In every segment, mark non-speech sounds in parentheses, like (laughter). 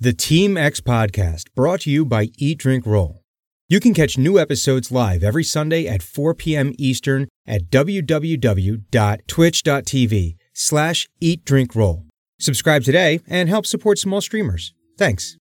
The Team X Podcast, brought to you by Eat Drink Roll. You can catch new episodes live every Sunday at 4 p.m. Eastern at www.twitch.tv slash Eat Drink Roll. Subscribe today and help support small streamers. Thanks.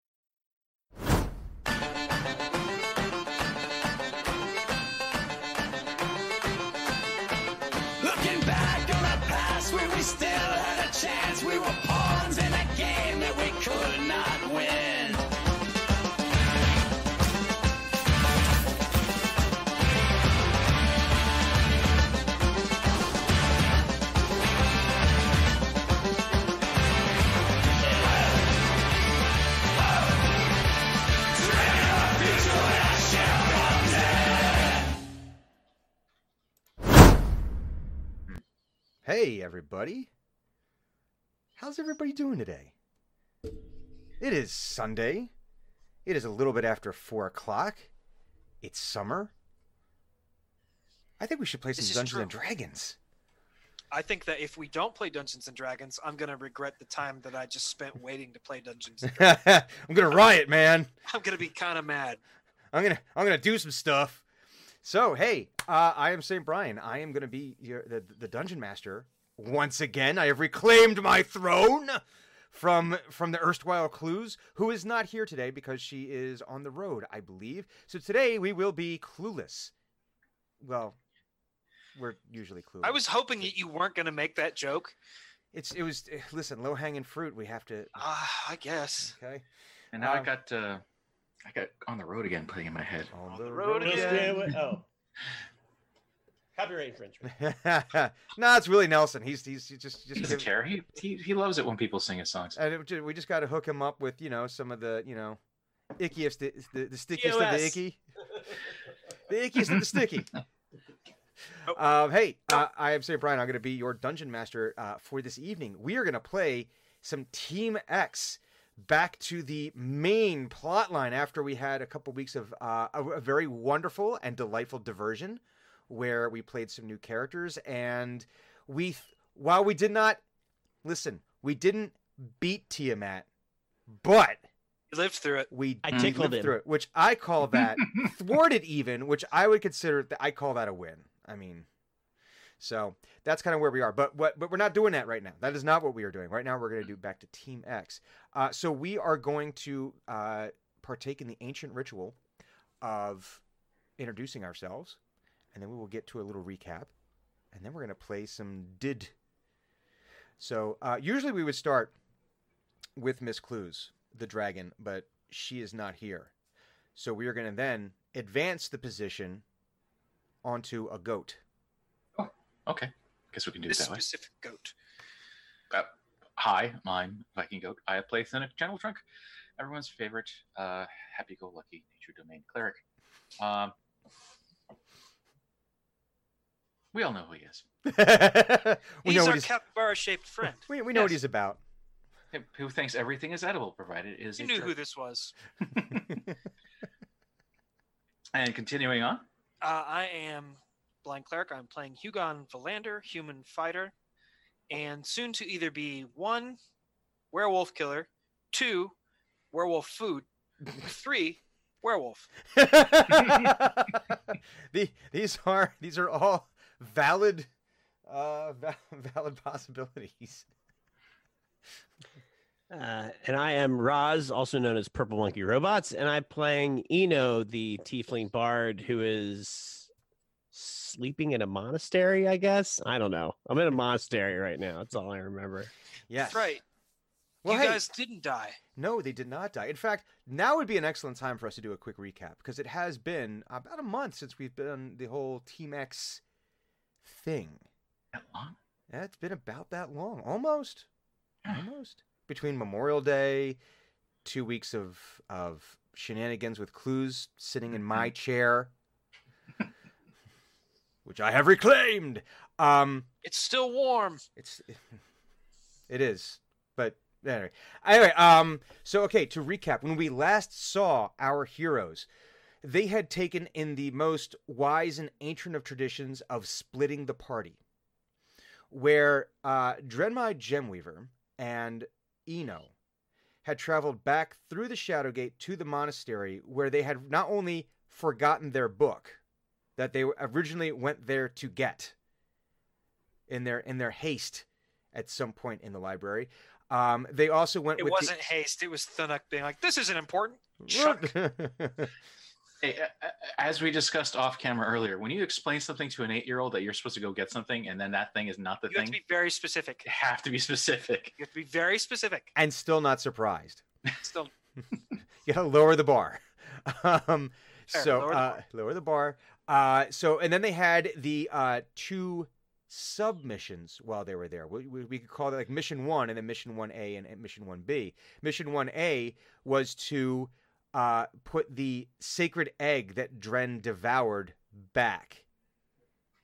Hey, everybody. How's everybody doing today? It is Sunday. It is a little bit after 4 o'clock. It's summer. I think we should play some Dungeons true. and Dragons. I think that if we don't play Dungeons and Dragons, I'm gonna regret the time that I just spent waiting to play Dungeons. and Dragons. (laughs) I'm gonna riot, man. (laughs) I'm gonna be kind of mad. I'm gonna I'm gonna do some stuff. So hey, uh, I am Saint Brian. I am gonna be your, the the dungeon master once again. I have reclaimed my throne from from the erstwhile Clues, who is not here today because she is on the road, I believe. So today we will be clueless. Well, we're usually clueless. I was hoping that you weren't gonna make that joke. It's it was listen low hanging fruit. We have to. Ah, I guess. Okay. And now I Um, got uh, I got on the road again playing in my head. On the road No, again. stay away- Oh. Copyright infringement. (laughs) no, it's Willie Nelson. He's he's, he's just He just doesn't give- care. He, he he loves it when people sing his songs. And it, we just got to hook him up with, you know, some of the, you know, ickiest, the, the, the stickiest of the icky. The ickiest of the sticky. (laughs) Oh. Um, hey, uh, I am St. Brian. I'm going to be your dungeon master uh, for this evening. We are going to play some Team X back to the main plot line after we had a couple weeks of uh, a, a very wonderful and delightful diversion where we played some new characters and we while we did not listen we didn't beat tiamat but You lived through it. we I tickled lived him. through it which i call (laughs) that thwarted even which i would consider th- i call that a win i mean so that's kind of where we are but what but we're not doing that right now that is not what we are doing right now we're going to do back to team x uh, so we are going to uh, partake in the ancient ritual of introducing ourselves and then we will get to a little recap and then we're going to play some did so uh, usually we would start with miss clues the dragon but she is not here so we are going to then advance the position onto a goat Oh, Okay, guess we can do This it that way. specific goat. Uh, hi, I'm Viking Goat. I play Cynic General Trunk, everyone's favorite uh, happy-go-lucky nature domain cleric. Um, we all know who he is. (laughs) we He's know our what he's, capybara-shaped friend. we, we know what he's about Who thinks everything is edible, provided it is. You knew jerk. who this was. (laughs) And continuing on, Uh, I am Blind Cleric. I'm playing Hugon Valander, human fighter, and soon to either be one, werewolf killer, two, werewolf food, (laughs) three, werewolf. the, these are these are all valid uh va- (laughs) valid possibilities Uh, and I am Roz, also known as Purple Monkey Robots, and I'm playing Eno, the Tiefling Bard, who is sleeping in a monastery. I guess I don't know. I'm in a monastery right now. That's all I remember. yes That's right. well you hey, guys didn't die. no they did not die in fact now would be an excellent time for us to do a quick recap because it has been about a month since we've done the whole team x thing. That long? Yeah, it's been about that long. Almost. Almost. Between memorial day two weeks of of shenanigans with clues sitting in my chair which i have reclaimed. Um It's still warm. it's (laughs) it is. But anyway. Anyway um so okay to recap when we last saw our heroes they had taken in the most wise and ancient of traditions of splitting the party where uh drenmai gemweaver and eno had traveled back through the Shadowgate to the monastery, where they had not only forgotten their book that they originally went there to get in their in their haste at some point in the library. Um, they also went It wasn't haste. It was Thunuk being like, "This isn't important." Chuck. (laughs) the Hey, a- a- as we discussed off camera earlier, when you explain something to an eight-year-old that you're supposed to go get something, and then that thing is not the thing. You have to be very specific. you have to be specific. You have to be very specific. and still not surprised. Still, (laughs) (laughs) you gotta lower the bar. (laughs) Um, Fair, so lower the uh, bar. lower the bar. Uh, so and then they had the uh, two submissions while they were there. We, we, we could call it like mission one and then mission one A and, and mission one B. Mission one A was to uh, put the sacred egg that Dren devoured back.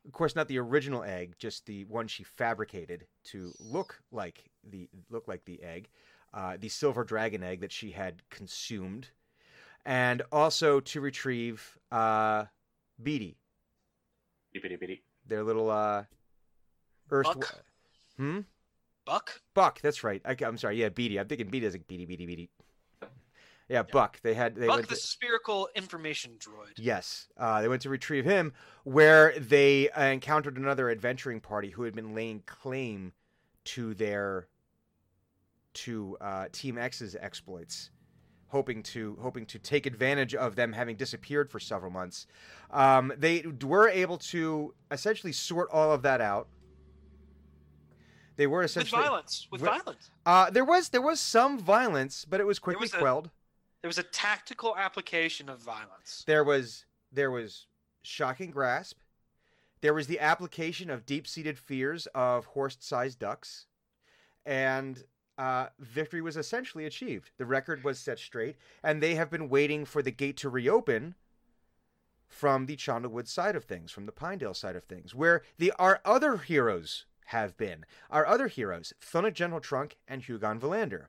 Of course, not the original egg, just the one she fabricated to look like the look like the egg, uh, the silver dragon egg that she had consumed, and also to retrieve uh, Beatty, Bitty bitty. their little uh, erst- Buck? Hmm. Buck. Buck. That's right. I, am sorry. Yeah, Beatty. I'm thinking Beatty as like Beatty, Beatty, Beatty. Yeah, Buck. They had they Buck, went the to- spherical information droid. Yes, uh, they went to retrieve him, where they uh, encountered another adventuring party who had been laying claim to their to uh, Team X's exploits, hoping to hoping to take advantage of them having disappeared for several months. Um, they were able to essentially sort all of that out. They were With essentially violence. With Wh- violence. Uh, there was there was some violence, but it was quickly was a- quelled. There was a tactical application of violence. There was there was shocking grasp. There was the application of deep-seated fears of horse-sized ducks, and uh, victory was essentially achieved. The record was set straight, and they have been waiting for the gate to reopen from the Chandlewood side of things, from the Pinedale side of things, where the our other heroes have been. Our other heroes, Thunuk General Trunk and Hugon Valander,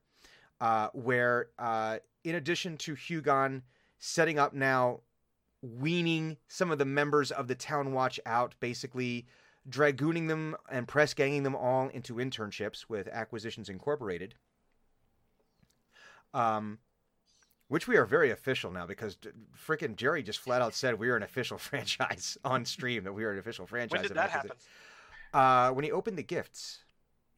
uh, where uh, in addition to Hugon setting up now weaning some of the members of the town watch out basically dragooning them and press ganging them all into internships with acquisitions incorporated um which we are very official now because frickin' jerry just flat out said we are an official (laughs) franchise on stream that we are an official franchise When did that happen? uh when he opened the gifts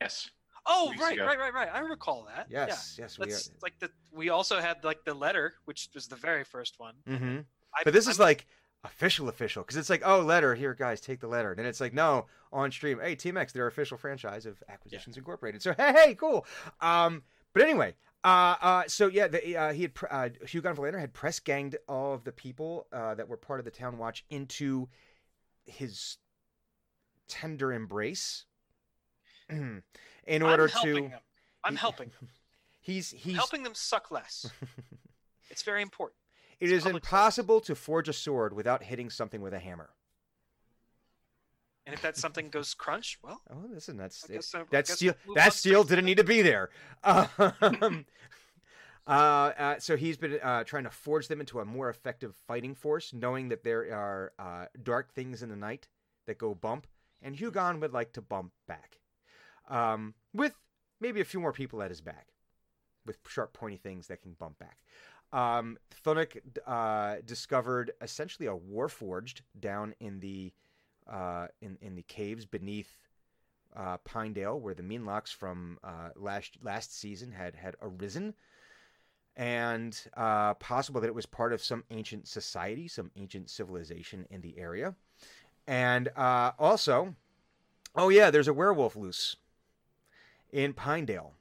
Yes. Oh, right, ago. right, right, right. I recall that. Yeah. yes yes we are like the we also had like the letter, which was the very first one. mm-hmm. I, But this is I'm- like official, official, because it's like, oh, letter here, guys, take the letter. And then it's like, no, on stream, hey, Team X, they're official franchise of Acquisitions Incorporated. So hey, hey, cool. Um, but anyway, uh, uh, so yeah, the, uh, he had pr- uh, Hugon Valander had press ganged all of the people uh, that were part of the Town Watch into his tender embrace. (clears throat) In order I'm helping to, them. I'm he- helping them. (laughs) he's he's helping them suck less. (laughs) it's very important. It It's is public service. impossible to forge a sword without hitting something with a hammer. And if that something goes crunch, well, Oh, listen, that's I guess that steel. That steel didn't need to be there. Um, (laughs) uh, uh, so he's been uh, trying to forge them into a more effective fighting force, knowing that there are uh, dark things in the night that go bump, and Hugon would like to bump back, um, with maybe a few more people at his back, with sharp, pointy things that can bump back. Um, Thunuk uh, discovered essentially a warforged down in the uh, in in the caves beneath uh, Pinedale, where the Meenlocks from uh, last last season had had arisen, and uh, possible that it was part of some ancient society, some ancient civilization in the area, and uh, also, oh yeah, there's a werewolf loose in Pinedale,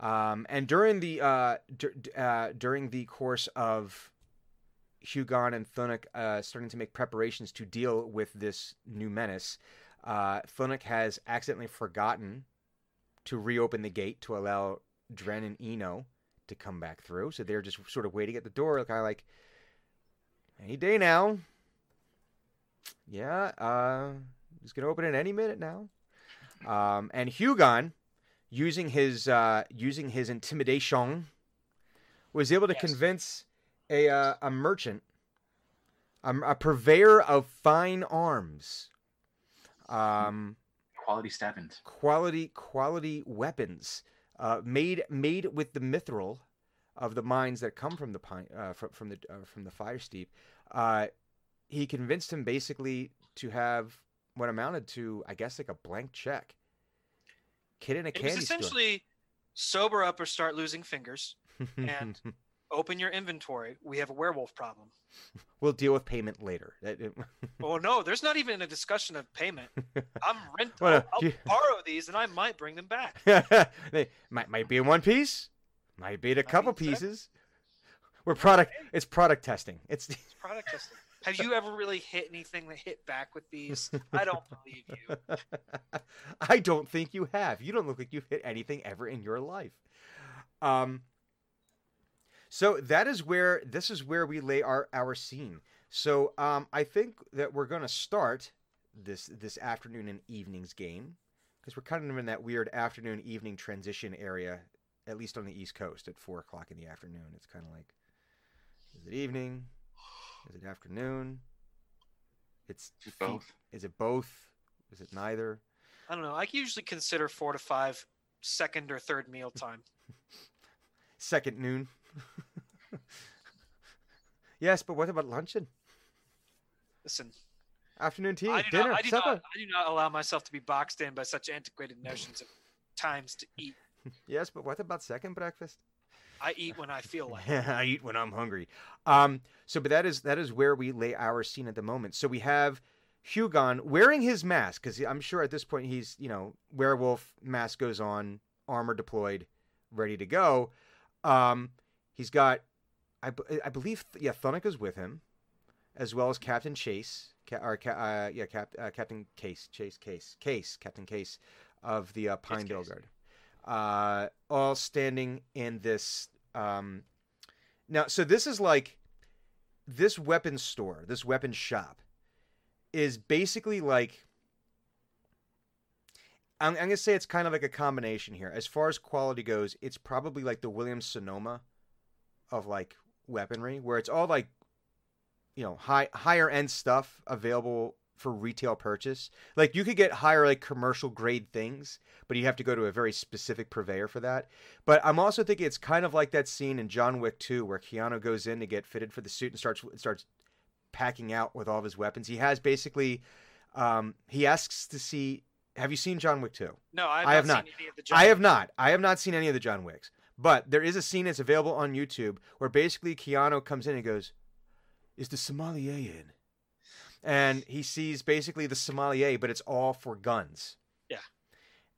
um, and during the uh, d- uh, during the course of Hugon and Thunuk uh, starting to make preparations to deal with this new menace, uh, Thunuk has accidentally forgotten to reopen the gate to allow Dren and Eno to come back through. So they're just sort of waiting at the door, kind of like, any day now. Yeah, uh, he's to open it any minute now. Um, and Hugon, using his uh, using his intimidation, was able to Yes. convince a uh, a merchant, a, a purveyor of fine arms, um, Quality stabbings. quality quality weapons, uh, made made with the mithril of the mines that come from the pine uh, from, from the uh, from the fire steep, uh, he convinced him basically to have what amounted to, I guess, like a blank check. Kid in a It was candy store. essentially sober up or start losing fingers. and- (laughs) Open your inventory. We have a werewolf problem. we'll deal with payment later. (laughs) Oh no, there's not even a discussion of payment. (laughs) I'm rent. Well, I'll, I'll borrow these and I might bring them back. they might might be in one piece, might be in a Might couple pieces. We're product. It's product testing. It's It's product testing. Have you ever really hit anything that hit back with these? (laughs) I don't believe you. (laughs) I don't think you have. You don't look like you've hit anything ever in your life. Um. So that is where this is where we lay our our scene. So um, I think that we're going to start this this afternoon and evenings game because we're kind of in that weird afternoon evening transition area, at least on the East Coast at four o'clock in the afternoon. It's kind of like, is it evening? Is it afternoon? It's It's feet- both. Is it both? Is it neither? I don't know. I usually consider four to five second or third meal time. (laughs) Second noon. (laughs) yes, but what about luncheon? Listen, Afternoon tea, I do, dinner, not, I, do supper? not, I do not allow myself to be boxed in by such antiquated notions of times to eat. (laughs) Yes, but what about second breakfast? I eat when I feel like. it. (laughs) I eat when I'm hungry. Um, so, but that is that is where we lay our scene at the moment. So we have Hugon wearing his mask because I'm sure at this point he's you know werewolf mask goes on, armor deployed, ready to go. Um, he's got, I, I believe, yeah, Thunika's with him, as well as Captain Chase, Ca- or Ca- uh, yeah, Cap, uh, Captain Case, Chase Case, Case, Captain Case of the uh, Pine. Guard, uh, all standing in this. Um, now, so this is like this weapon store, this weapon shop, is basically like. I'm, I'm gonna say it's kind of like a combination here. As far as quality goes, it's probably like the Williams Sonoma of like weaponry, where it's all like, you know, high higher end stuff available for retail purchase. Like you could get higher like commercial grade things, but you have to go to a very specific purveyor for that. But I'm also thinking it's kind of like that scene in John Wick 2 where Keanu goes in to get fitted for the suit and starts starts packing out with all of his weapons. He has basically um, he asks to see. Have you seen John Wick 2? No, I have, I have not, not. seen any of the. I have not. I have not seen any of the John Wicks. But there is a scene that's available on YouTube where basically Keanu comes in and goes, "Is the sommelier in?" And he sees basically the sommelier, but it's all for guns. Yeah.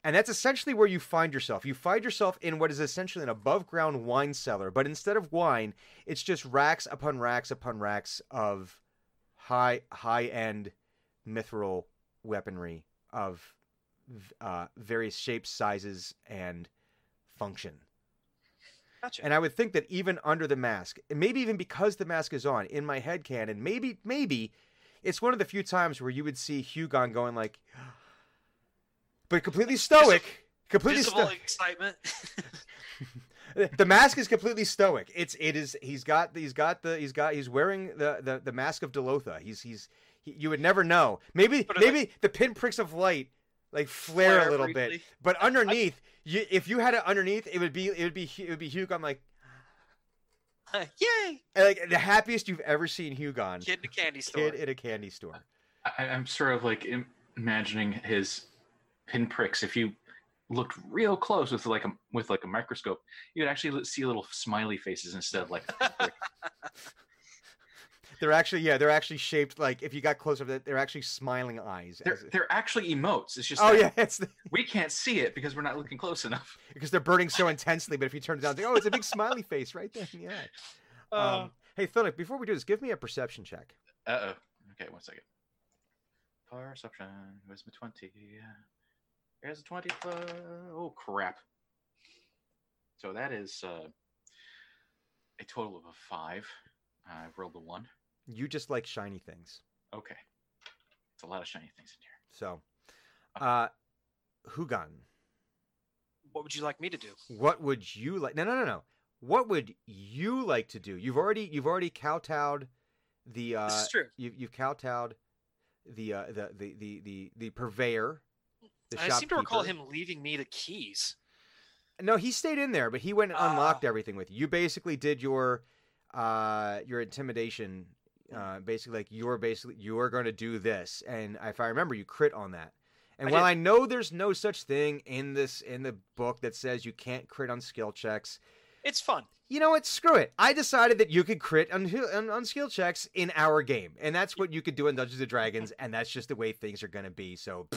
And that's essentially where you find yourself. You find yourself in what is essentially an above ground wine cellar, but instead of wine, it's just racks upon racks upon racks of high high end mithril weaponry of uh, various shapes, sizes, and function. Gotcha. And I would think that even under the mask, and maybe even because the mask is on, in my head canon, maybe maybe it's one of the few times where you would see Hugon going like, (gasps) but completely stoic, completely Visible stoic. excitement. (laughs) the mask is completely stoic. It's it is he's got he's got the he's got he's wearing the the, the mask of Delotha. He's he's he, you would never know. Maybe it's uh, maybe the pinpricks of light like flare, Flare a little bit, but underneath, you, if you had it underneath, it would be it would be it would be Hugon like (laughs) Yay! like the happiest you've ever seen Hugon. Kid in a candy store. Kid in a candy store. I, I'm sort of like im- imagining his pinpricks. If you looked real close with like a with like a microscope, you'd actually see little smiley faces instead of like. (laughs) They're actually yeah, they're actually shaped like if you got closer, they're they're actually smiling eyes. they're they're actually emotes. It's just oh yeah, (laughs) it's the, we can't see it because we're not looking close enough. (laughs) because they're burning so intensely. But if you turn it down, like, oh, it's a big smiley face right there. Yeah. (laughs) Uh, Um, hey, Philip, before we do this, give me a perception check. Uh oh. Okay, one second. Perception. Where's my twenty? Here's a twenty. Oh crap. So that is uh, a total of a five. I rolled a one. You just like shiny things. Okay. It's a lot of shiny things in here. So, uh, Hugon, what would you like me to do? what would you like? No, no, no, no. What would you like to do? You've already you've already kowtowed the uh this is true. you you've kowtowed the uh the the the the, the purveyor. The I seem to recall shopkeeper. him leaving me the keys. No, he stayed in there, but he went and Ah. unlocked everything with you. You basically did your uh your intimidation uh basically like you're basically you're going to do this and if I remember you crit on that. And I while did. I know there's no such thing in this in the book that says you can't crit on skill checks, It's fun. you know what? Screw it. I decided that you could crit on, on, on skill checks in our game, and that's what you could do in Dungeons and Dragons, and that's just the way things are going to be. So,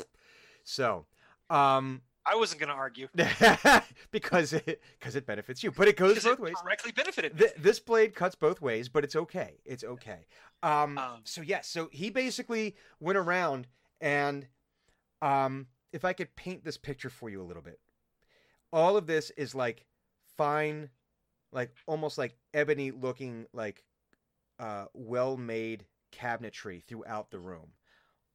(laughs) so, um, I wasn't going to argue. (laughs) because it because it benefits you, but it goes both it ways. directly benefited. Th- this blade cuts both ways, but it's okay. It's okay. Um, Um, so yes, so he basically went around and um, if I could paint this picture for you a little bit, all of this is like fine, like almost like ebony looking, like uh, well made cabinetry throughout the room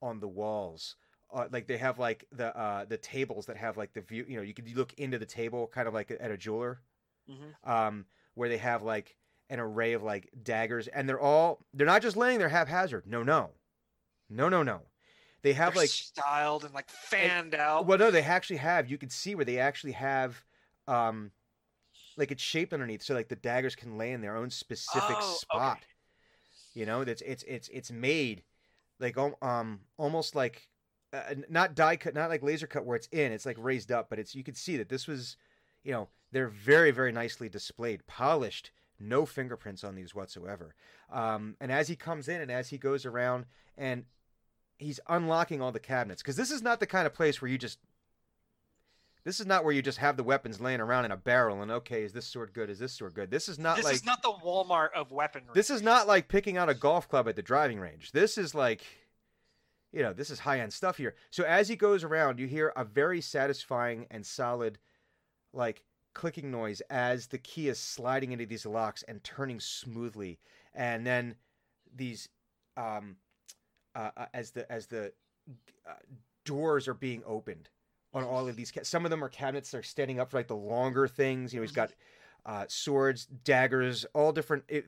on the walls. Uh, like they have like the uh, the tables that have like the view. You know, you could look into the table, kind of like at a jeweler Mhm. um, where they have like an array of like daggers, and they're all they're not just laying there haphazard. No, no, no, no, no. They have They're like styled and like fanned out. well, no, they actually have. You can see where they actually have, um, like it's shaped underneath, so like the daggers can lay in their own specific Oh, okay. spot. You know, that's it's it's it's made like um almost like uh, not die cut, not like laser cut where it's in. It's like raised up, but it's you can see that this was, you know, they're very very nicely displayed, polished. No fingerprints on these whatsoever. Um, and as he comes in and as he goes around and he's unlocking all the cabinets because this is not the kind of place where you just this is not where you just have the weapons laying around in a barrel and okay is this sword good is this sword good this is not this like is not the Walmart of weaponry. this is not like picking out a golf club at the driving range this is like you know this is high end stuff here. So as he goes around you hear a very satisfying and solid like clicking noise as the key is sliding into these locks and turning smoothly. And then these um uh, uh, as the as the uh, doors are being opened on all of these ca- some of them are cabinets that are standing up for like the longer things. You know he's got uh, swords daggers all different it,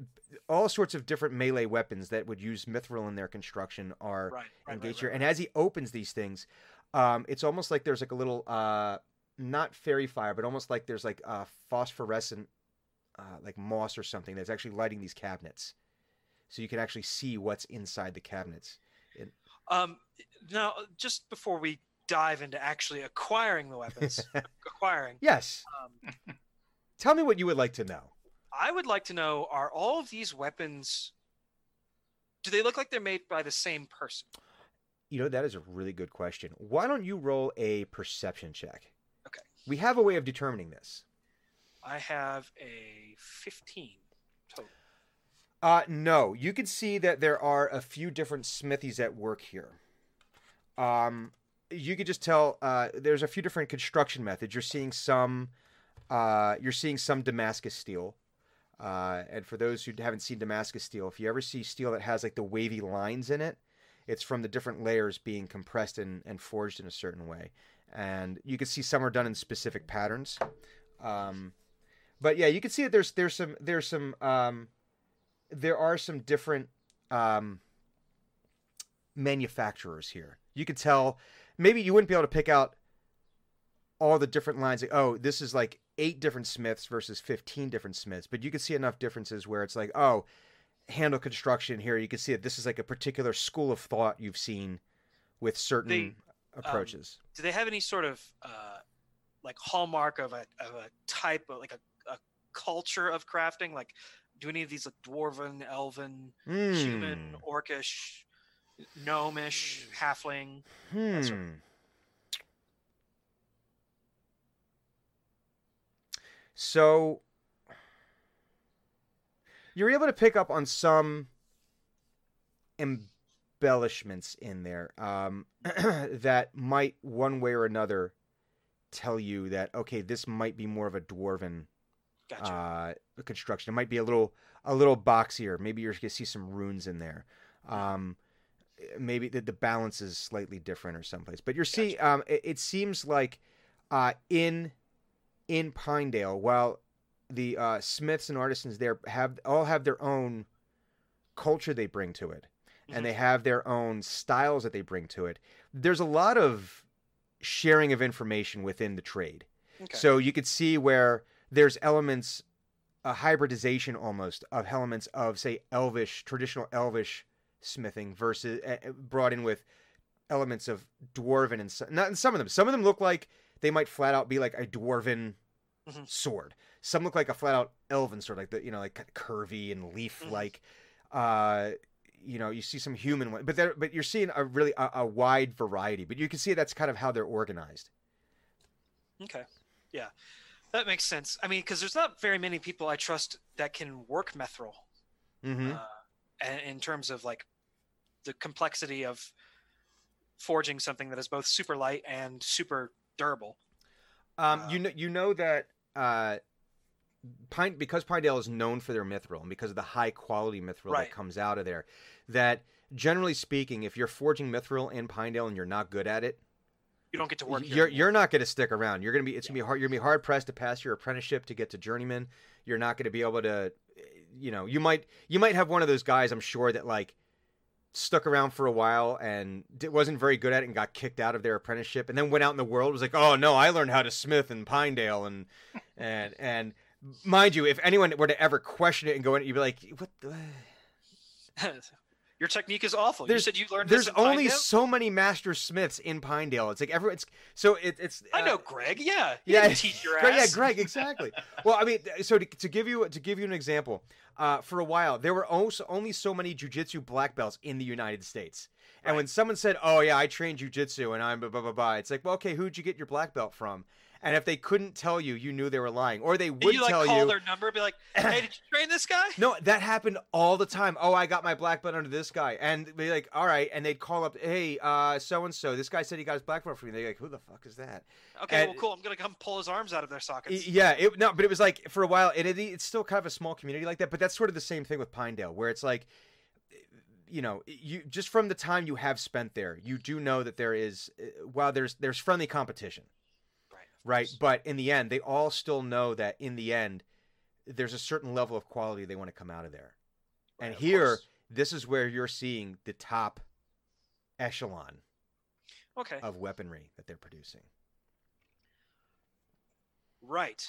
all sorts of different melee weapons that would use mithril in their construction are right, right, engaged right, here. And as he opens these things, um, it's almost like there's like a little, uh, not fairy fire, but almost like there's like a phosphorescent, uh, like moss or something that's actually lighting these cabinets, so you can actually see what's inside the cabinets. Um, now, just before we dive into actually acquiring the weapons, (laughs) acquiring, Yes, um, tell me what you would like to know. I would like to know: Are all of these weapons? Do they look like they're made by the same person? You know that is a really good question. Why don't you roll a perception check? Okay. We have a way of determining this. I have a fifteen total. Uh, no, you can see that there are a few different smithies at work here. Um, you could just tell uh, there's a few different construction methods. You're seeing some, uh, you're seeing some Damascus steel. Uh, and for those who haven't seen Damascus steel, if you ever see steel that has like the wavy lines in it, it's from the different layers being compressed and, and forged in a certain way. And you can see some are done in specific patterns. Um, but yeah, you can see that there's there's some there's some um, there are some different um, manufacturers here. You could tell maybe you wouldn't be able to pick out all the different lines. Like, oh, this is like eight different smiths versus 15 different smiths. But you can see enough differences where it's like, oh, handle construction here. You can see that this is like a particular school of thought you've seen with certain They, approaches. Do they have any sort of uh, like hallmark of a of a type of like a, a culture of crafting? Like, do any of these like dwarven, elven, human, Hmm. orcish, gnomish, halfling? Hmm. So you're able to pick up on some embellishments in there um, (clears throat) that might, one way or another, tell you that okay, this might be more of a dwarven Gotcha. uh, construction. It might be a little a little boxier. Maybe you're gonna see some runes in there. Um, maybe the, the balance is slightly different or someplace. But you're seeing. Um, it, it seems like uh, in in Pinedale, while the uh, smiths and artisans there have all have their own culture they bring to it, and they have their own styles that they bring to it. There's a lot of sharing of information within the trade. Okay. So you could see where there's elements, a hybridization almost of elements of say elvish, traditional elvish smithing versus uh, brought in with elements of dwarven and not in some of them. Some of them look like they might flat out be like a dwarven Mhm. sword. Some look like a flat out elven sword, like the you know like curvy and leaf Mm-hmm. like. Uh, you know, you see some human one, but there, but you're seeing a really a, a wide variety. But you can see that's kind of how they're organized. Okay. Yeah. That makes sense. I mean, because there's not very many people I trust that can work mithril Mm-hmm. uh, in terms of like the complexity of forging something that is both super light and super durable. Um, Uh, you know, you know that uh, Pine because Pinedale is known for their mithril and because of the high quality mithril Right. that comes out of there, that generally speaking, if you're forging mithril in Pinedale and you're not good at it, You don't get to work. here you're anymore. you're not going to stick around. You're going to be it's going to be hard. You're going to be hard pressed to pass your apprenticeship to get to journeyman. You're not going to be able to, you know, you might you might have one of those guys. I'm sure that like stuck around for a while and wasn't very good at it and got kicked out of their apprenticeship and then went out in the world was like oh no i learned how to smith in pinedale and and and mind you if anyone were to ever question it and go in you'd be like what the (laughs) Your technique is awful. There's- you said you learned there's only Pinedale? so many master smiths in pinedale it's like every it's so it, it's I uh, know Greg. Yeah. He yeah, teach your Greg, ass. yeah, Greg, exactly. well, I mean, so to, to give you to give you an example, uh, for a while there were also only so many jujitsu black belts in the United States, and Right. when someone said, "Oh yeah, I trained jujitsu and I'm blah blah," blah it's like, well, okay, who'd you get your black belt from? And if they couldn't tell you, you knew they were lying, or they would you like tell call you. their number? Be like, (clears throat) hey, did you train this guy? No, that happened all the time. Oh, I got my black belt under this guy, and be like, all right, and they'd call up, hey, uh, so and so, this guy said he got his black belt from me. They're like, who the fuck is that? Okay, and- well, cool. I'm gonna come pull his arms out of their sockets. Yeah, it, no, but it was like for a while. It, it it's still kind of a small community like that, but that's sort of the same thing with Pinedale, where it's like, you know, you just from the time you have spent there, you do know that there is, uh, while there's there's friendly competition, Right. of right? course. But in the end, they all still know that in the end, there's a certain level of quality they want to come out of there, Right, and of here, course. this is where you're seeing the top echelon Okay. of weaponry that they're producing. Right.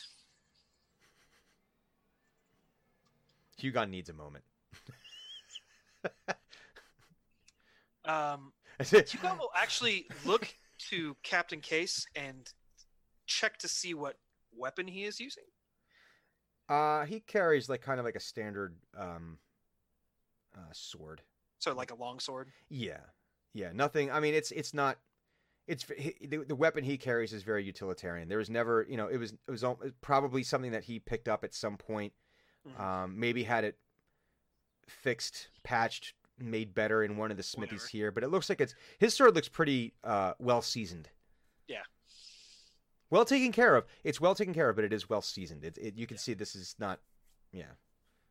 Hugon needs a moment. Um, (laughs) you will actually look to Captain Case and check to see what weapon he is using. Uh, he carries like kind of like a standard um, uh, sword. So, like a longsword. Yeah, yeah. Nothing. I mean, it's it's not. It's he, the, the weapon he carries is very utilitarian. There was never, you know, it was it was probably something that he picked up at some point. Mhm. Um, maybe had it fixed, patched, made better in one of the smithies Whatever. here. But it looks like it's his sword looks pretty uh, well seasoned. Yeah. Well taken care of. It's well taken care of, but it is well seasoned. It, it you can see this is not. Yeah.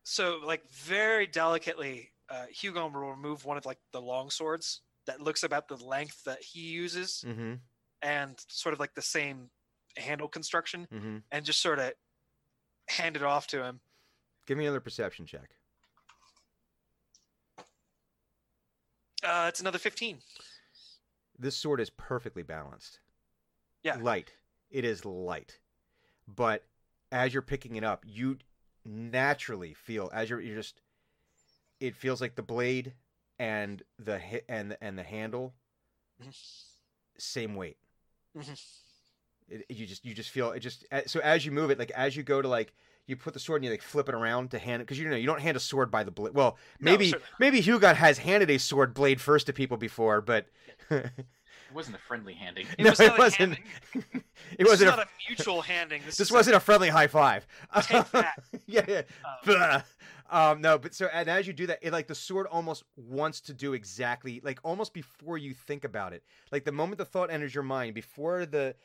So, like, very delicately, uh, Hugon will remove one of like the long swords that looks about the length that he uses, Mm-hmm. and sort of like the same handle construction, Mm-hmm. and just sort of hand it off to him. Give me another perception check. Uh, it's another fifteen. This sword is perfectly balanced. Yeah. Light. It is light. But as you're picking it up, you naturally feel as you're you're just it feels like the blade and the and and the handle same weight. It, you just you just feel it just so as you move it like as you go to like you put the sword and you like flip it around to hand it because you know you don't hand a sword by the blade. Well, maybe certainly maybe Hugon has handed a sword blade first to people before, but (laughs) It wasn't a friendly handing. (laughs) It no, was not it a wasn't. handing. (laughs) it This wasn't a, not a mutual handing. This, this wasn't a friendly high five. (laughs) Take that. yeah, yeah. Um, Um, no, but so and as you do that, it like the sword almost wants to do exactly like almost before you think about it. Like the moment the thought enters your mind, before the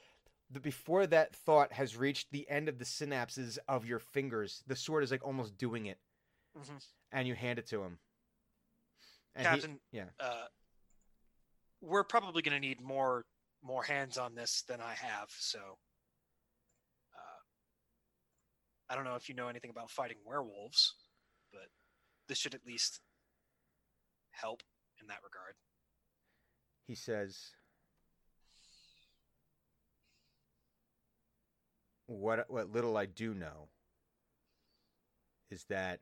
the before that thought has reached the end of the synapses of your fingers, the sword is like almost doing it, Mhm. and you hand it to him. And he- Captain, yeah. uh, we're probably going to need more more hands on this than I have. So, uh, I don't know if you know anything about fighting werewolves, but this should at least help in that regard. he says, what what little I do know is that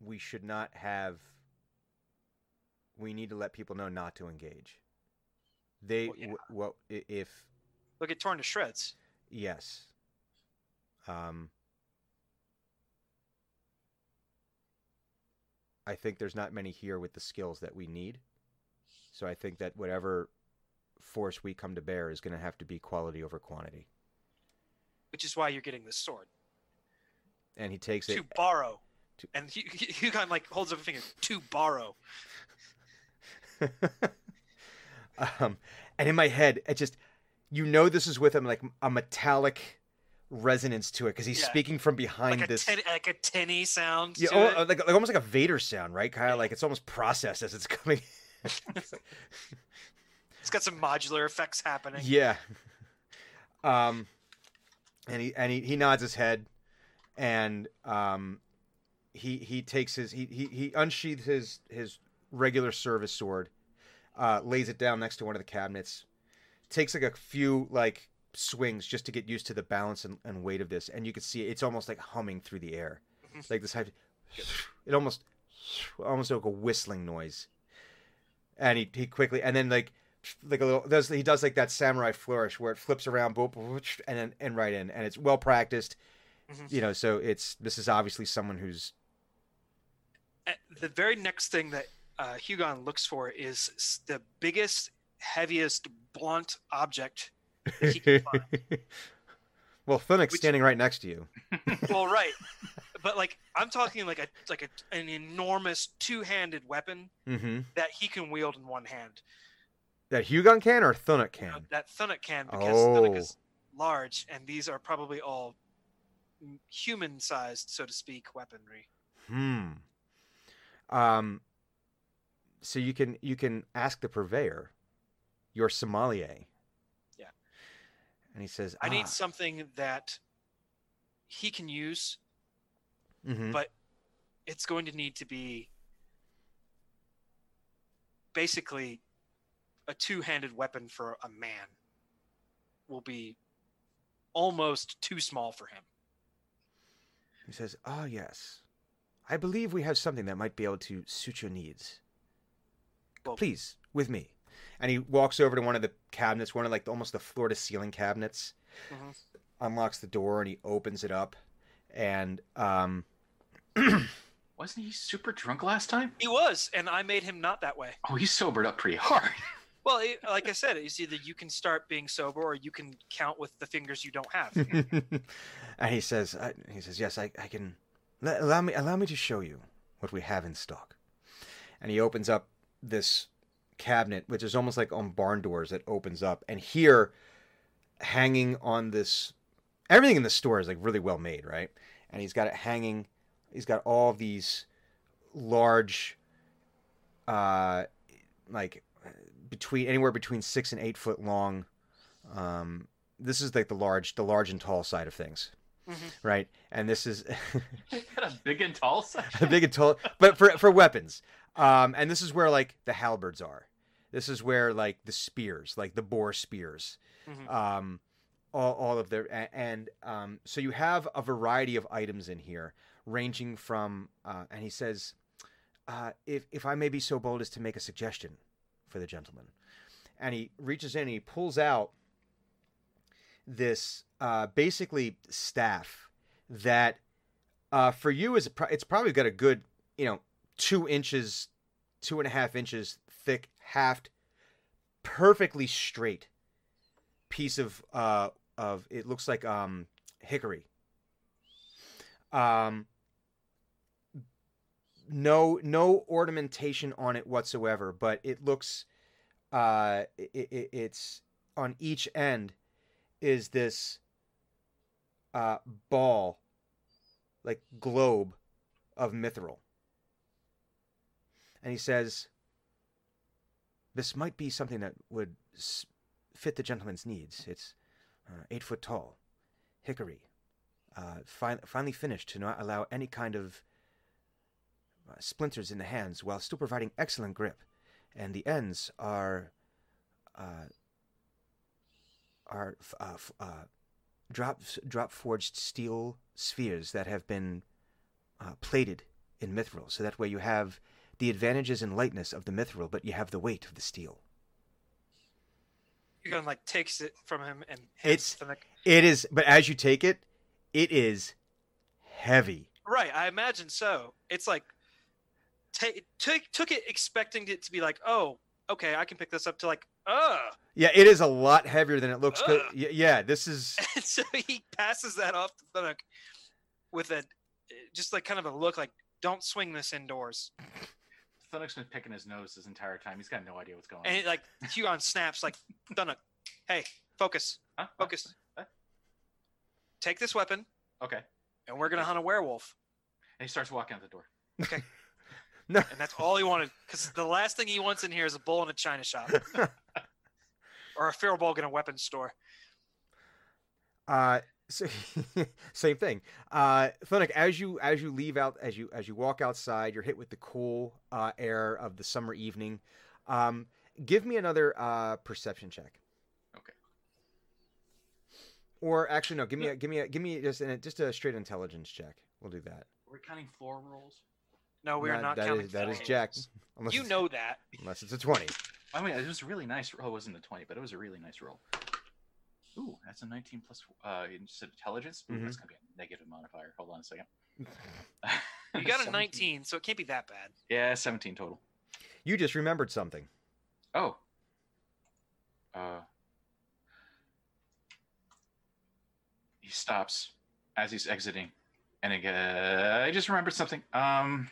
we should not have. We need to let people know not to engage. They Well, yeah. w- what if They'll get torn to shreds. yes. Um. I think there's not many here with the skills that we need. So I think that whatever force we come to bear is going to have to be quality over quantity. which is why you're getting this sword And he takes to it. To borrow. to- And of like holds up a finger to borrow. (laughs) um, and in my head, it just, you know, this is with him like a metallic resonance to it because he's Yeah. speaking from behind Like a, this. tin, like a tinny sound. yeah, oh, uh, like, like almost like a Vader sound, right? Kind of like it's almost processed as it's coming. (laughs) (laughs) It's got some modular effects happening. Yeah. Um, and he and he, he nods his head, and um, he he takes his he he, he unsheathes his his regular service sword, uh, lays it down next to one of the cabinets, takes like a few like swings just to get used to the balance and, and weight of this, and you can see it's almost like humming through the air, Mhm. like this high, it almost almost like a whistling noise, and he he quickly and then like like a little does he does like that samurai flourish where it flips around and then and right in and it's well practiced Mhm. you know so it's this is obviously someone who's The very next thing that uh, Hugon looks for is the biggest, heaviest, blunt object that he can find. (laughs) well Which- standing right next to you (laughs) well, right, (laughs) but like I'm talking like a like a, an enormous two-handed weapon mm-hmm. that he can wield in one hand. that Hugon can or Thunuk You know, can that Thunuk can because Thunuk Oh. is large, and these are probably all human-sized, so to speak, weaponry. hmm um so you can you can ask the purveyor your sommelier Yeah. and he says I ah, need something that he can use mhm. but it's going to need to be basically a two-handed weapon for a man will be almost too small for him He says, "Ah, yes. I believe we have something that might be able to suit your needs. Well- Please, with me." And he walks over to one of the cabinets, one of like almost the floor to ceiling cabinets, Mhm. unlocks the door, and he opens it up. And um, (clears throat) Wasn't he super drunk last time? he was and i made him not that way Oh, he sobered up pretty hard. (laughs) well it, like i said it's either you can start being sober or you can count with the fingers you don't have (laughs) and he says, uh, "He says, yes, I, I can. Let, allow me, allow me to show you what we have in stock." And he opens up this cabinet, which is almost like on barn doors that opens up, and here, hanging on this, everything in the store is like really well made, right? And he's got it hanging. He's got all of these large, uh, like between anywhere between six and eight foot long. Um, this is like the large, the large and tall side of things, Mhm. right? And this is (laughs) got a big and tall section. (laughs) A big and tall, but for for weapons. Um, and this is where like the halberds are. This is where like the spears, like the boar spears, Mhm. um, all all of their a- and um, so you have a variety of items in here, ranging from uh, and he says, uh, if if I may be so bold as to make a suggestion for the gentleman, and he reaches in and he pulls out this uh, basically staff that uh, for you is pro- it's probably got a good you know two inches, two and a half inches thick, haft, perfectly straight piece of uh of it looks like um hickory. Um no no ornamentation on it whatsoever, but it looks uh it, it, it's on each end is this uh ball like globe of mithril. And he says, This might be something that would fit the gentleman's needs. It's uh, eight foot tall, hickory, uh, fin- finely finished to not allow any kind of uh, splinters in the hands while still providing excellent grip. And the ends are uh, are f- uh, f- uh, drop drop forged steel spheres that have been plated in mithril, so that way you have the advantages and lightness of the mithril, but you have the weight of the steel. Hugon like takes it from him and It's- It is, but as you take it, it is heavy. Right, I imagine so. It's like take took took it expecting it to be like, oh, okay, I can pick this up to like, uh, Yeah, it is a lot heavier than it looks. Ugh. y- yeah, this is. (laughs) and so he passes that off to Thunuk with a just like kind of a look like, don't swing this indoors. Thunuk's been picking his nose this entire time. He's got no idea what's going And on. it, like Hugon snaps like, Thunuk, hey, focus, Huh? focus. Huh? Take this weapon, Okay. and we're gonna hunt a werewolf. And he starts walking out the door. Okay. (laughs) no. And that's all he wanted, because the last thing he wants in here is a bull in a china shop (laughs) or a feral bulk in a weapons store. Uh, so, (laughs) same thing. Uh, Thunuk, as you as you leave out as you as you walk outside, you're hit with the cool uh, air of the summer evening. Um, give me another uh, perception check. Okay. Or actually, no. Give me a give me a give me just an, just a straight intelligence check. We'll do that. We're counting floor rolls. No, we are That- not that counting. is- that is flames. Jack. Unless You know that. unless it's a twenty. (laughs) I mean, it was a really nice. roll. it wasn't a twenty, but it was a really nice roll. Ooh, that's a nineteen plus. Uh, you intelligence. Ooh, Mhm. that's gonna be a negative modifier. Hold on a second. You got a (laughs) 17. 19, so it can't be that bad. Yeah, seventeen total. You just remembered something. Oh. Uh. He stops as he's exiting, and again, I just remembered something. Um.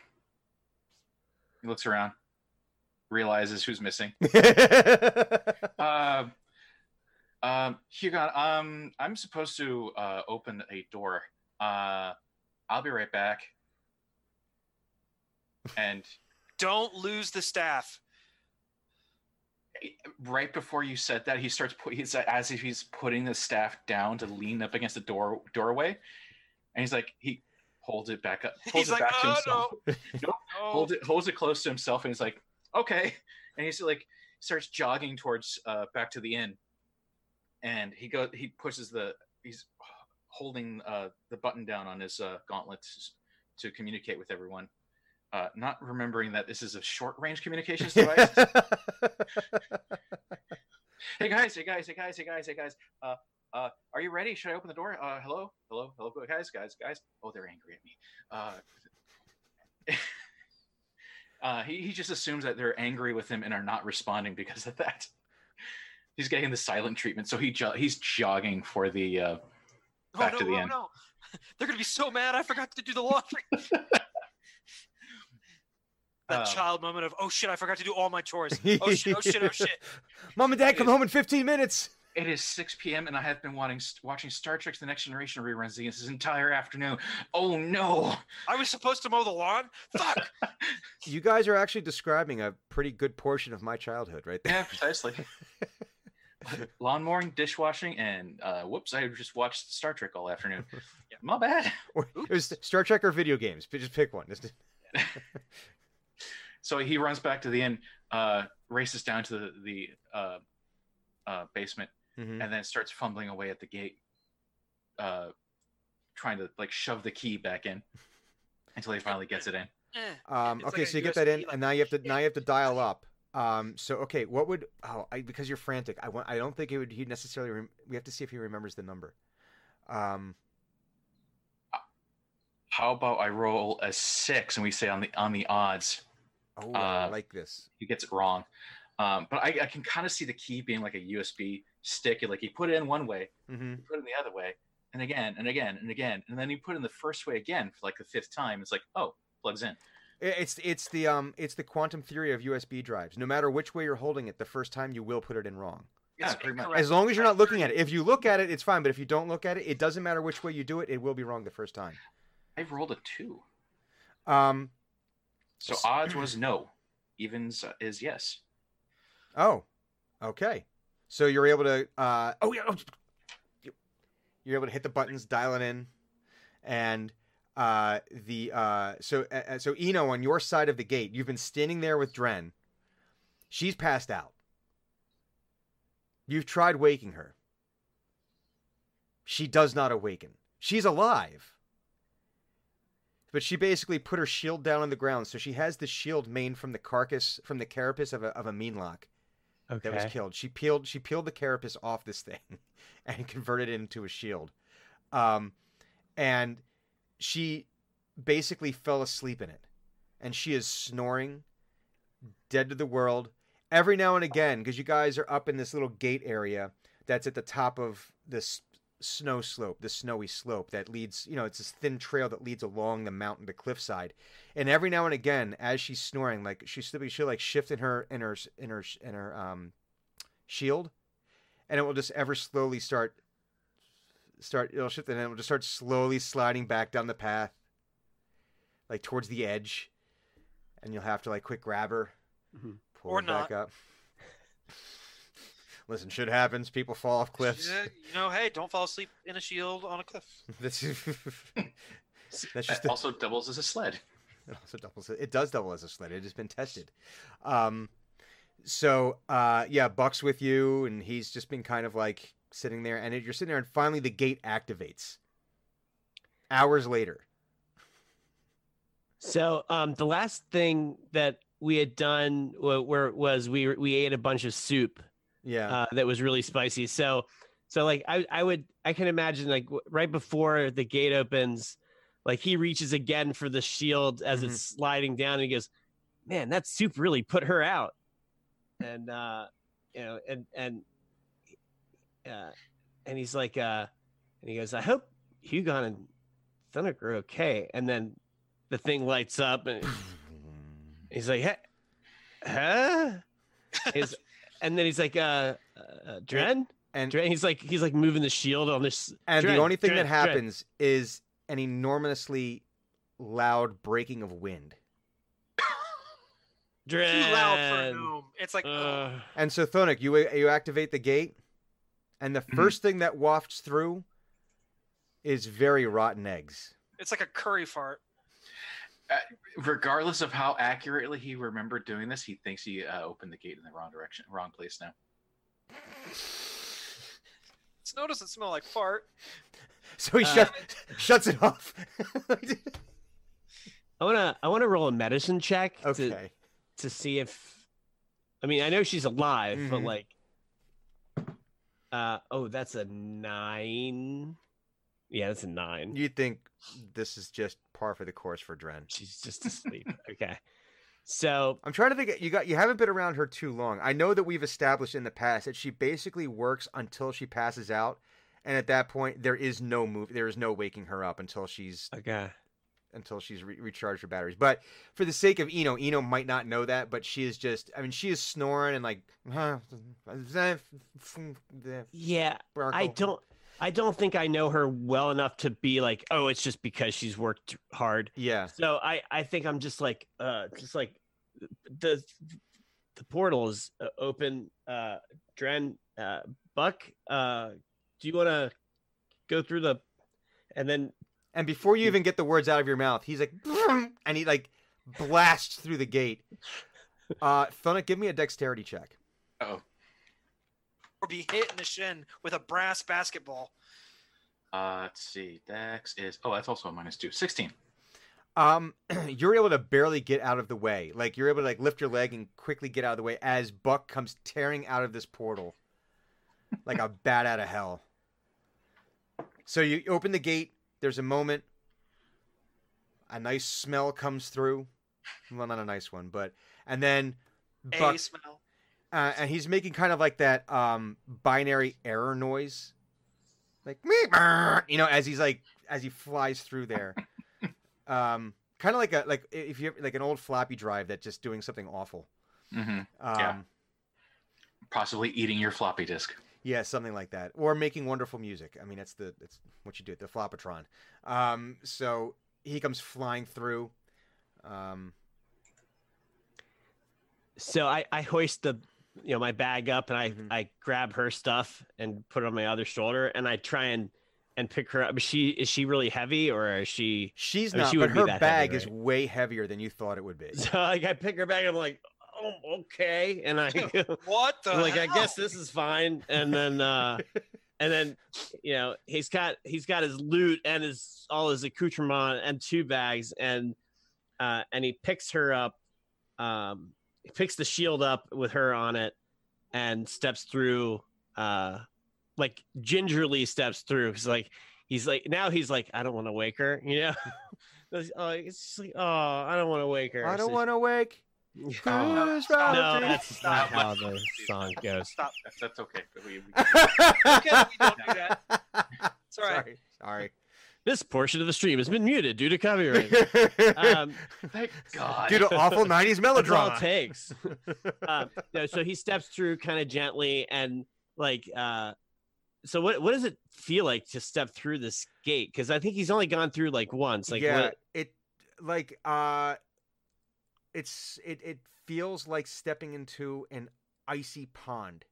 He looks around, realizes who's missing. (laughs) Uh, um, Hugon, um, I'm supposed to uh, open a door. Uh, I'll be right back. And Don't lose the staff. right before you said that, he starts put he's as if he's putting the staff down to lean up against the door doorway, and he's like he holds it back up, holds He's it like, back to oh himself, no. (laughs) Nope. (laughs) no. holds it holds it close to himself, and he's like, okay, and he's like starts jogging towards uh, back to the inn, and he goes he pushes the he's holding uh, the button down on his uh, gauntlets to communicate with everyone. Uh, not remembering that this is a short range communications (laughs) device. hey guys, hey guys, hey guys, hey guys, hey guys. Uh, uh, are you ready? Should I open the door? Uh, hello, hello, hello, guys, guys, guys. Oh, they're angry at me. Uh, (laughs) uh, he he just assumes that they're angry with him and are not responding because of that. He's getting the silent treatment, so he jo- he's jogging for the. Uh, Oh, back no, to the no, end. no. (laughs) They're gonna be so mad. I forgot to do the laundry. (laughs) that Um, child moment of oh shit, I forgot to do all my chores. (laughs) Oh shit, oh shit, oh shit. Mom and Dad come home in 15 minutes. it is 6 p.m. and I have been wanting, watching Star Trek: The Next Generation reruns this entire afternoon. Oh no! I was supposed to mow the lawn. Fuck. You guys are actually describing a pretty good portion of my childhood right there. Yeah, precisely. (laughs) Lawn mowing, dishwashing, and uh, whoops, I just watched Star Trek all afternoon. (laughs) Yeah. My bad. (laughs) Or- It was Star Trek or video games. but Just pick one. Just- So he runs back to the inn, uh, races down to the, the uh, uh, basement, Mhm. and then starts fumbling away at the gate, uh, trying to like shove the key back in until he finally gets it in. Eh. Um, okay, like so you get that in, like, and now you have to shit. now you have to dial up. Um, so okay, what would oh I, because you're frantic, I want I don't think it would he necessarily. Rem- we have to see if he remembers the number. Um, How about I roll a six and we say on the on the odds oh, I Uh, like this. he gets it wrong. Um, but I, I can kind of see the key being like a USB stick. Like he put it in one way, mm-hmm. put it in the other way, and again and again and again, and then you put it in the first way again for like the fifth time. It's like, oh, plugs in. It's it's the um it's the quantum theory of USB drives. No matter which way you're holding it, the first time you will put it in wrong. Yeah, It's pretty much. As long as you're not looking at it. If you look at it, it's fine. But if you don't look at it, it doesn't matter which way you do it. It will be wrong the first time. I've rolled a two, Um. so odds was no, evens uh, is yes. Oh. Okay. So you're able to. Uh. Oh yeah. oh, you- You're able to hit the buttons, dial it in, and uh the uh so uh, so Eno on your side of the gate, you've been standing there with Dren. She's passed out. You've tried waking her. she does not awaken. She's alive. But she basically put her shield down on the ground, so she has the shield made from the carcass, from the carapace of a of a Meenlock Okay. that was killed. She peeled she peeled the carapace off this thing (laughs) and converted it into a shield. Um, and she basically fell asleep in it, and she is snoring, dead to the world. Every now and again, because you guys are up in this little gate area that's at the top of this snow slope, the snowy slope that leads, you know, it's this thin trail that leads along the mountain, the cliffside. And every now and again, as she's snoring, like she's sleeping, she'll like shift in her in her in her in her um shield, and it will just ever slowly start start it'll shift and then it will just start slowly sliding back down the path, like towards the edge, and you'll have to like quick grab her, Mhm. pull Or her back up. (laughs) Listen, shit happens. People fall off cliffs. Yeah, you know, hey, don't fall asleep in a shield on a cliff. That's, (laughs) that's just (laughs) the, also doubles as a sled. It also doubles. It does double as a sled. It has been tested. Um, so uh, yeah, Buck's with you, and he's just been kind of like sitting there, and you're sitting there, and finally the gate activates. Hours later. So um, the last thing that we had done where was we we ate a bunch of soup Yeah. uh, that was really spicy. So so like I I would I can imagine like right before the gate opens, like he reaches again for the shield as it's sliding down, and he goes, "Man, that soup really put her out." And uh, you know, and and uh, and he's like, uh, and he goes, "I hope Hugon and Thunder are okay." And then the thing lights up, and (laughs) he's like, "Hey, huh?" He's, (laughs) and then he's like, uh, uh Dren? and Dren? He's like, he's like moving the shield on this. and Dren, the only thing Dren, that Dren. happens is an enormously loud breaking of wind. Dren. Too loud for a gnome. It's like, Uh, And so Thunuk, you you activate the gate, and the Mhm. first thing that wafts through is very rotten eggs. it's like a curry fart. Regardless of how accurately he remembered doing this, he thinks he uh, opened the gate in the wrong direction, wrong place now. Snow doesn't smell like fart. (laughs) So he Uh, shut, shuts it off. (laughs) I wanna, I wanna roll a medicine check to okay. to see if, I mean, I know she's alive, but Mhm. like, uh, oh, that's a nine. Yeah, that's a nine. You think this is just par for the course for Dren? She's just asleep. okay, so I'm trying to think. You got you haven't been around her too long. I know that we've established in the past that she basically works until she passes out, and at that point there is no move. There is no waking her up until she's okay. Until she's re- recharged her batteries. But for the sake of Eno, Eno might not know that, but she is just. I mean, she is snoring and like. Yeah, (laughs) I don't. I don't think I know her well enough to be like, oh, it's just because she's worked hard. Yeah. So I, I think I'm just like, uh, just like the the portal is uh, open. Uh, Dren, uh, Buck, uh, do you want to go through the, and then And before you even get the words out of your mouth, he's like, (laughs) and he like blasts through the gate. (laughs) Uh, Thunuk, give me a dexterity check. Oh, Or be hit in the shin with a brass basketball. uh, let's see. Dex is oh, that's also a minus two. Sixteen. Um, (clears throat) you're able to barely get out of the way. Like you're able to like lift your leg and quickly get out of the way as Buck comes tearing out of this portal, like a bat out of hell. So you open the gate. There's a moment. A nice smell comes through. Well, not a nice one, but and then Buck A smell. uh, and he's making kind of like that um binary error noise like you know as he's like as he flies through there (laughs) um kind of like a like if you like an old floppy drive that's just doing something awful Mm-hmm. um Yeah. Possibly eating your floppy disk. Yeah something like that or making wonderful music i mean that's the that's what you do at the Floppotron um so he comes flying through um so I, I hoist the, you know, my bag up and I, Mhm. I grab her stuff and put it on my other shoulder and I try and, and pick her up. Is she, is she really heavy or is she? she's I mean, not she but her bag heavy, is way heavier than you thought it would be (laughs) So like I pick her back. And I'm like, oh, okay, and I. (laughs) (laughs) What the I'm like, I guess this is fine. And then, uh, (laughs) and then you know he's got he's got his loot and his all his accoutrement and two bags and uh and he picks her up um he picks the shield up with her on it and steps through uh like gingerly steps through he's like he's like now he's like i don't want to wake her you know It's- oh, it's just like oh i don't want to wake her I don't So- want to wake. Oh, Who's stop. right no there? that's not how the song goes Stop. That's, that's okay. We, we, (laughs) Okay, we don't do that. It's all right. (laughs) Sorry. this portion of the stream has been muted due to copyright (laughs) um thank God. Due to awful 90s That's all melodrama. it takes. um, no, so he steps through kind of gently and like uh so what what does it feel like to step through this gate? Because I think he's only gone through like once. Like yeah, what, it like uh it's it it feels like stepping into an icy pond.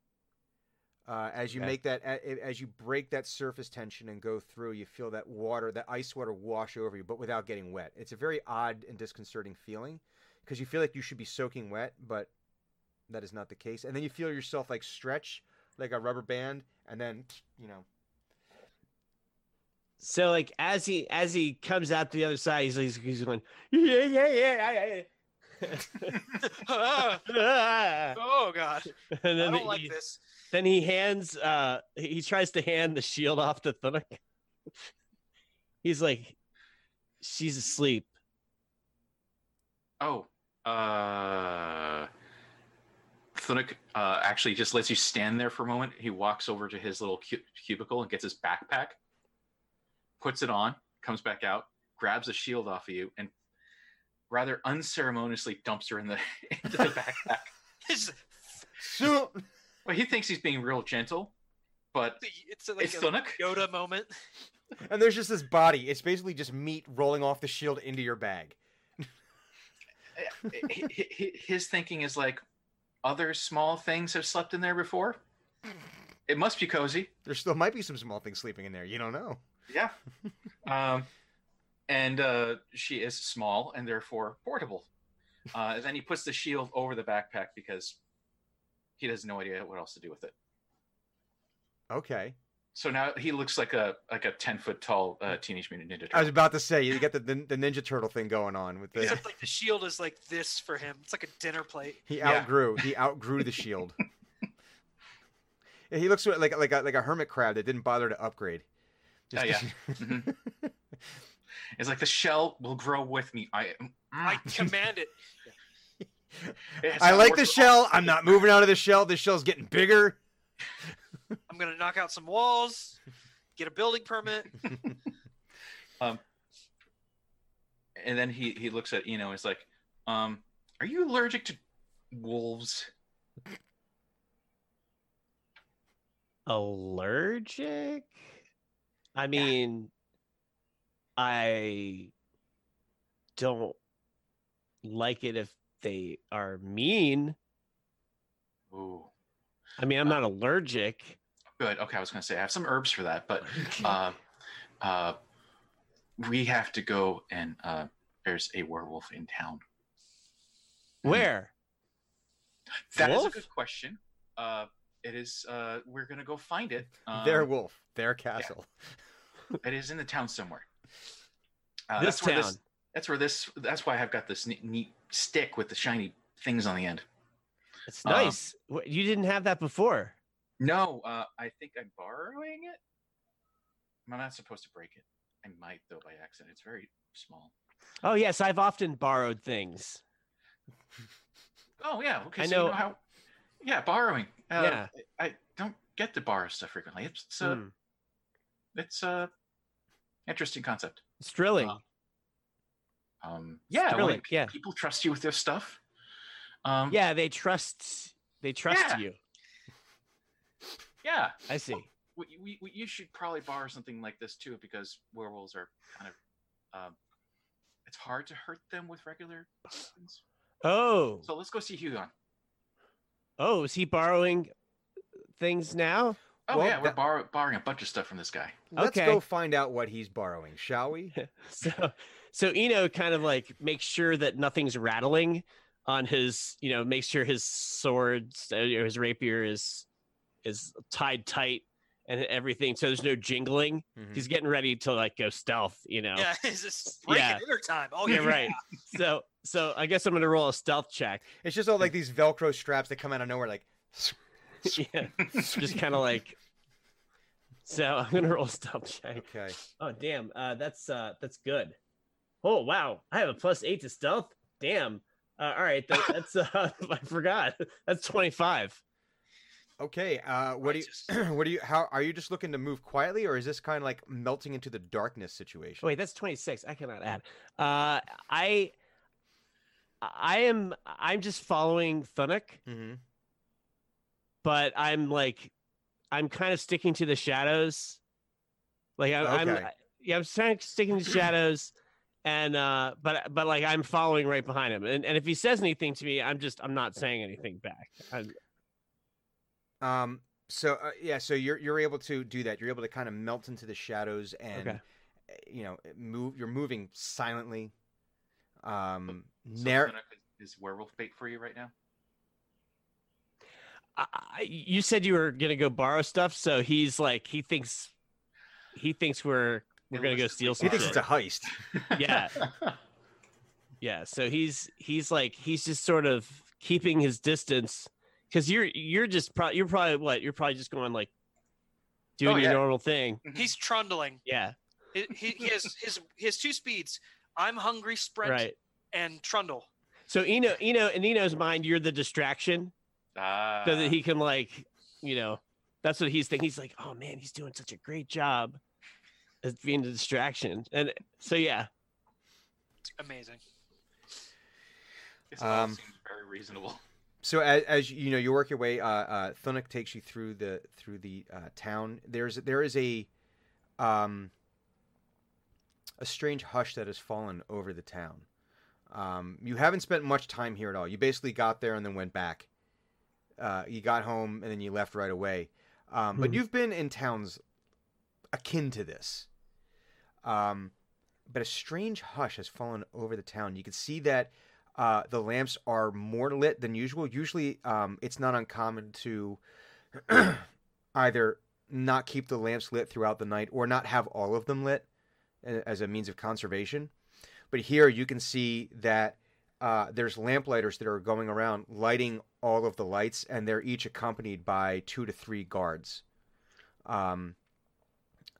Uh, as you Okay. make that, as you break that surface tension and go through, you feel that water, that ice water, wash over you, but without getting wet. It's a very odd and disconcerting feeling because you feel like you should be soaking wet, but that is not the case. And then you feel yourself like stretch like a rubber band, and then you know, so like as he as he comes out the other side, he's he's, he's going yeah yeah yeah yeah. Ah, yeah. (laughs) oh God, (laughs) and I then don't like he, this. then he hands uh he tries to hand the shield off to Thunuk. (laughs) He's like, she's asleep. Oh, uh, Thunuk uh, actually just lets you stand there for a moment. He walks over to his little cu- cubicle and gets his backpack, puts it on, comes back out, grabs a shield off of you, and rather unceremoniously dumps her in the (laughs) into the backpack. (laughs) It's, so Well, he thinks he's being real gentle, but it's like it's a Thunuk. Yoda moment. (laughs) and there's just this body. It's basically just meat rolling off the shield into your bag. Hi- hi- hi- His thinking is like, other small things have slept in there before. It must be cozy. There still might be some small things sleeping in there. You don't know. Yeah. um, and uh, she is small and therefore portable. Uh, and then he puts the shield over the backpack because he has no idea what else to do with it. Okay. So now he looks like a like a ten foot tall uh, teenage mutant ninja Turtle. I was about to say you get the, the the Ninja Turtle thing going on with the. Except like the shield is like this for him. It's like a dinner plate. He Yeah. outgrew. He outgrew the shield. (laughs) He looks like like a, like a hermit crab that didn't bother to upgrade. Oh, yeah. (laughs) It's like the shell will grow with me. I I Mm. command it. (laughs) I like the shell. I'm not moving out of the shell. The shell's getting bigger. I'm gonna knock out some walls, get a building permit. (laughs) um, And then he he looks at Eno. and is like, um, are you allergic to wolves? allergic i mean i don't like it if they are mean Ooh. i mean i'm not allergic Good. Okay, I was going to say I have some herbs for that, but (laughs) uh, uh, we have to go and uh, there's a werewolf in town. where That is Wolf? a good question. Uh, it is. Uh, we're going to go find it. Um, their wolf. Their castle. (laughs) It is in the town somewhere. Uh, this that's where town That's where this. That's why I've got this neat, neat stick with the shiny things on the end. it's um, nice Wh- you didn't have that before No, uh, I think I'm borrowing it. I'm not supposed to break it. I might though by accident. It's very small. oh yes i've often borrowed things Oh yeah. Okay. I so you know- know how. Yeah, borrowing. Uh, Yeah. I don't get to borrow stuff frequently. It's a Hmm. it's a interesting concept. it's thrilling Uh, Um. Yeah. thrilling, like, yeah. People trust you with their stuff. Um. yeah they trust they trust Yeah. you (laughs) Yeah. i see We, we, we, you should probably borrow something like this too, because werewolves are kind of. Um, it's hard to hurt them with regular weapons. oh So let's go see Hugon. oh is he borrowing things now Oh Well, yeah, we're that- borrow, borrowing a bunch of stuff from this guy. Let's Okay. go find out what he's borrowing, shall we? (laughs) so so Eno kind of like makes sure that nothing's rattling on his you know makes sure his sword uh, or his rapier is is tied tight and everything. So there's no jingling. Mhm. He's getting ready to like go stealth, you know. Yeah, (laughs) it's just break Yeah. dinner time. Oh Yeah, yeah, right. So so I guess I'm gonna roll a stealth check. It's just all like these Velcro straps that come out of nowhere, like. (laughs) yeah, (laughs) just kind of like. So I'm gonna roll stealth check. Okay. Oh damn, uh, that's uh, that's good. Oh wow, I have a plus eight to stealth. Damn. Uh, all right, that, (laughs) that's uh, I forgot. That's twenty five. Okay. Uh, what do you? (clears throat) What do you? How are you just looking to move quietly, or is this kind of like melting into the darkness situation? Wait, that's 26. I cannot add. Uh, I, I am, I'm just following Thunuk, Mm-hmm. But I'm like, I'm kind of sticking to the shadows. Like I, I'm, yeah, I'm trying to sticking to shadows, and uh, but but like I'm following right behind him, and and if he says anything to me, I'm just I'm not saying anything back. I'm, Um. So uh, yeah. So you're you're able to do that. You're able to kind of melt into the shadows and Okay. uh, you know move. You're moving silently. Um. So Nar- is werewolf bait for you right now. I, I- you said you were gonna go borrow stuff, so he's like he thinks, he thinks we're we're gonna go steal some. he thinks shit. it's a heist. (laughs) Yeah. Yeah, so he's he's like he's just sort of keeping his distance because you're you're just pro- you're probably what you're probably just going like doing Oh, your normal thing. Mm-hmm. He's trundling. Yeah, He, he, he has (laughs) his he has two speeds. I'm hungry, sprint, right. and trundle. So Eno Eno in Eno's mind, you're the distraction, Ah, so that he can like you know that's what he's thinking. He's like, oh man, he's doing such a great job as being the distraction, and so yeah, It's amazing. this Um, seems very reasonable. So as, as you know, you work your way. Uh, uh, Thunuk takes you through the through the uh, town. There's there is a um, a strange hush that has fallen over the town. Um, you haven't spent much time here at all. You basically got there and then went back. Uh, you got home and then you left right away. Um, But Mhm. you've been in towns akin to this. Um, but a strange hush has fallen over the town. You can see that uh, the lamps are more lit than usual. Usually, um, it's not uncommon to (clears throat) either not keep the lamps lit throughout the night or not have all of them lit as a means of conservation. But here you can see that uh, there's lamplighters that are going around lighting all of the lights, and they're each accompanied by two to three guards. Um,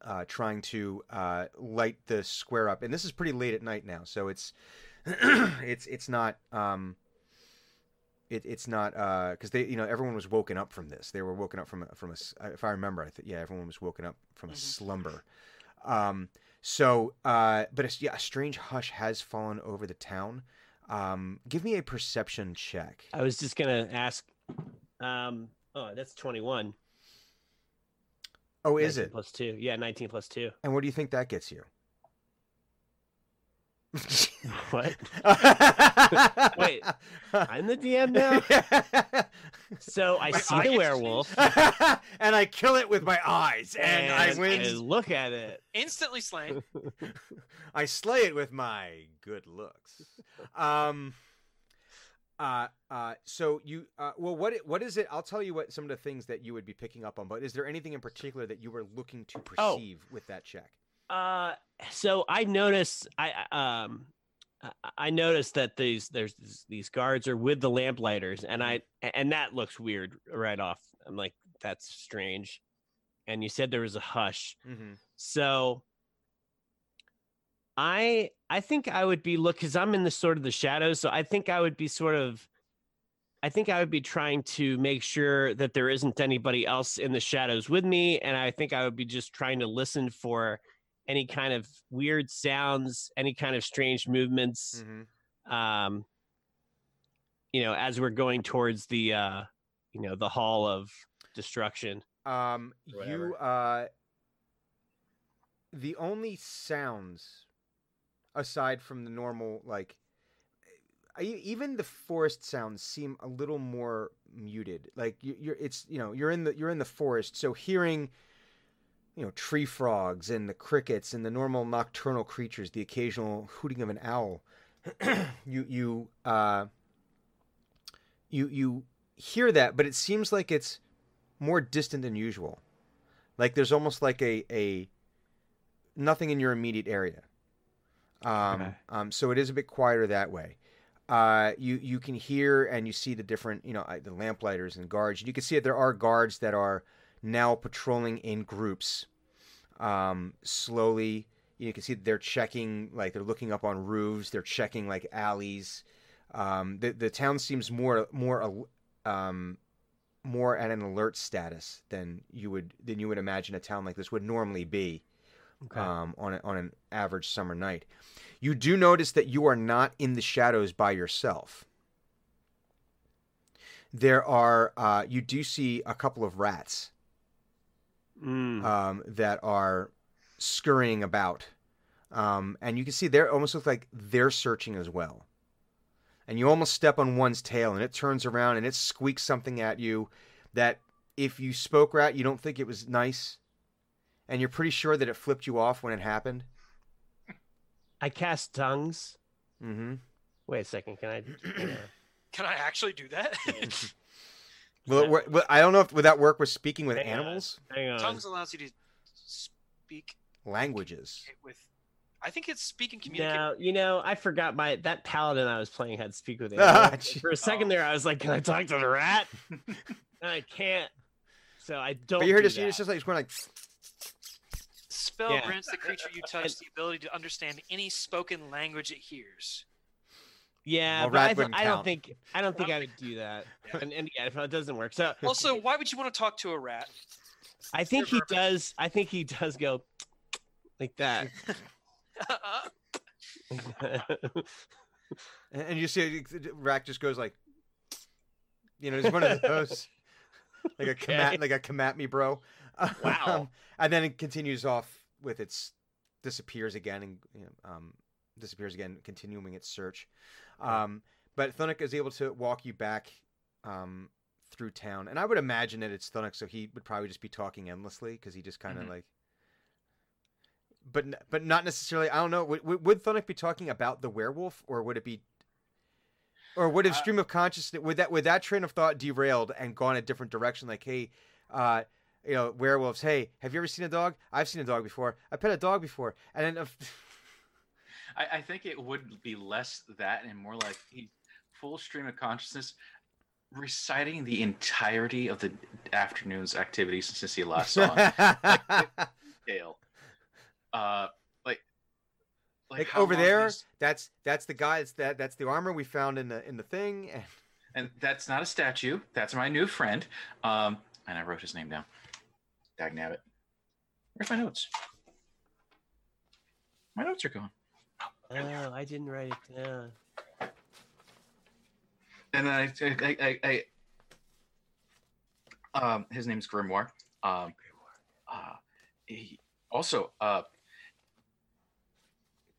uh, trying to uh, light the square up, and this is pretty late at night now, so it's (clears throat) it's it's not um, it, it's not because they you know everyone was woken up from this. They were woken up from a- from a s- if I remember, I th- yeah, everyone was woken up from a Mhm. slumber. Um, so, uh, but it's, yeah, a strange hush has fallen over the town. Um, give me a perception check. I was just gonna ask. Um, oh, that's twenty one. Oh, is it? plus two? Yeah, nineteen plus two. And what do you think that gets you? (laughs) What? Wait, I'm the DM now. (laughs) So I My see the werewolf (laughs) and I kill it with my eyes, and, I win. I look at it. Instantly slain. I slay it with my good looks. Um. Uh. Uh. So you. Uh. Well, what? What is it? I'll tell you what some of the things that you would be picking up on. But is there anything in particular that you were looking to Oh. perceive with that check? Uh, so I noticed. I um, I- noticed that these there's these- these guards are with the lamplighters, and I and that looks weird right off. I'm like, that's strange. And you said there was a hush, Mm-hmm. so I I think I would be look because I'm in the sort of the shadows, so I think I would be sort of. I think I would be trying to make sure that there isn't anybody else in the shadows with me, and I think I would be just trying to listen for any kind of weird sounds, any kind of strange movements. Mm-hmm. Um, you know, as we're going towards the uh, you know, the hall of destruction. Um, you uh, the only sounds aside from the normal like even the forest sounds seem a little more muted. Like you're, it's you know, you're in the you're in the forest, so hearing you know tree frogs and the crickets and the normal nocturnal creatures, the occasional hooting of an owl, (clears throat) you you uh, you you hear that, but it seems like it's more distant than usual. Like there's almost like a a nothing in your immediate area. Um, Okay. um, so it is a bit quieter that way. Uh, you you can hear and you see the different you know the lamplighters and guards. You can see that there are guards that are now patrolling in groups. Um, slowly, you can see they're checking like they're looking up on roofs. They're checking like alleys. Um, the the town seems more more um, more at an alert status than you would than you would imagine a town like this would normally be Okay. um, on a, on an average summer night. You do notice that you are not in the shadows by yourself. There are uh, you do see a couple of rats Mm. um, that are scurrying about, um, and you can see they almost look like they're searching as well. And you almost step on one's tail, and it turns around and it squeaks something at you that, if you spoke rat, you don't think it was nice, and you're pretty sure that it flipped you off when it happened. I cast tongues. Mm-hmm. Wait a second. Can I? hang. (clears throat) Can I actually do that? Will it work? Will, I don't know if would that work with speaking with Hang on. animals Hang on. Tongues allows you to speak languages. with. I think it's speak and communicate. No, you know, I forgot my that paladin I was playing had speak with (laughs) Ah, animals. gee. For a second there, I was like, "Can I talk to the rat?" and (laughs) I can't. So I don't. But you heard do this. It's that. just like it's going like. Spell Yeah. grants the creature you touch the ability to understand any spoken language it hears. Yeah, Well, but I, th- I don't think I don't think I would do that. And, and yeah, if it doesn't work, so Also, why would you want to talk to a rat? I think he Perfect. does. I think he does go like that. (laughs) And, and you see, the Rack just goes like, you know, it's one of those, (laughs) like a come at, like a come at me, bro. (laughs) Wow. Um, and then it continues off with its disappears again and you know, um, disappears again, continuing its search. Um, but Thunuk is able to walk you back um, through town, and I would imagine that it's Thunuk, so he would probably just be talking endlessly because he just kind of Mhm. like. But but not necessarily. I don't know. Would, would, Thunuk be talking about the werewolf, or would it be, or would have Uh, stream of consciousness would that would that train of thought derailed and gone a different direction? Like, hey, uh, you know, werewolves. Hey, have you ever seen a dog? I've seen a dog before. I pet a dog before, and then. I, I think it would be less that and more like he full stream of consciousness reciting the entirety of the afternoon's activities since he last saw him. Dale. (laughs) Uh like like how over there, that's that's the guy. That's that that's the armor we found in the in the thing. And and that's not a statue. That's my new friend. Um and I wrote his name down. Dag nabbit. Where's my notes? My notes are gone. Oh, I didn't write it down. and then I, I, I, I um, his name's Grimoire. Um, uh, he, also, uh,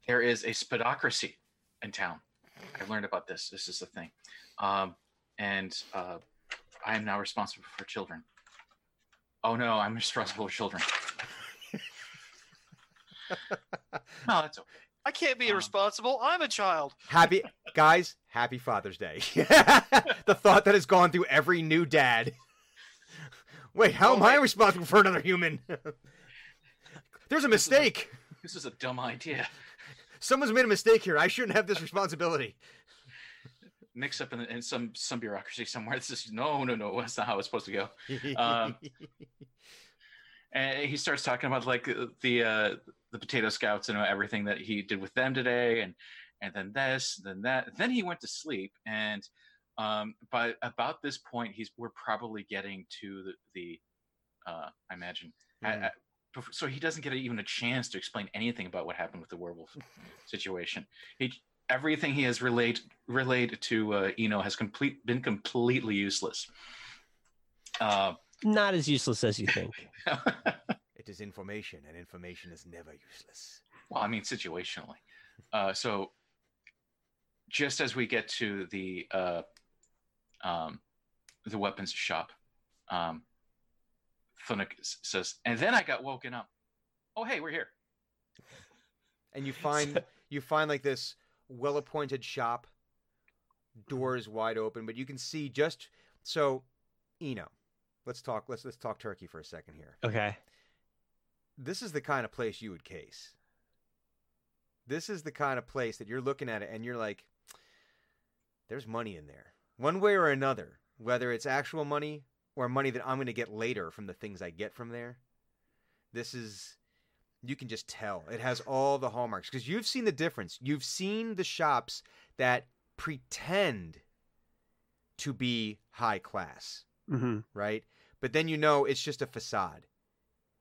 there is a spidocracy in town. I learned about this. This is the thing, um, and uh, I am now responsible for children. Oh no, I'm responsible for children. (laughs) no, that's okay. I can't be Um, irresponsible. I'm a child. happy guys, happy Father's Day. (laughs) the thought that has gone through every new dad. Wait, how Oh, am I responsible for another human? (laughs) There's a mistake. This is a dumb idea. Someone's made a mistake here. I shouldn't have this responsibility. Mix up in, in some some bureaucracy somewhere. This is no, no, no. That's not how it's supposed to go. Um, (laughs) and he starts talking about like uh, the uh, the potato scouts and everything that he did with them today, and and then this, then that. Then he went to sleep, and um, by about this point, he's we're probably getting to the the uh, I imagine. Mhm. I- I- so he doesn't get even a chance to explain anything about what happened with the werewolf (laughs) situation. He everything he has relayed relayed to uh, Eno has complete been completely useless. Uh, Not as useless as you think. (laughs) it is information, and information is never useless. well, I mean situationally. Uh, so just as we get to the uh, um, the weapons shop, um, Thunuk says, and then I got woken up. Oh, hey, we're here. and you (laughs) find you find like this well-appointed shop doors wide open but you can see just so eno let's talk let's let's talk turkey for a second here Okay. This is the kind of place you would case. This is the kind of place that you're looking at it and you're like, there's money in there. One way or another, whether it's actual money or money that I'm going to get later from the things I get from there. This is, you can just tell. It has all the hallmarks because you've seen the difference. You've seen the shops that pretend to be high class Mm-hmm. right? But then you know it's just a facade.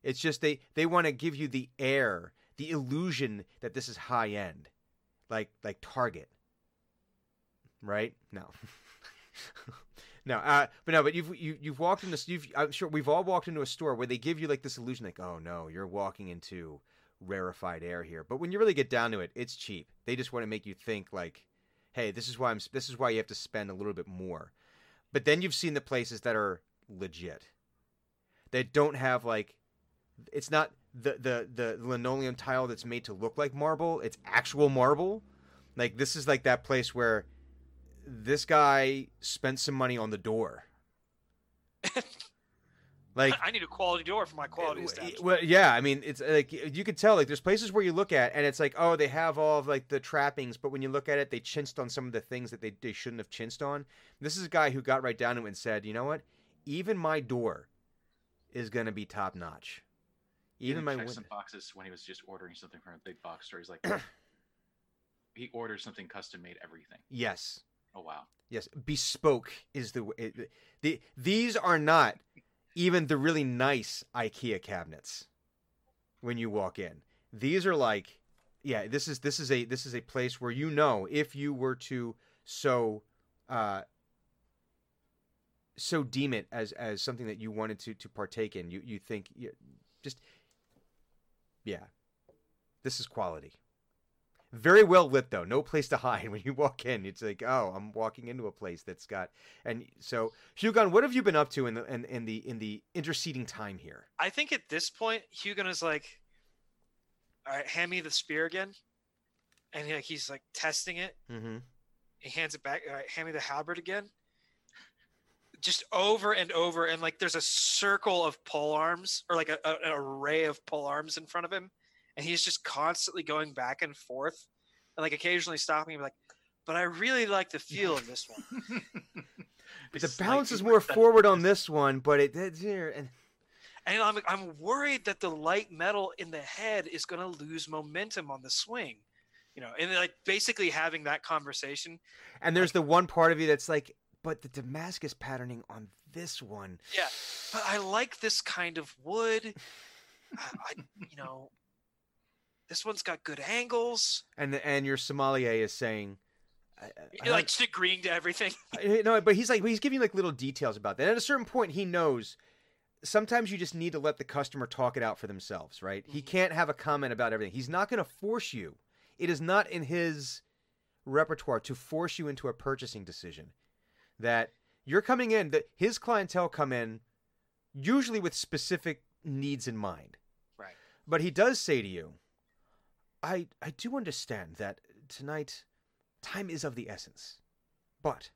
It's just they they want to give you the air, the illusion that this is high end, like like Target, right? No, (laughs) no, uh, but no, but you've you, you've walked into you've I'm sure we've all walked into a store where they give you like this illusion, like oh no, you're walking into rarefied air here. But when you really get down to it, it's cheap. They just want to make you think like, hey, this is why I'm this is why you have to spend a little bit more. But then you've seen the places that are legit. That don't have like it's not the the the linoleum tile that's made to look like marble, it's actual marble. Like this is like that place where this guy spent some money on the door. (laughs) like I need a quality door for my quality establishment. Well, yeah, I mean, it's like you could tell. Like, there's places where you look at, and it's like, oh, they have all of like the trappings, but when you look at it, they chinced on some of the things that they they shouldn't have chinced on. This is a guy who got right down to it and said, you know what? Even my door is gonna be top notch. Even my some boxes when he was just ordering something from a big box store. He's like, (clears throat) he orders something custom made everything. Yes, Oh wow. yes, bespoke is the way. The these are not even the really nice IKEA cabinets. When you walk in, these are like, yeah, this is this is a this is a place where you know if you were to so uh so deem it as as something that you wanted to to partake in you you think yeah, just yeah this is quality very well lit though no place to hide (laughs) when you walk in it's like oh i'm walking into a place that's got and so hugon what have you been up to in the in, in the in the interceding time here I think at this point, Hugon is like, "All right, hand me the spear again," and he, like he's like testing it. mm-hmm. He hands it back. All right, hand me the halberd again. Just over and over, and like there's a circle of pole arms, or like a, a- an array of pole arms in front of him, and he's just constantly going back and forth, and like occasionally stopping and like, "But I really like the feel of this one." (laughs) the balance is more forward on this one but it it's here and And I'm I'm worried that the light metal in the head is going to lose momentum on the swing. You know, and like basically having that conversation. and there's the one part of you that's like but the damascus patterning on this one Yeah, but I like this kind of wood. I, you know, this one's got good angles. and and your sommelier is saying I, I- like just agreeing to everything. (laughs) No, but he's like he's giving like little details about that. At a certain point, he knows. Sometimes you just need to let the customer talk it out for themselves, right? He Mhm. can't have a comment about everything. He's not going to force you. It is not in his repertoire to force you into a purchasing decision. That you're coming in, that his clientele come in usually with specific needs in mind. Right. But he does say to you, I I do understand that tonight time is of the essence. But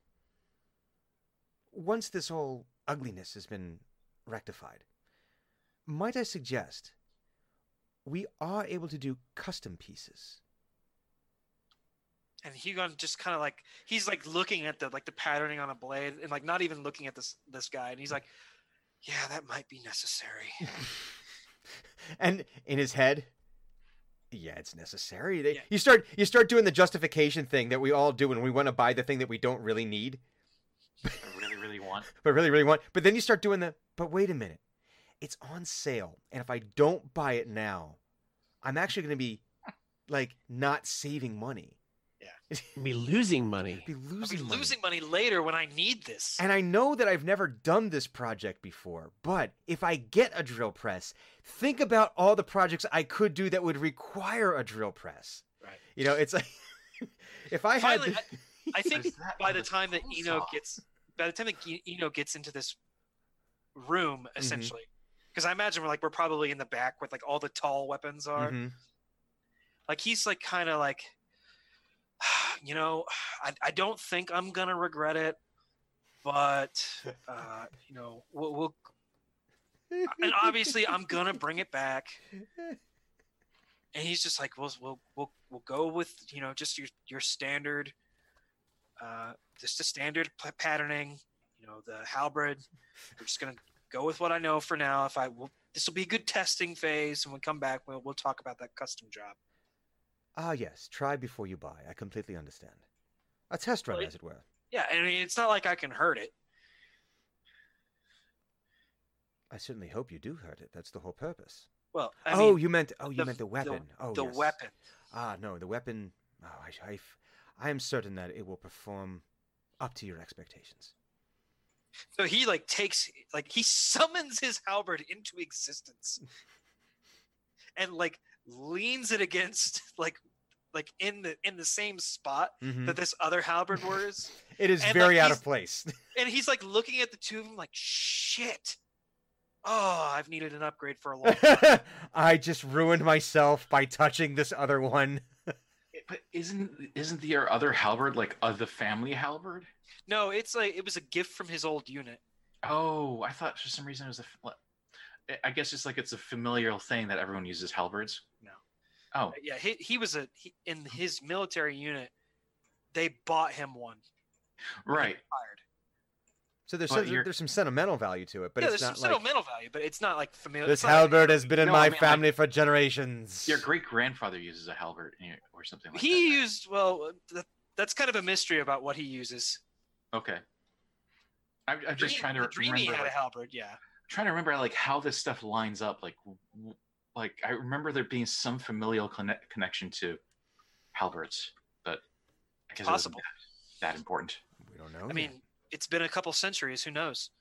once this whole ugliness has been rectified, might I suggest we are able to do custom pieces? And Hugon just kind of like he's like looking at the like the patterning on a blade and like not even looking at this this guy and he's like, yeah, that might be necessary. (laughs) and in his head, yeah, it's necessary. They, Yeah. You start you start doing the justification thing that we all do when we want to buy the thing that we don't really need, I really, really want. (laughs) but really really want. But then you start doing the. But wait a minute, it's on sale, and if I don't buy it now, I'm actually going to be like not saving money. (laughs) Be losing money. Be I'll losing be money. losing money later when I need this. And I know that I've never done this project before, but if I get a drill press, think about all the projects I could do that would require a drill press. Right. You know, it's like (laughs) if I had the- I think (laughs) by the the time that clothes Eno off? gets by the time that Ge- Eno gets into this room essentially because I imagine we're like we're probably in the back with like all the tall weapons are Mhm. like he's like kind of like (sighs) you know I, I don't think I'm gonna regret it but uh you know we'll, we'll and obviously I'm gonna bring it back. And he's just like, we'll we'll we'll, we'll go with you know just your your standard, uh, just the standard patterning. You know the halberd. We're just gonna go with what I know for now. If I will, this will be a good testing phase, and when we come back, we'll we'll talk about that custom job. Ah, yes. Try before you buy. I completely understand. A test run, as it were. Yeah, I mean it's not like I can hurt it. I certainly hope you do hurt it. That's the whole purpose. Well, I oh, mean, you meant oh, you the- meant the the- weapon. oh, the yes. weapon. Ah, no, the weapon. Oh, I, I, I am certain that it will perform up to your expectations. So he like takes like he summons his halberd into existence. (laughs) and like leans it against (laughs) like like in the in the same spot Mhm. that this other halberd was. (laughs) It is and, very like, out of place. (laughs) and he's like looking at the two of them like shit. Oh, I've needed an upgrade for a long time. I just ruined myself by touching this other one. But isn't isn't the other halberd like of the family halberd? no, it's like it was a gift from his old unit. Oh, I thought for some reason it was a. f- I guess it's like it's a familial thing that everyone uses halberds. No. Oh, uh, Yeah, he, he was a he, in his military unit. They bought him one. right. retired. So there's some, there's some sentimental value to it, but yeah, it's there's not some like sentimental value, but it's not like familiar. this it's like- halberd has been in No, my I mean, like- family for generations. Your great grandfather uses a halberd or something like he that. used well. That, that's kind of a mystery about what he uses. Okay. I'm, I'm just Dream- trying to Dreamy remember. had like- a halberd, yeah. Trying to remember like how this stuff lines up. Like, w- like I remember there being some familial conne- connection to Halberds, but I guess it wasn't Possible. that, that important. we don't know. I yet. mean, it's been a couple centuries. Who knows?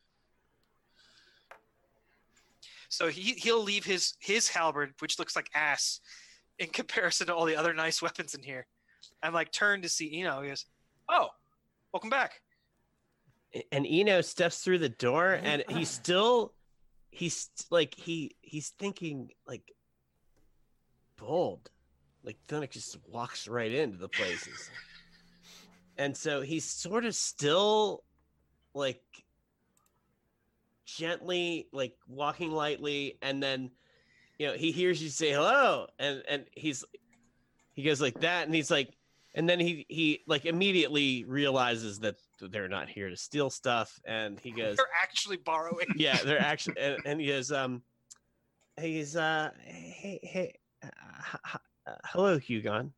So he he'll leave his his halberd, which looks like ass, in comparison to all the other nice (laughs) weapons in here. I'm like turned to see Eno. He goes, "Oh, welcome back." And Eno steps through the door and he's still he's like he he's thinking like bold like Thunuk just walks right into the places (laughs) and so he's sort of still like gently like walking lightly and then you know he hears you say hello and and he's he goes like that and he's like and then he he like immediately realizes that they're not here to steal stuff and he goes They're actually borrowing. (laughs) yeah they're actually (laughs) and, and he goes um he's uh hey hey uh, h- uh, hello hugon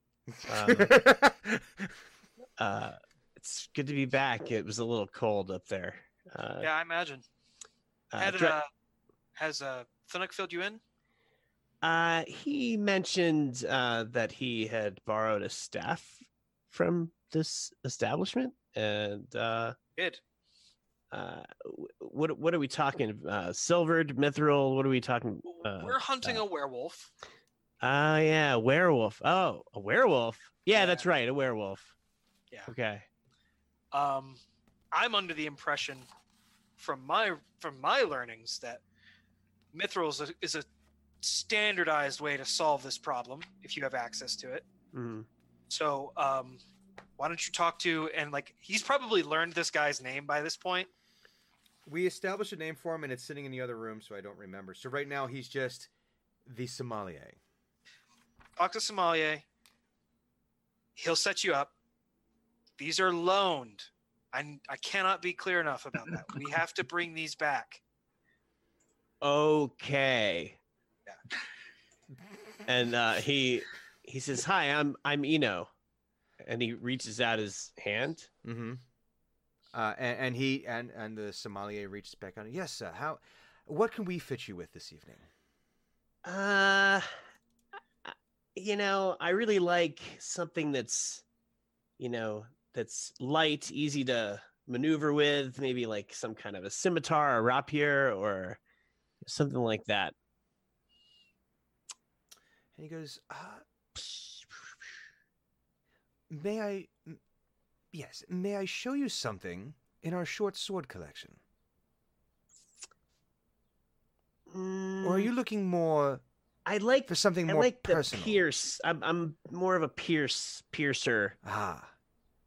um, (laughs) uh it's good to be back it was a little cold up there uh, Yeah, I imagine. uh, Had, dra- uh, has uh, Thunuk filled you in? Uh, he mentioned uh, that he had borrowed a staff from this establishment, and uh, Good. uh, what what are we talking? Uh, silvered, mithril. What are we talking? Uh, We're hunting a werewolf. Oh yeah, werewolf. Oh, a werewolf. Yeah, Yeah. that's right, a werewolf. Yeah. Okay. Um, I'm under the impression, from my from my learnings, that mithril is a, is a standardized way to solve this problem if you have access to it. Mhm. So, um, why don't you talk to and like he's probably learned this guy's name by this point. we established a name for him, and it's sitting in the other room, so I don't remember. So right now he's just the sommelier. Talk to sommelier. He'll set you up. These are loaned. I I cannot be clear enough about that. We have to bring these back. Okay. And uh, he he says, "Hi, I'm I'm Eno," and he reaches out his hand. Mm-hmm. Uh, and, and he and and the sommelier reaches back on. Yes, sir. How? What can we fit you with this evening? Uh, you know, I really like something that's, you know, that's light, easy to maneuver with. Maybe like some kind of a scimitar, a rapier, or something like that. And he goes, uh, "May I. Yes, may I show you something in our short sword collection? Or are Mm, you looking more I like for something I more like the personal? pierce. I'm I'm more of a pierce piercer. Ah, Like,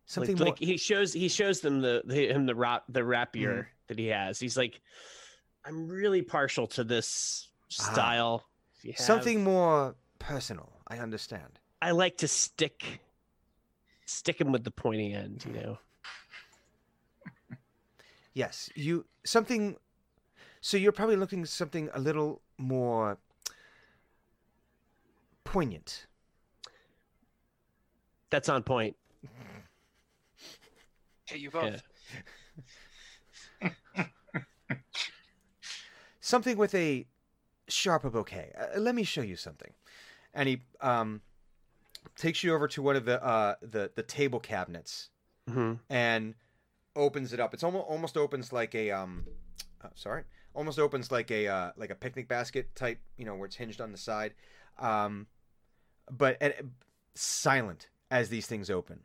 something more. like he shows he shows them the, the him the rap the rapier Mm-hmm. that he has. He's like, I'm really partial to this Ah. style. You have- Something more personal. I understand. I like to stick, stick him with the pointy end. You know. Yes, you something. So you're probably looking at something a little more poignant. That's on point. Hey, you both. Yeah. something with a sharper bouquet. Uh, let me show you something. And he um, takes you over to one of the uh, the the table cabinets hmm and opens it up. It's almost almost opens like a um, uh, sorry, almost opens like a uh, like a picnic basket type. You know where it's hinged on the side, um, but and, silent as these things open.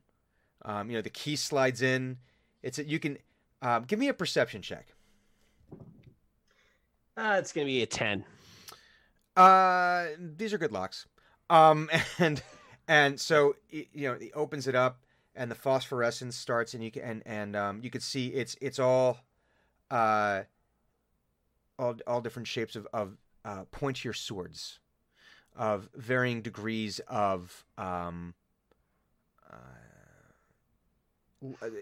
Um, you know the key slides in. It's a, you can um, give me a perception check. Uh, it's gonna be a ten. Uh, these are good locks. Um, (laughs) and and so y- you know it opens it up, and the phosphorescence starts, and you can and and um, you can see it's it's all, uh, all all different shapes of of uh, pointier swords, of varying degrees of um. Uh,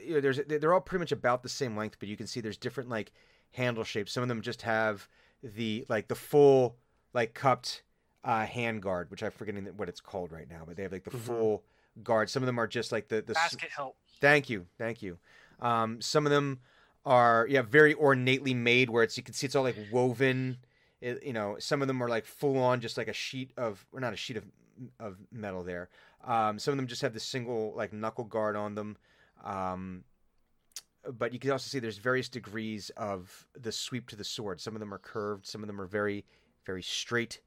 you know, there's they're all pretty much about the same length, but you can see there's different like handle shapes. Some of them just have the like the full like cupped uh, hand guard, which I'm forgetting what it's called right now, but they have like the Mhm. full guard. Some of them are just like the the. s- Basket hilt. Thank you, thank you. Um, some of them are yeah very ornately made, where it's you can see it's all like woven. It, you know, some of them are like full on, just like a sheet of or not a sheet of of metal there. Um, some of them just have the single like knuckle guard on them. Um, but you can also see there's various degrees of the sweep to the sword. Some of them are curved, some of them are very, very straight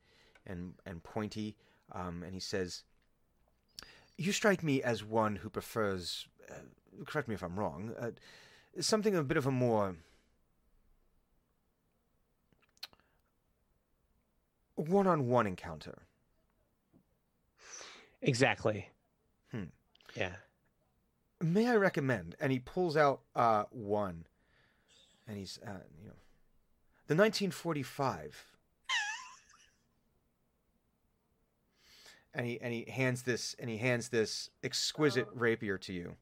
and and pointy. Um, and he says, "You strike me as one who prefers. Uh, correct me if I'm wrong. Uh, something a bit of a more one-on-one encounter." Exactly. Hmm. Yeah. may I recommend? And he pulls out uh, one, and he's uh, you know, the 1945. And he and he hands this and he hands this exquisite rapier to you.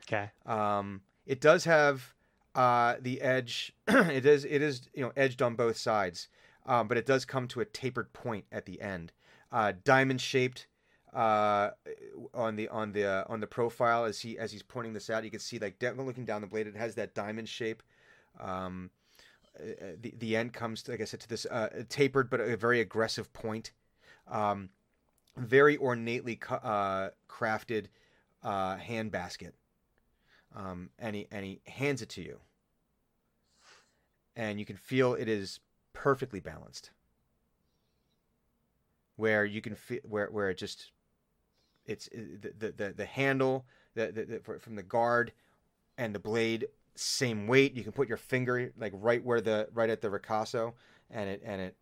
Okay. Um, it does have uh, the edge. (clears throat) it is it is you know edged on both sides, um, but it does come to a tapered point at the end, uh, diamond shaped. Uh, on the on the uh, on the profile as he as he's pointing this out, you can see like definitely looking down the blade, it has that diamond shape. Um, uh, the the end comes to, like I said to this uh, tapered but a very aggressive point. Um, very ornately uh, crafted uh, hand basket um, and he and he hands it to you, and you can feel it is perfectly balanced. Where you can feel where where it just it's the the the, the handle the, the, the from the guard and the blade same weight. You can put your finger like right where the right at the ricasso, and it and it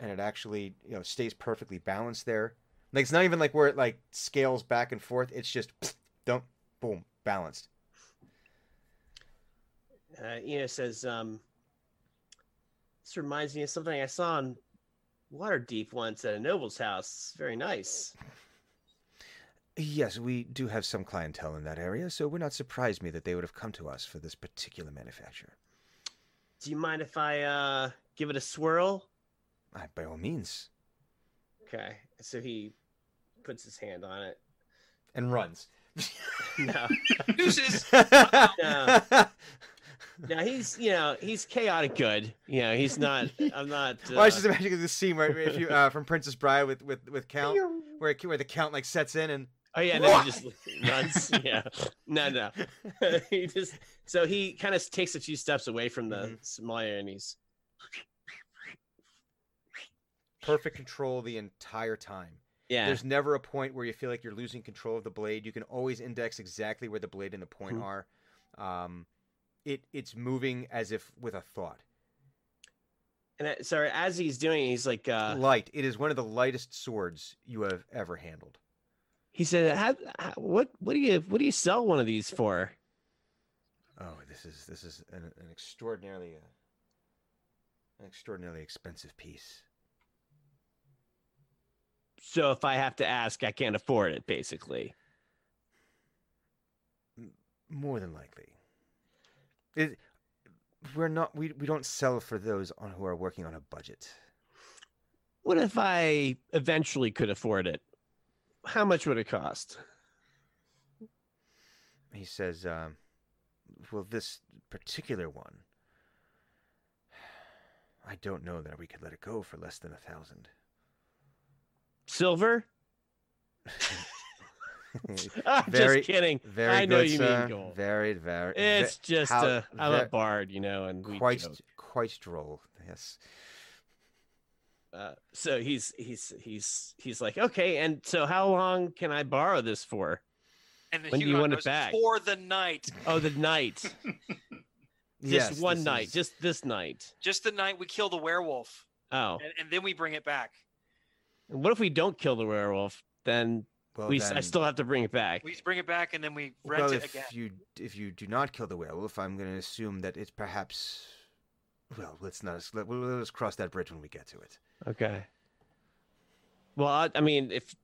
and it actually you know stays perfectly balanced there. Like it's not even like where it like scales back and forth. It's just (sniffs) dump boom balanced. Uh, Ina says, um, "This reminds me of something I saw in Waterdeep once at a noble's house. It's very nice." Yes, we do have some clientele in that area, so we're not surprised me that they would have come to us for this particular manufacturer. Do you mind if I uh, give it a swirl? I, by all means. Okay. So he puts his hand on it. And runs. (laughs) No, (laughs) Deuces. No. no, he's you know he's chaotic good. You know he's not. I'm not. Uh, Well, I was just imagining the scene where if you uh, from Princess Bride with with with Count, where where the Count like sets in and oh yeah, no, he just runs. Yeah, no, no. (laughs) he just so he kind of takes a few steps away from the Mhm. sommelier and he's perfect control the entire time. yeah. There's never a point where you feel like you're losing control of the blade. You can always index exactly where the blade and the point Mhm. are. Um, it it's moving as if with a thought. And uh, so as he's doing, it, he's like, uh, Light. It is one of the lightest swords you have ever handled. he said, how, how, "What what do you what do you sell one of these for?" Oh, this is this is an, an extraordinarily uh, An extraordinarily expensive piece. So if I have to ask, I can't afford it, basically. More than likely. It, we're not. We we don't sell for those on who are working on a budget. What if I eventually could afford it? How much would it cost? He says, um, "Well, this particular one, I don't know that we could let it go for less than a thousand. Silver? (laughs) I'm Very- just kidding. Very I know good, you sir. mean gold. Very, very. It's just how- uh, I'm ve- a bard, you know, and we quite, joke. quite droll. Yes. Uh, so he's he's he's he's like, okay, and so how long can I borrow this for? And then When do you want it back? For the night. (laughs) Oh, the night, (laughs) Yes, one night, is- just this night. Just the night we kill the werewolf. Oh, And, and then we bring it back. And what if we don't kill the werewolf? Then well, we s I then- still have to bring it back. We bring it back and then we rent well, it if again. you if you do not kill the werewolf, I'm going to assume that it's perhaps. Well, let's not. Let, let us cross that bridge when we get to it. Okay. Well, I, I mean, if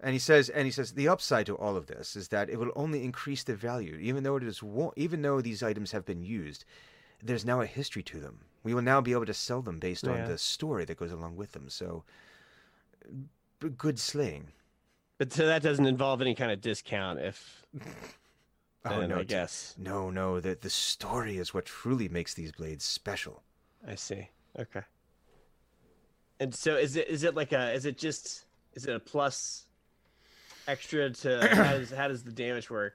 And he says, and he says, the upside to all of this is that it will only increase the value, even though it is, wa- even though these items have been used. There's now a history to them. We will now be able to sell them based Yeah. on the story that goes along with them. So, b- good sling. but so that doesn't involve any kind of discount. If (laughs) Oh no, I guess no, no. The the story is what truly makes these blades special. I see. Okay. And so is it is it like a is it just is it a plus extra to how (clears throat) does how does the damage work?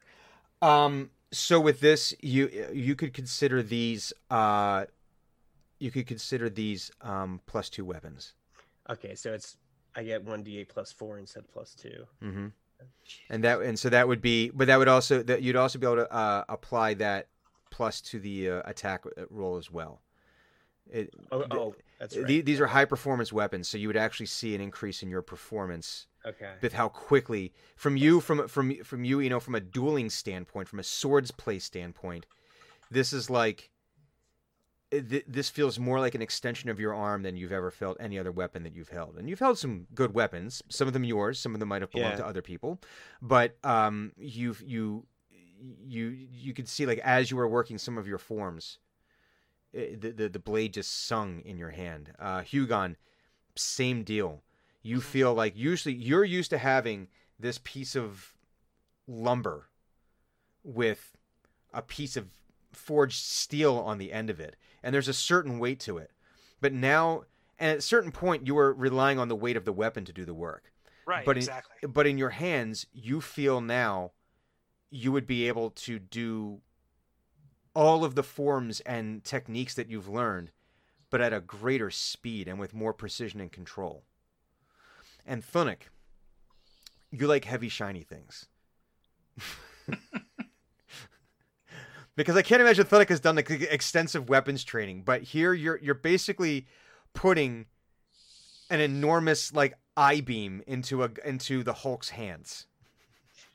Um. So with this, you you could consider these. Uh, you could consider these um plus two weapons. Okay, so it's I get one d8 plus four instead of plus two. Mm-hmm. And that and so that would be, but that would also that you'd also be able to uh, apply that plus to the uh, attack uh, roll as well. It, Oh, oh that's right. the- these are high performance weapons, so you would actually see an increase in your performance okay. with how quickly from you from from from you you know from a dueling standpoint, from a swords play standpoint, this is like th- this feels more like an extension of your arm than you've ever felt any other weapon that you've held. And you've held some good weapons, some of them yours, some of them might have belonged Yeah. to other people, but um, you've you you you could see like as you were working some of your forms, eh, the the, the blade just sung in your hand. Uh, Hugon, same deal. You feel like usually you're used to having this piece of lumber with a piece of forged steel on the end of it and there's a certain weight to it. But now and at a certain point you are relying on the weight of the weapon to do the work. Right, but in- exactly. but in your hands you feel now you would be able to do all of the forms and techniques that you've learned but at a greater speed and with more precision and control. And Thunuk, you like heavy shiny things (laughs) because I can't imagine Thunuk has done like extensive weapons training, but here you're you're basically putting an enormous like I-beam into a into the Hulk's hands.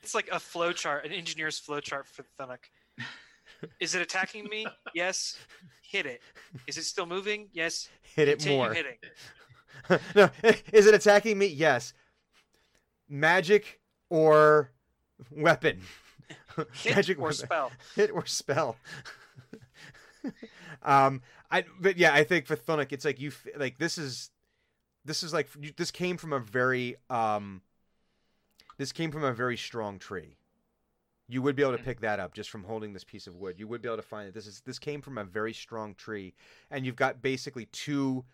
It's like a flow chart, an engineer's flow chart for Thunuk. (laughs) Is it attacking me? Yes. Hit it. Is it still moving? Yes. Hit it Continue more. hitting. (laughs) no, is it attacking me? Yes. Magic or weapon. (laughs) Hit Magic or spell. hit or spell. (laughs) um, I but yeah, I think for Thunuk, it's like you like this is this is like you- this came from a very um this came from a very strong tree. You would be able to pick that up just from holding this piece of wood. You would be able to find that this is this came from a very strong tree, and you've got basically two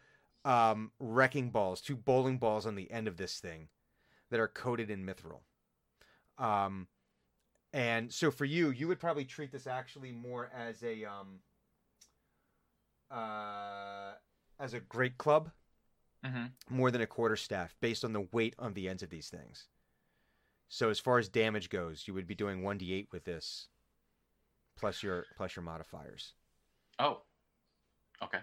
um, wrecking balls, two bowling balls on the end of this thing that are coated in mithril. Um, and so for you, you would probably treat this actually more as a um, uh, as a great club Mm-hmm. more than a quarter staff based on the weight on the ends of these things. So as far as damage goes, you would be doing 1d8 with this plus your plus your modifiers. Oh. Okay.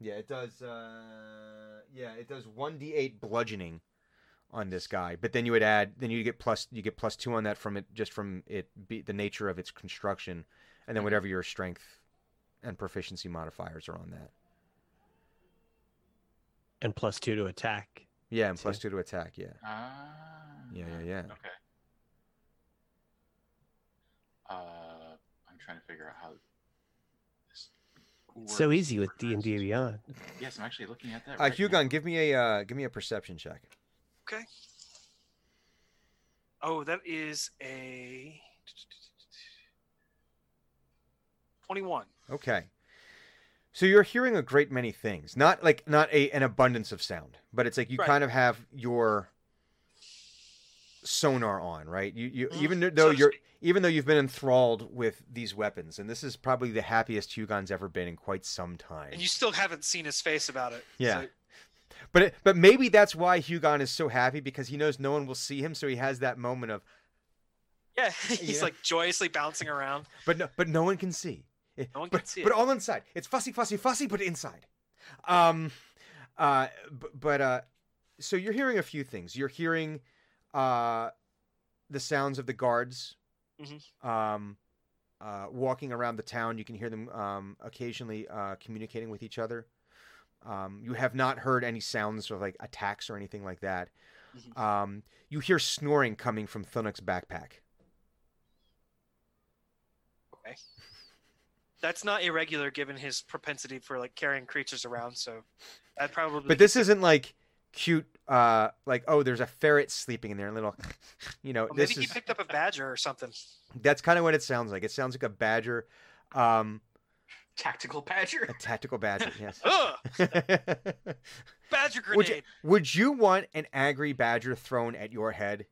Yeah, it does uh yeah, it does 1d8 bludgeoning on this guy, but then you would add then you get plus you get plus 2 on that from it just from it be the nature of its construction and then whatever your strength and proficiency modifiers are on that. And plus two to attack. Yeah, and Two. plus two to attack. Yeah. Ah. Yeah, yeah, yeah. Okay. Uh, I'm trying to figure out how this. So easy with D and D. Beyond. Yes, I'm actually looking at that. Uh, right now. Hugon, give me a uh, give me a perception check. Okay. Oh, that is a 21. Okay. So you're hearing a great many things. Not like not a an abundance of sound, but it's like you Right. kind of have your sonar on, right? You you Mhm, even though to you're even though you've been enthralled with these weapons, and this is probably the happiest Hugon's ever been in quite some time. And you still haven't seen his face about it. Yeah. So- But it, but maybe that's why Hugon is so happy because he knows no one will see him, so he has that moment of yeah. (laughs) (laughs) He's like joyously bouncing around. but no, but no one can see. Eh, No one but, can see but it. all inside. It's fussy, fussy, fussy, but inside. Um, uh, b- but uh, so you're hearing a few things. You're hearing, uh, the sounds of the guards, Mhm. um, uh, walking around the town. You can hear them um, occasionally uh, communicating with each other. Um, you have not heard any sounds of like attacks or anything like that. Mhm. Um, you hear snoring coming from Thunuk's backpack. Okay. That's not irregular given his propensity for like carrying creatures around. So that probably. But this isn't like cute, uh, like oh, there's a ferret sleeping in there, a little, (laughs) you know. Well, maybe this he is picked up a badger or something. that's kind of what it sounds like. It sounds like a badger, um, Tactical badger. a tactical badger. Yes. (laughs) (laughs) Badger grenade. would you would you want an angry badger thrown at your head?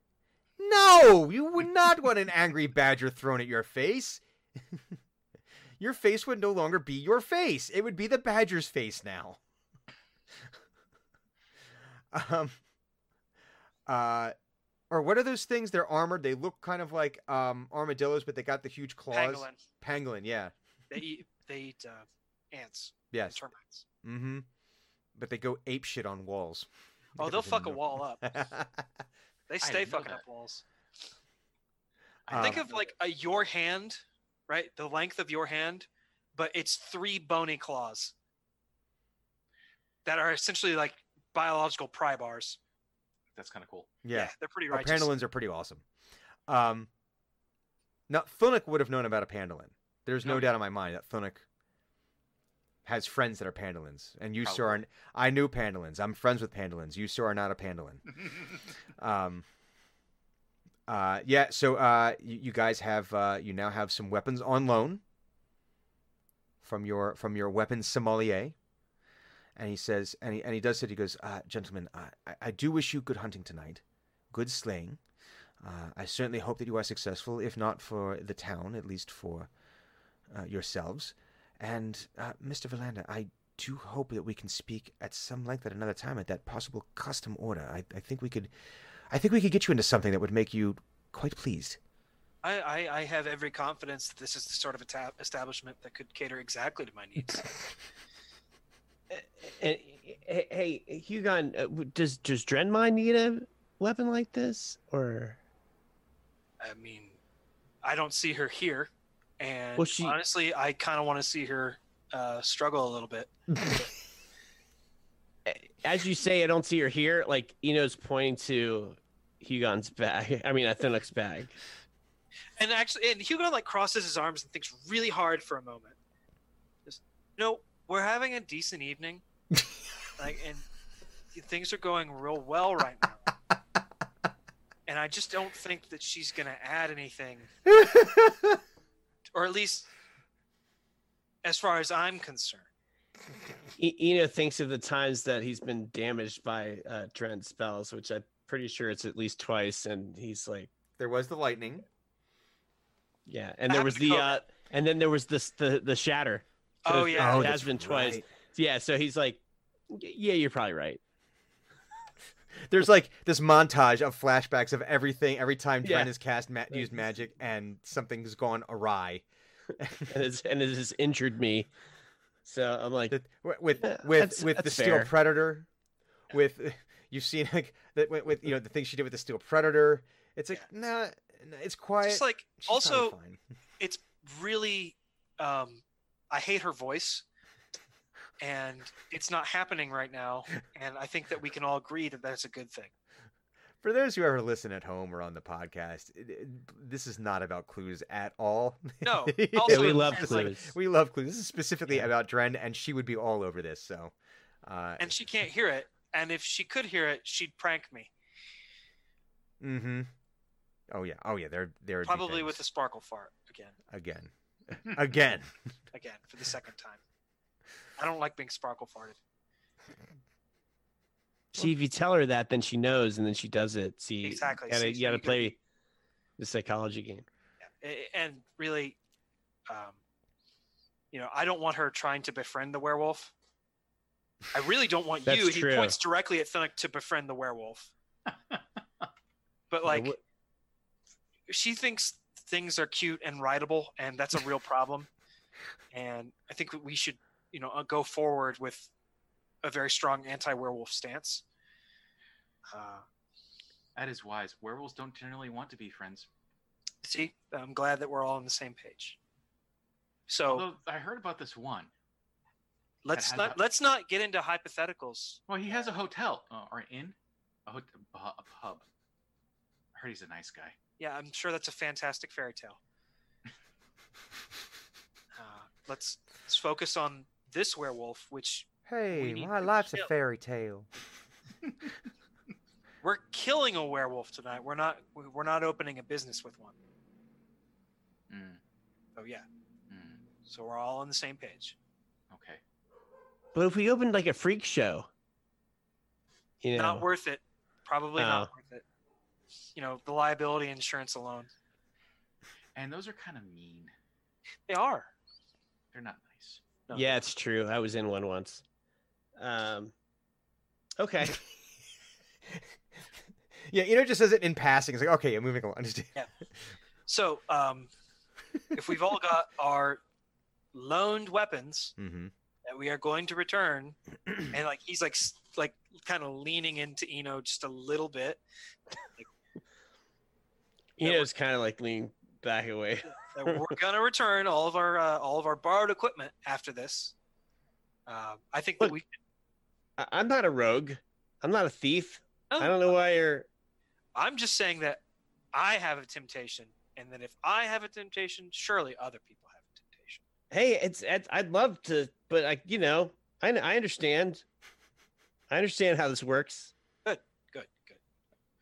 No, you would not want an angry badger thrown at your face. (laughs) your face would no longer be your face. It would be the badger's face now. um uh or what are those things? They're armored. They look kind of like um armadillos, but they got the huge claws. Pangolin. Pangolin, yeah. They eat. They eat uh, ants. Yes. Termites. Mm-hmm. But they go ape shit on walls. Oh, they'll fuck a wall up. up. (laughs) They stay didn't fucking up walls. I Think of like a your hand, right? The length of your hand, but it's three bony claws that are essentially like biological pry bars. That's kind of cool. yeah. they're pretty Oh, righteous. Pandolins are pretty awesome. Um, now Thunuk would have known about a Pandolin. There's no Okay. doubt in my mind that Thunuk has friends that are Pandolins, and you sir are. I knew Pandolins. I'm friends with Pandolins. You sir are not a Pandolin. (laughs) Um, uh, yeah. So uh, you, you guys have uh, you now have some weapons on loan from your from your weapons sommelier. And he says, and he, and he does say, he goes, uh, gentlemen, I, I- I do wish you good hunting tonight, good slaying. Uh, I certainly hope that you are successful, if not for the town, at least for uh, yourselves. And uh, Mr. Verlander, I do hope that we can speak at some length at another time at that possible custom order. I, I think we could, I think we could get you into something that would make you quite pleased. I, I, I have every confidence that this is the sort of eta- establishment that could cater exactly to my needs. Hey, (laughs) hey, Hugon, uh, does does Drenmine need a weapon like this, or I mean, I don't see her here, and Well, she- honestly, I kind of want to see her uh, struggle a little bit. (laughs) as you say, I don't see her here. Like Eno's pointing to Hugon's bag. I mean, Athenuk's bag. And actually, and Hugon like crosses his arms and thinks really hard for a moment. Just, you know, we're having a decent evening, (laughs) like, and things are going real well right now. (laughs) And I just don't think that she's gonna add anything, or at least, as far as I'm concerned. E- Eno thinks of the times that he's been damaged by uh, Dren's spells, which I'm pretty sure it's at least twice, and he's like, there was the lightning. yeah. And there was the to uh, and then there was this the the shatter. So Oh, yeah. it that's has been twice. right. Yeah, so he's like, yeah, you're probably right. There's like this montage of flashbacks of everything every time Dren Yeah. has cast ma- used magic and something's gone awry. and it's and it has injured me. So I'm like, with with Yeah, with, that's- the that's steel predator, with (laughs) you've seen like that with, with you know the things she did with the steel predator. It's like nah, nah, it's quiet. Just like She's also, fine. (laughs) it's really, um, I hate her voice. And it's not happening right now. And I think that we can all agree that that's a good thing. For those who ever listen at home or on the podcast, it- it- this is not about clues at all. No, (laughs) also we love It's like, clues. we love clues. This is specifically about Dren, and she would be all over this. So, uh, And she can't hear it. And if she could hear it, she'd prank me, mm-hmm. Oh yeah, oh yeah. They're they're probably with a sparkle fart again, again, (laughs) again. again for the second time. I don't like being sparkle farted. See, if you tell her that, then she knows, and then she does it. See, Exactly. You gotta, you gotta play the psychology game. A- And really, um, you know, I don't want her trying to befriend the werewolf. I really don't want you. true. He points directly at Thunuk to befriend the werewolf. (laughs) But like, what- she thinks things are cute and rideable, and that's a real problem. (laughs) and I think we should, you know, uh, go forward with a very strong anti-werewolf stance. Uh, That is wise. Werewolves don't generally want to be friends. see, I'm glad that we're all on the same page. So Although I heard about this one. let's not a- let's not get into hypotheticals. Well, he has a hotel uh, or an inn, a, a pub. I heard he's a nice guy. Yeah, I'm sure that's a fantastic fairy tale. (laughs) Uh, let's let's focus on this werewolf, which Hey, my to life's a fairy tale. (laughs) (laughs) we're killing a werewolf tonight. We're not we're not opening a business with one. Mm, Oh yeah, mm, so we're all on the same page. okay. But if we opened like a freak show, you know, Not worth it. Probably not Oh. worth it. You know, the liability insurance alone. And those are kind of mean. They are. They're not nice. No. yeah, it's true. I was in one once. Um, okay. (laughs) Yeah, you know, just says it in passing. It's like, okay, I'm moving along. (laughs) So, um, if we've all got our loaned weapons (laughs) mm-hmm. that we are going to return, (clears throat) and like he's like like kind of leaning into Eno just a little bit. You know, it's kind of like leaning back away. That we're gonna return all of our uh, all of our borrowed equipment after this. Um, I think that we. I- I'm not a rogue. I'm not a thief. I don't know why you're. I'm just saying that I have a temptation, and that if I have a temptation, surely other people have a temptation. Hey, it's, it's I'd love to, but I, you know, I, I understand. I understand how this works. Good, good. Good.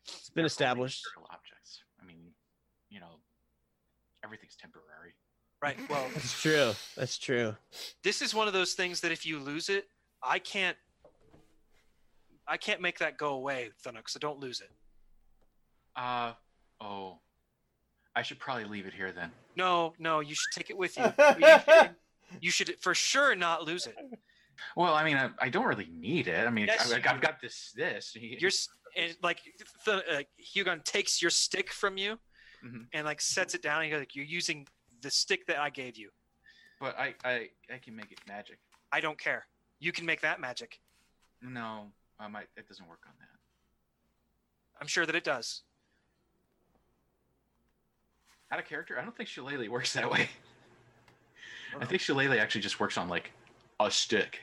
It's been They're established. material objects. I mean, you know, everything's temporary. Right. (laughs) Well, That's true. That's true. this is one of those things that if you lose it, I can't. I can't make that go away, Thunuk. So don't lose it. Uh oh. I should probably leave it here then. No, no, you should take it with you. (laughs) you, should, you should for sure not lose it. Well, I mean, I, I don't really need it. I mean, Yes, I, you I've got this. This. You're and like the, uh, Hugon takes your stick from you Mhm. and like sets it down. And you're like, you're using the stick that I gave you. But I, I, I can make it magic. I don't care. You can make that magic. No, I might. It doesn't work on that. I'm sure that it does. Out of character, I don't think Shillelagh works that way. I think Shillelagh actually just works on like a stick.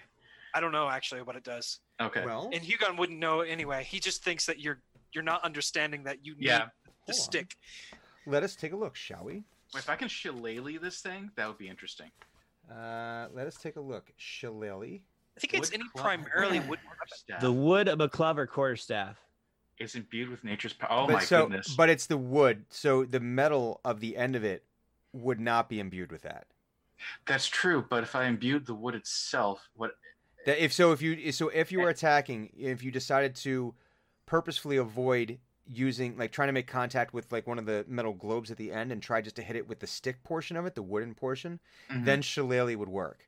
I don't know actually what it does. Okay. Well, And Hugon wouldn't know anyway. He just thinks that you're you're not understanding that you need yeah. the Hold on. Stick. let us take a look, shall we? If I can Shillelagh this thing, that would be interesting. Uh, let us take a look. Shillelagh. I think it's Wood any club- primarily wood wood. quarterstaff The wood of a clover quarterstaff. is imbued with nature's power. Oh but my so, goodness! But it's the wood, so the metal of the end of it would not be imbued with that. That's true. But if I imbued the wood itself, what? That if so, if you so if you were attacking, if you decided to purposefully avoid using like trying to make contact with like one of the metal globes at the end and try just to hit it with the stick portion of it, the wooden portion, Mhm. then shillelagh would work.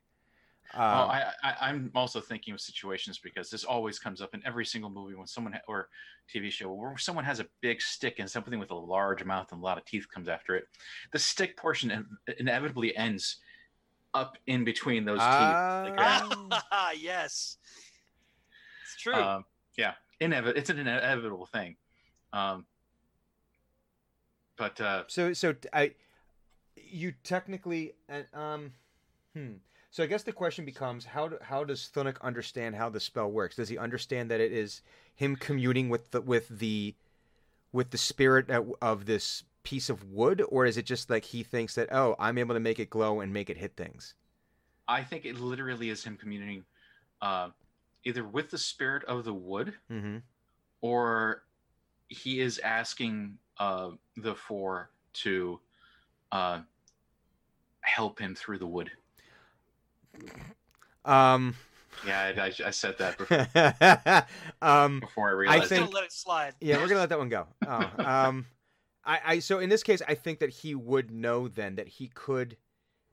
Um, Well, I, I, I'm also thinking of situations because this always comes up in every single movie when someone ha- or TV show where someone has a big stick and something with a large mouth and a lot of teeth comes after it. The stick portion in- inevitably ends up in between those teeth. like. Ah. (laughs) yes, it's true. Um, yeah, inevi- It's an inevitable thing. Um, but uh, So so I, you technically, uh, um, hmm. So I guess the question becomes how do, how does Thunuk understand how the spell works? Does he understand that it is him communing with the with the with the spirit of- this piece of wood, or is it just like he thinks that oh, I'm able to make it glow and make it hit things? I think it literally is him communicating uh, either with the spirit of the wood Mm-hmm. or he is asking uh, the four to uh, help him through the wood. (laughs) Um, Yeah, I, I, I said that before, (laughs) um, before I I realized. Just think- don't let it slide. Yeah, we're gonna let that one go. (laughs) Oh, um, I, I so in this case, I think that he would know then that he could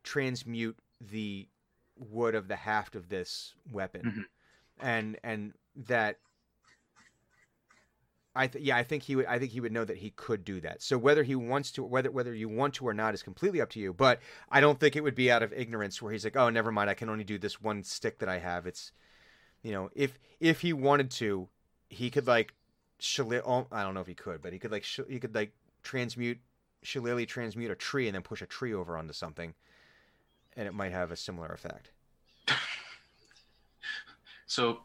transmute the wood of the haft of this weapon, Mhm. and and that. I th- yeah, I think he would. I think he would know that he could do that. So whether he wants to, whether whether you want to or not, is completely up to you. But I don't think it would be out of ignorance where he's like, "Oh, never mind. I can only do this one stick that I have." It's, you know, if if he wanted to, he could like shillelagh. Oh, I don't know if he could, but he could like sh- he could like transmute shillelagh transmute a tree and then push a tree over onto something, and it might have a similar effect. (laughs) so,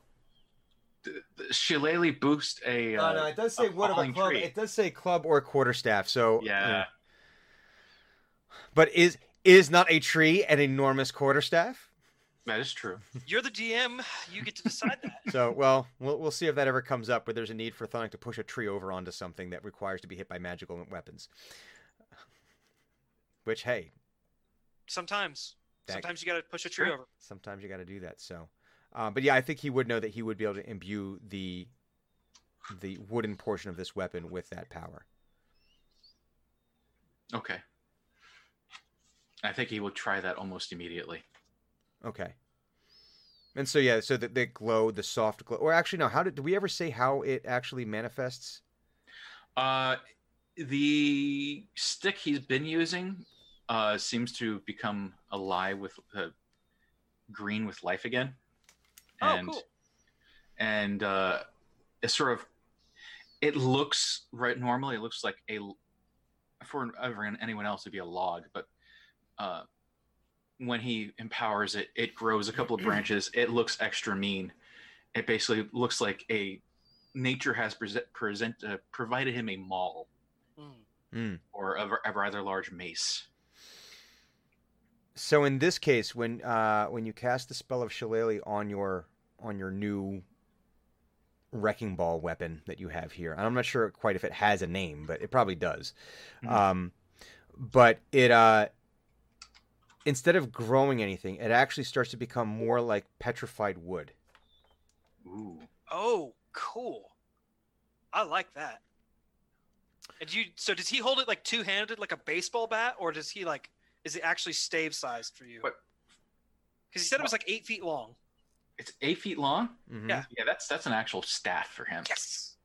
Shillelagh boost a. Uh, it does say wood of a club. It does say club or quarterstaff. So yeah, But is is not a tree an enormous quarterstaff? that is true. You're the DM. You get to decide that. (laughs) So well, we'll we'll see if that ever comes up where there's a need for Thunuk to push a tree over onto something that requires to be hit by magical weapons. Which hey, Sometimes. That- Sometimes you got to push a tree Sure. over. sometimes you got to do that. So, um, but yeah, I think he would know that he would be able to imbue the the wooden portion of this weapon with that power. Okay. I think he will try that almost immediately. Okay. And so yeah, so the, the glow, the soft glow, or actually no, how did, did we ever say how it actually manifests? Uh, the stick he's been using uh, seems to become alive with uh, green with life again, Oh, and cool. and uh, it's sort of it looks right. Normally, it looks like a for everyone anyone else it'd be a log, but uh, when he empowers it, it grows a couple of (clears throat) branches. It looks extra mean. It basically looks like a nature has present, present uh, provided him a maul Mm. Mm. or a, a rather large mace. So in this case, when uh, when you cast the spell of Shillelagh on your on your new wrecking ball weapon that you have here, and I'm not sure quite if it has a name, but it probably does. Mhm. Um, but it uh, instead of growing anything, it actually starts to become more like petrified wood. Ooh. Oh, cool. I like that. And you so does he hold it like two handed like a baseball bat, or does he like is it actually stave sized for you? What? Because he said it was like eight feet long. It's eight feet long. Mhm. Yeah. Yeah, that's that's an actual staff for him. Yes.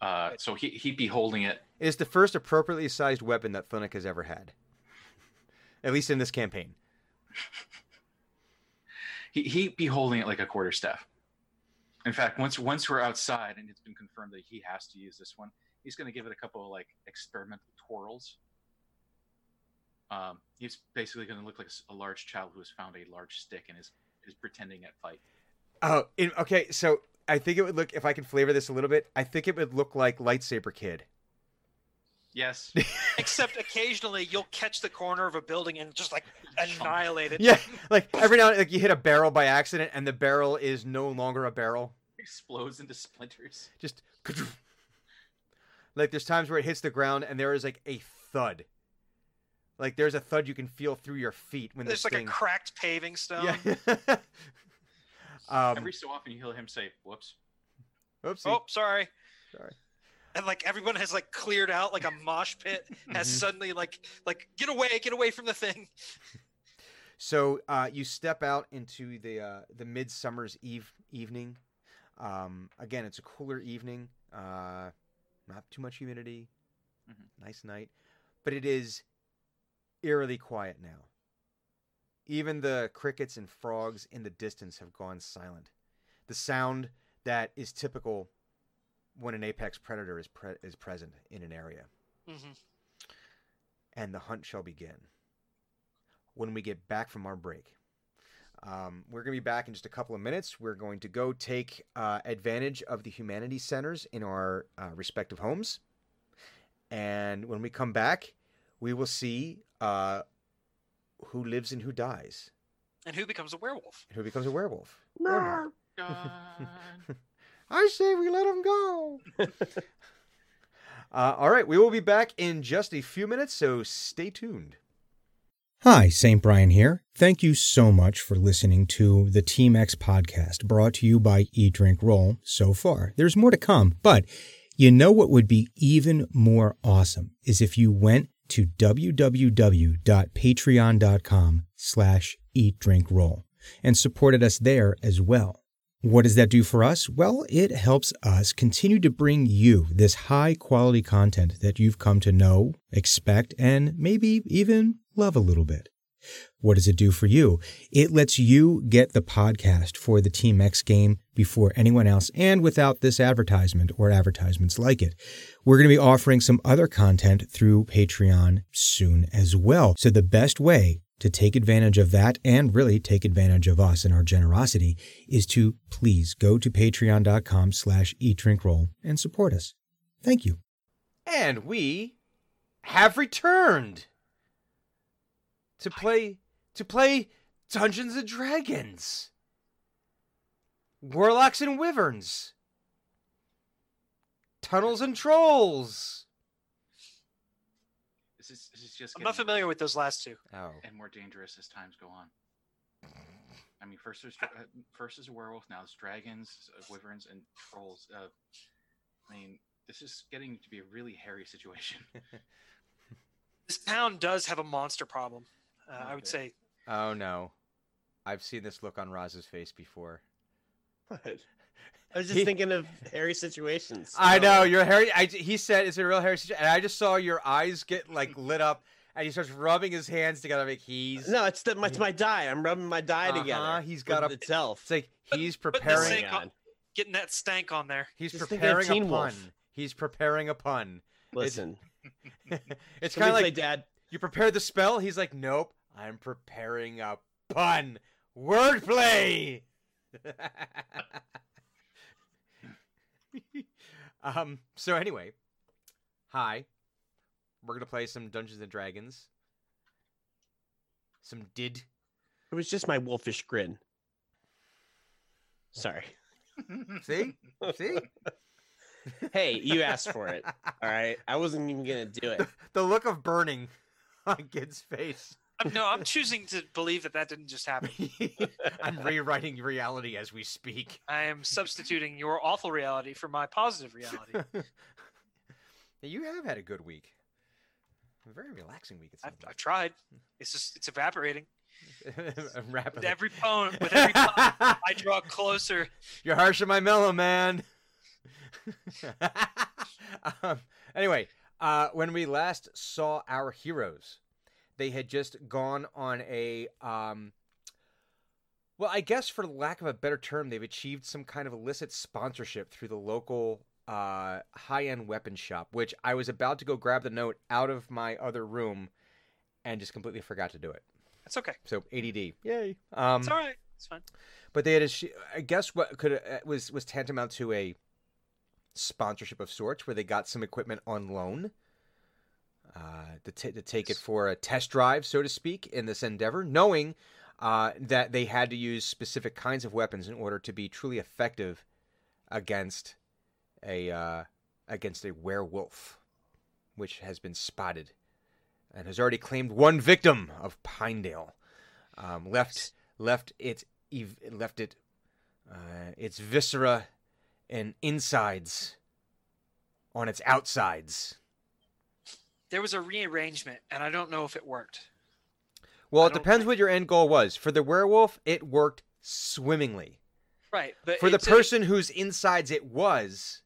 Uh, so he he'd be holding it. It is the first appropriately sized weapon that Thunuk has ever had, at least in this campaign. (laughs) He he'd be holding it like a quarter staff. In fact, once once we're outside and it's been confirmed that he has to use this one, he's going to give it a couple of like experimental twirls. Um, he's basically going to look like a large child who has found a large stick and is is pretending at fight. Oh, in, okay. So I think it would look if I can flavor this a little bit. I think it would look like lightsaber kid. Yes. (laughs) Except occasionally you'll catch the corner of a building and just like (laughs) annihilate it. (laughs) Yeah, like every now and like you hit a barrel by accident, and the barrel is no longer a barrel. Explodes into splinters. Just like there's times where it hits the ground, and there is like a thud. Like there's a thud you can feel through your feet when There's this like thing. a cracked paving stone. yeah. (laughs) um, Every so often you hear him say, "Whoops." oopsie. Oh, sorry. Sorry. And like everyone has like cleared out like a mosh pit (laughs) has Mhm. suddenly like like get away, get away from the thing. (laughs) So uh, you step out into the uh, the midsummer's eve evening. Um, again, it's a cooler evening. Uh, not too much humidity. Mhm. Nice night, but it is eerily quiet now. Even the crickets and frogs in the distance have gone silent. The sound that is typical when an apex predator is pre- is present in an area Mm-hmm. and the hunt shall begin when we get back from our break. Um, we're going to be back in just a couple of minutes. We're going to go take uh, advantage of the humanities centers in our uh, respective homes. And when we come back, we will see uh, who lives and who dies, And who becomes a werewolf? who becomes a werewolf. or (laughs) I say we let him go. (laughs) uh, all right, we will be back in just a few minutes, so stay tuned. Hi, St. Brian here. Thank you so much for listening to the Team X podcast brought to you by Eat Drink Roll so far. There's more to come, but you know what would be even more awesome is if you went to www.patreon.com slash eat drink roll and supported us there as well. What does that do for us? Well, it helps us continue to bring you this high quality content that you've come to know, expect, and maybe even love a little bit. What does it do for you? It lets you get the podcast for the Team X game before anyone else and without this advertisement or advertisements like it. We're going to be offering some other content through Patreon soon as well. So the best way to take advantage of that and really take advantage of us and our generosity is to please go to patreon.com slash eat drink roll and support us. Thank you. And we have returned to play to play Dungeons and Dragons. Warlocks and Wyverns. Tunnels and Trolls. This is, this is just I'm not getting familiar with those last two. Oh. and more dangerous as times go on. I mean, first there's uh, first is a werewolf, now it's dragons, uh, wyverns, and trolls. Uh, I mean, this is getting to be a really hairy situation. (laughs) This town does have a monster problem. Uh, Little I would say Oh no. I've seen this look on Roz's face before. What? I was just He- thinking of hairy situations. (laughs) I Oh. know you're Harry. I, he said "Is it a real Harry situation, and I just saw your eyes get like lit up, and he starts rubbing his hands together like he's. No, it's the, it's my die. I'm rubbing my die Uh-huh, together. he's got with a- itself. It's like he's preparing. same- my God. getting that stank on there. He's Just preparing a pun. Wolf. He's preparing a pun. Listen, (laughs) it's somebody kind of say, like Dad. you prepared the spell. He's like, nope, I'm preparing a pun. Wordplay. (laughs) um. So anyway, hi. We're gonna play some Dungeons and Dragons. Some did. It was just my wolfish grin. Sorry. (laughs) See? See? Hey, you asked for it. (laughs) All right. I wasn't even gonna do it. the look of burning on Kid's face. I'm, no, I'm choosing to believe that that didn't just happen. (laughs) I'm rewriting reality as we speak. I am substituting your awful reality for my positive reality. (laughs) you have had a good week. A very relaxing week. I've, I've tried. It's just it's evaporating. (laughs) With every poem, with every poem, I draw closer. You're harsh on my mellow, man. um, anyway, uh, when we last saw our heroes, they had just gone on a. Um, well, I guess for lack of a better term, they've achieved some kind of illicit sponsorship through the local uh, high-end weapon shop, which I was about to go grab the note out of my other room, and just completely forgot to do it. It's okay. So ADD, yay! Um, It's all right. It's fine. but they had a sh- I guess what could uh, was was tantamount to a sponsorship of sorts, where they got some equipment on loan uh, to, t- to take it for a test drive, so to speak, in this endeavor, knowing uh, that they had to use specific kinds of weapons in order to be truly effective against a uh, against a werewolf, which has been spotted and has already claimed one victim of Pinedale. Um, left left it ev- left it uh, its viscera and insides on its outsides. There was a rearrangement, and I don't know if it worked. Well, I it depends think- what your end goal was. For the werewolf, it worked swimmingly. Right, but For the it's a- person whose insides it was,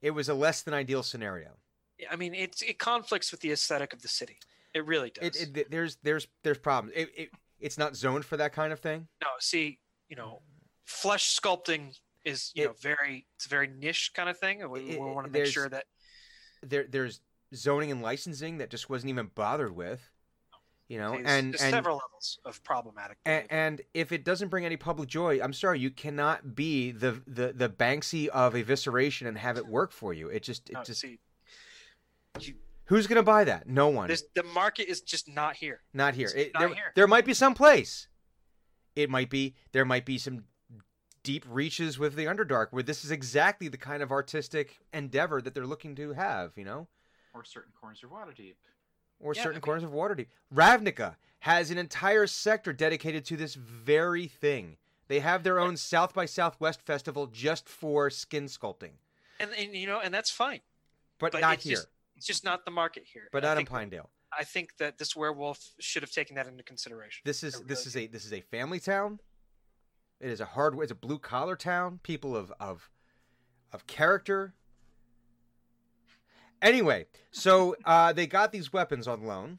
it was a less than ideal scenario. I mean, it's it conflicts with the aesthetic of the city. It really does. It, it there's there's there's problems. It, it it's not zoned for that kind of thing. no, see, you know, flesh sculpting is you It- know very it's a very niche kind of thing, and we, want to make sure that There there's zoning and licensing that just wasn't even bothered with. You know, There's- and there's and several levels of problematic. and, and if it doesn't bring any public joy, I'm sorry, you cannot be the the the Banksy of evisceration and have it work for you. It just it No, just see, you, who's gonna buy that? No one. the market is just not here. Not here. It, not there, here. there might be some place. It might be there might be some deep reaches with the Underdark where this is exactly the kind of artistic endeavor that they're looking to have, you know, Or certain corners of Waterdeep. or Yeah, I certain mean- corners of Waterdeep. Ravnica has an entire sector dedicated to this very thing. They have their own South by Southwest festival just for skin sculpting, And, and you know, and that's fine. but, But not it's here. just- It's just not the market here. but I not in think, Pinedale. I think that this werewolf should have taken that into consideration. This is I this really is a this is a family town. It is a hard it's a blue collar town. People of of of character. Anyway, so uh, they got these weapons on loan,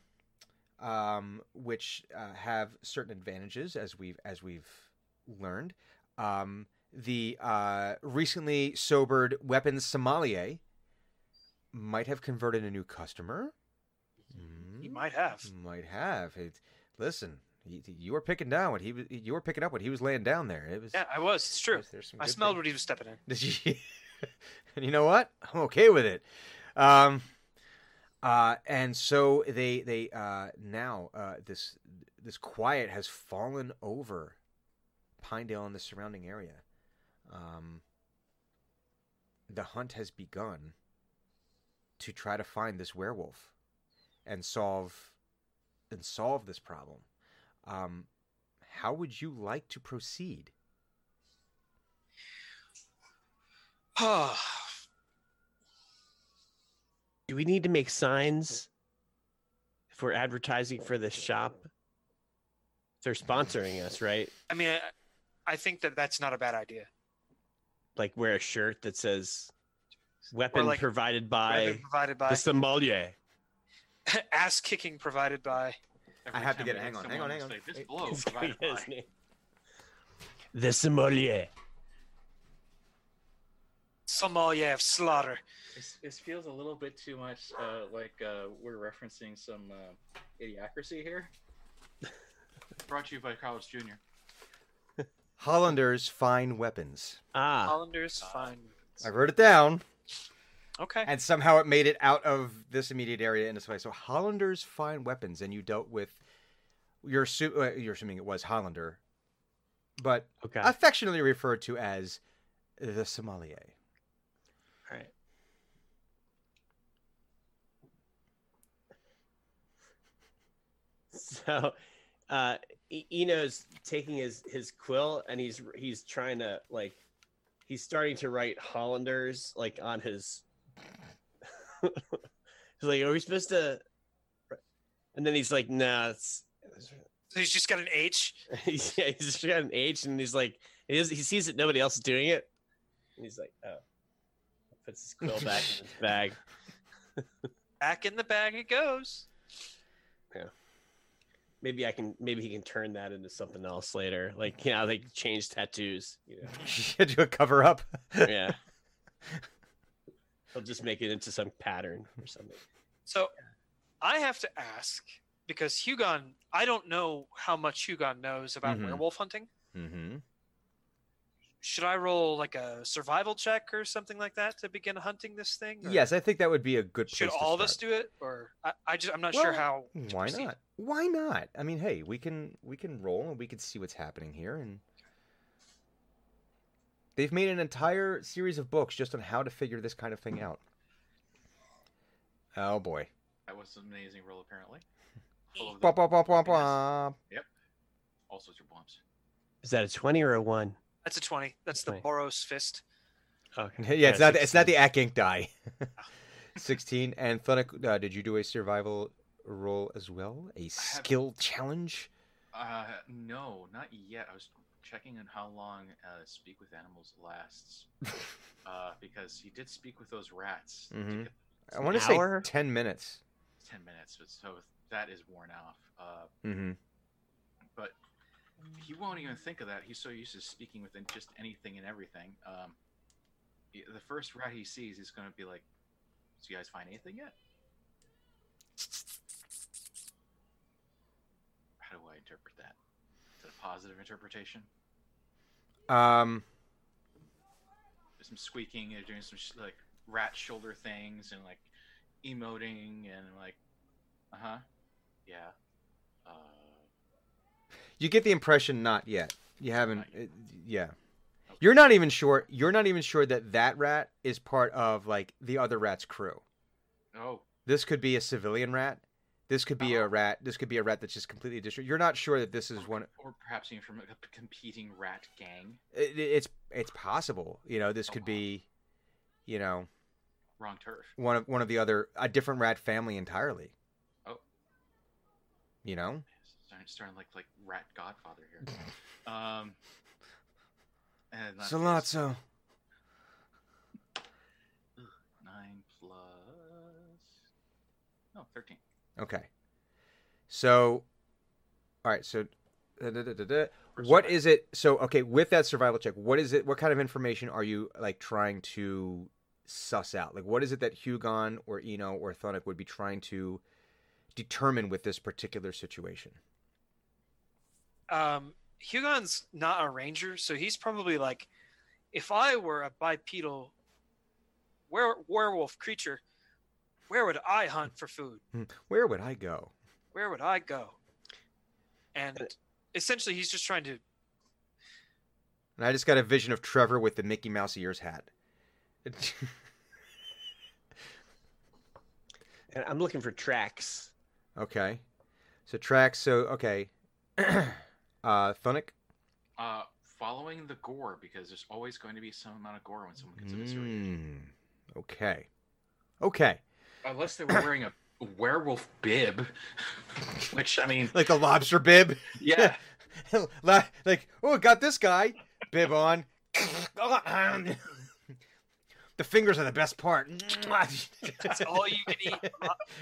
um, which uh, have certain advantages as we've as we've learned. Um, the uh, recently sobered weapons sommelier might have converted a new customer. He Mm. might have. Might have. It, listen, you, you were picking down what he was. You were picking up what he was laying down there. It was. Yeah, I was. It's true. there's- there's some I smelled things. what he was stepping in. Did (laughs) you? and you know what? I'm okay with it. Um, uh, and so they they uh, now uh, this this quiet has fallen over Pinedale and the surrounding area. Um, the hunt has begun to try to find this werewolf and solve and solve this problem. Um, how would you like to proceed? (sighs) (sighs) (sighs) Do we need to make signs if we're advertising for this shop? They're sponsoring us, right? I mean, I, I think that that's not a bad idea. Like wear a shirt that says "Weapon like, provided Rather by provided by the sommelier." (laughs) ass kicking provided by. I have to get it. Hang on, hang on, hang on. say, This blow (laughs) His provided by. name. The sommelier. Sommelier of slaughter. This, this feels a little bit too much uh, like uh, we're referencing some uh, idiocracy here. (laughs) Brought to you by Carl's Jr. (laughs) Hollanders fine weapons. Ah, Hollanders fine. I wrote it down, Okay. and somehow it made it out of this immediate area in this way. So Hollanders fine weapons, and you dealt with. You're, assu- uh, you're assuming it was Hollander, but okay. affectionately referred to as the sommelier. So, uh, Eno's taking his his quill and he's he's trying to like he's starting to write Hollanders like on his. (laughs) he's like, "Are we supposed to?" And then he's like, "Nah, it's." So he's just got an H. he's, (laughs) yeah, he's just got an H, and he's like, he, is, he sees that nobody else is doing it, and he's like, "Oh." Puts his quill back in his bag. (laughs) Back in the bag it goes. Maybe I can maybe he can turn that into something else later. Like you know, like change tattoos. You know? (laughs) do a cover up. (laughs) Yeah. He'll just make it into some pattern or something. So I have to ask because Hugon, I don't know how much Hugon knows about Mhm. werewolf hunting. mm-hmm. Should I roll like a survival check or something like that to begin hunting this thing? or Yes, I think that would be a good. Should place to all of us do it, or I, I just I'm not sure how. to Why proceed. not? Why not? I mean, hey, we can we can roll and we can see what's happening here and they've made an entire series of books just on how to figure this kind of thing out. Oh boy. That was an amazing roll, apparently. (laughs) Full of Blah, the blah, blah, blah, happiness. blah. All sorts of bumps. Is that a twenty or a one? That's a twenty. That's the 20. Boros fist. Okay. (laughs) Yeah, it's not it's not the Ack Ink die. (laughs) (laughs) Sixteen. And Thunuk, uh, did you do a survival roll as well? A skill challenge? Uh, no, not yet. I was checking on how long uh, Speak with Animals lasts. uh, because he did speak with those rats. to Mhm. get I want to say ten minutes. 10 minutes, but so that is worn off. Uh, Mm-hmm. He won't even think of that. He's so used to speaking with just anything and everything. Um, the first rat he sees, he's going to be like, "Did you guys find anything yet?" How do I interpret that? Is it a positive interpretation? Um, There's some squeaking and doing some sh- like rat shoulder things and like emoting and like, uh huh, yeah. Uh, you get the impression not yet. You haven't. It- yeah. You're not even sure. You're not even sure that that rat is part of like the other rat's crew. oh, This could be a civilian rat. This could be Oh. a uh-huh. rat. This could be a rat that's just completely distra You're not sure that this is one. or perhaps even from a competing rat gang. It, it's it's possible. You know, this Oh, could wow. be, you know, Wrong turf. one of one of the other a different rat family entirely. Oh. You know. Starting, starting like like rat Godfather here. (laughs) um, and Salazzo. nine plus oh 13. Okay. So, all right. So, da, da, da, da, da. For what is it? So, okay, with that survival check, what is it? What kind of information are you like trying to suss out? Like, what is it that Hugon or Eno or Thunuk would be trying to determine with this particular situation? Um, Hugon's not a ranger, so he's probably like, if I were a bipedal were- werewolf creature, where would I hunt for food? Where would I go? Where would I go? And essentially, he's just trying to. And I just got a vision of Trevor with the Mickey Mouse ears hat. (laughs) And I'm looking for tracks. okay. So tracks. So okay. (clears throat) uh, Thunuk. Uh, following the gore because there's always going to be some amount of gore when someone gets a. Mm, okay. Okay. Unless they were wearing a werewolf bib, (laughs) which I mean, Like a lobster bib. yeah, (laughs) like, oh, got this guy. Bib on. (laughs) the fingers are the best part. All you can eat.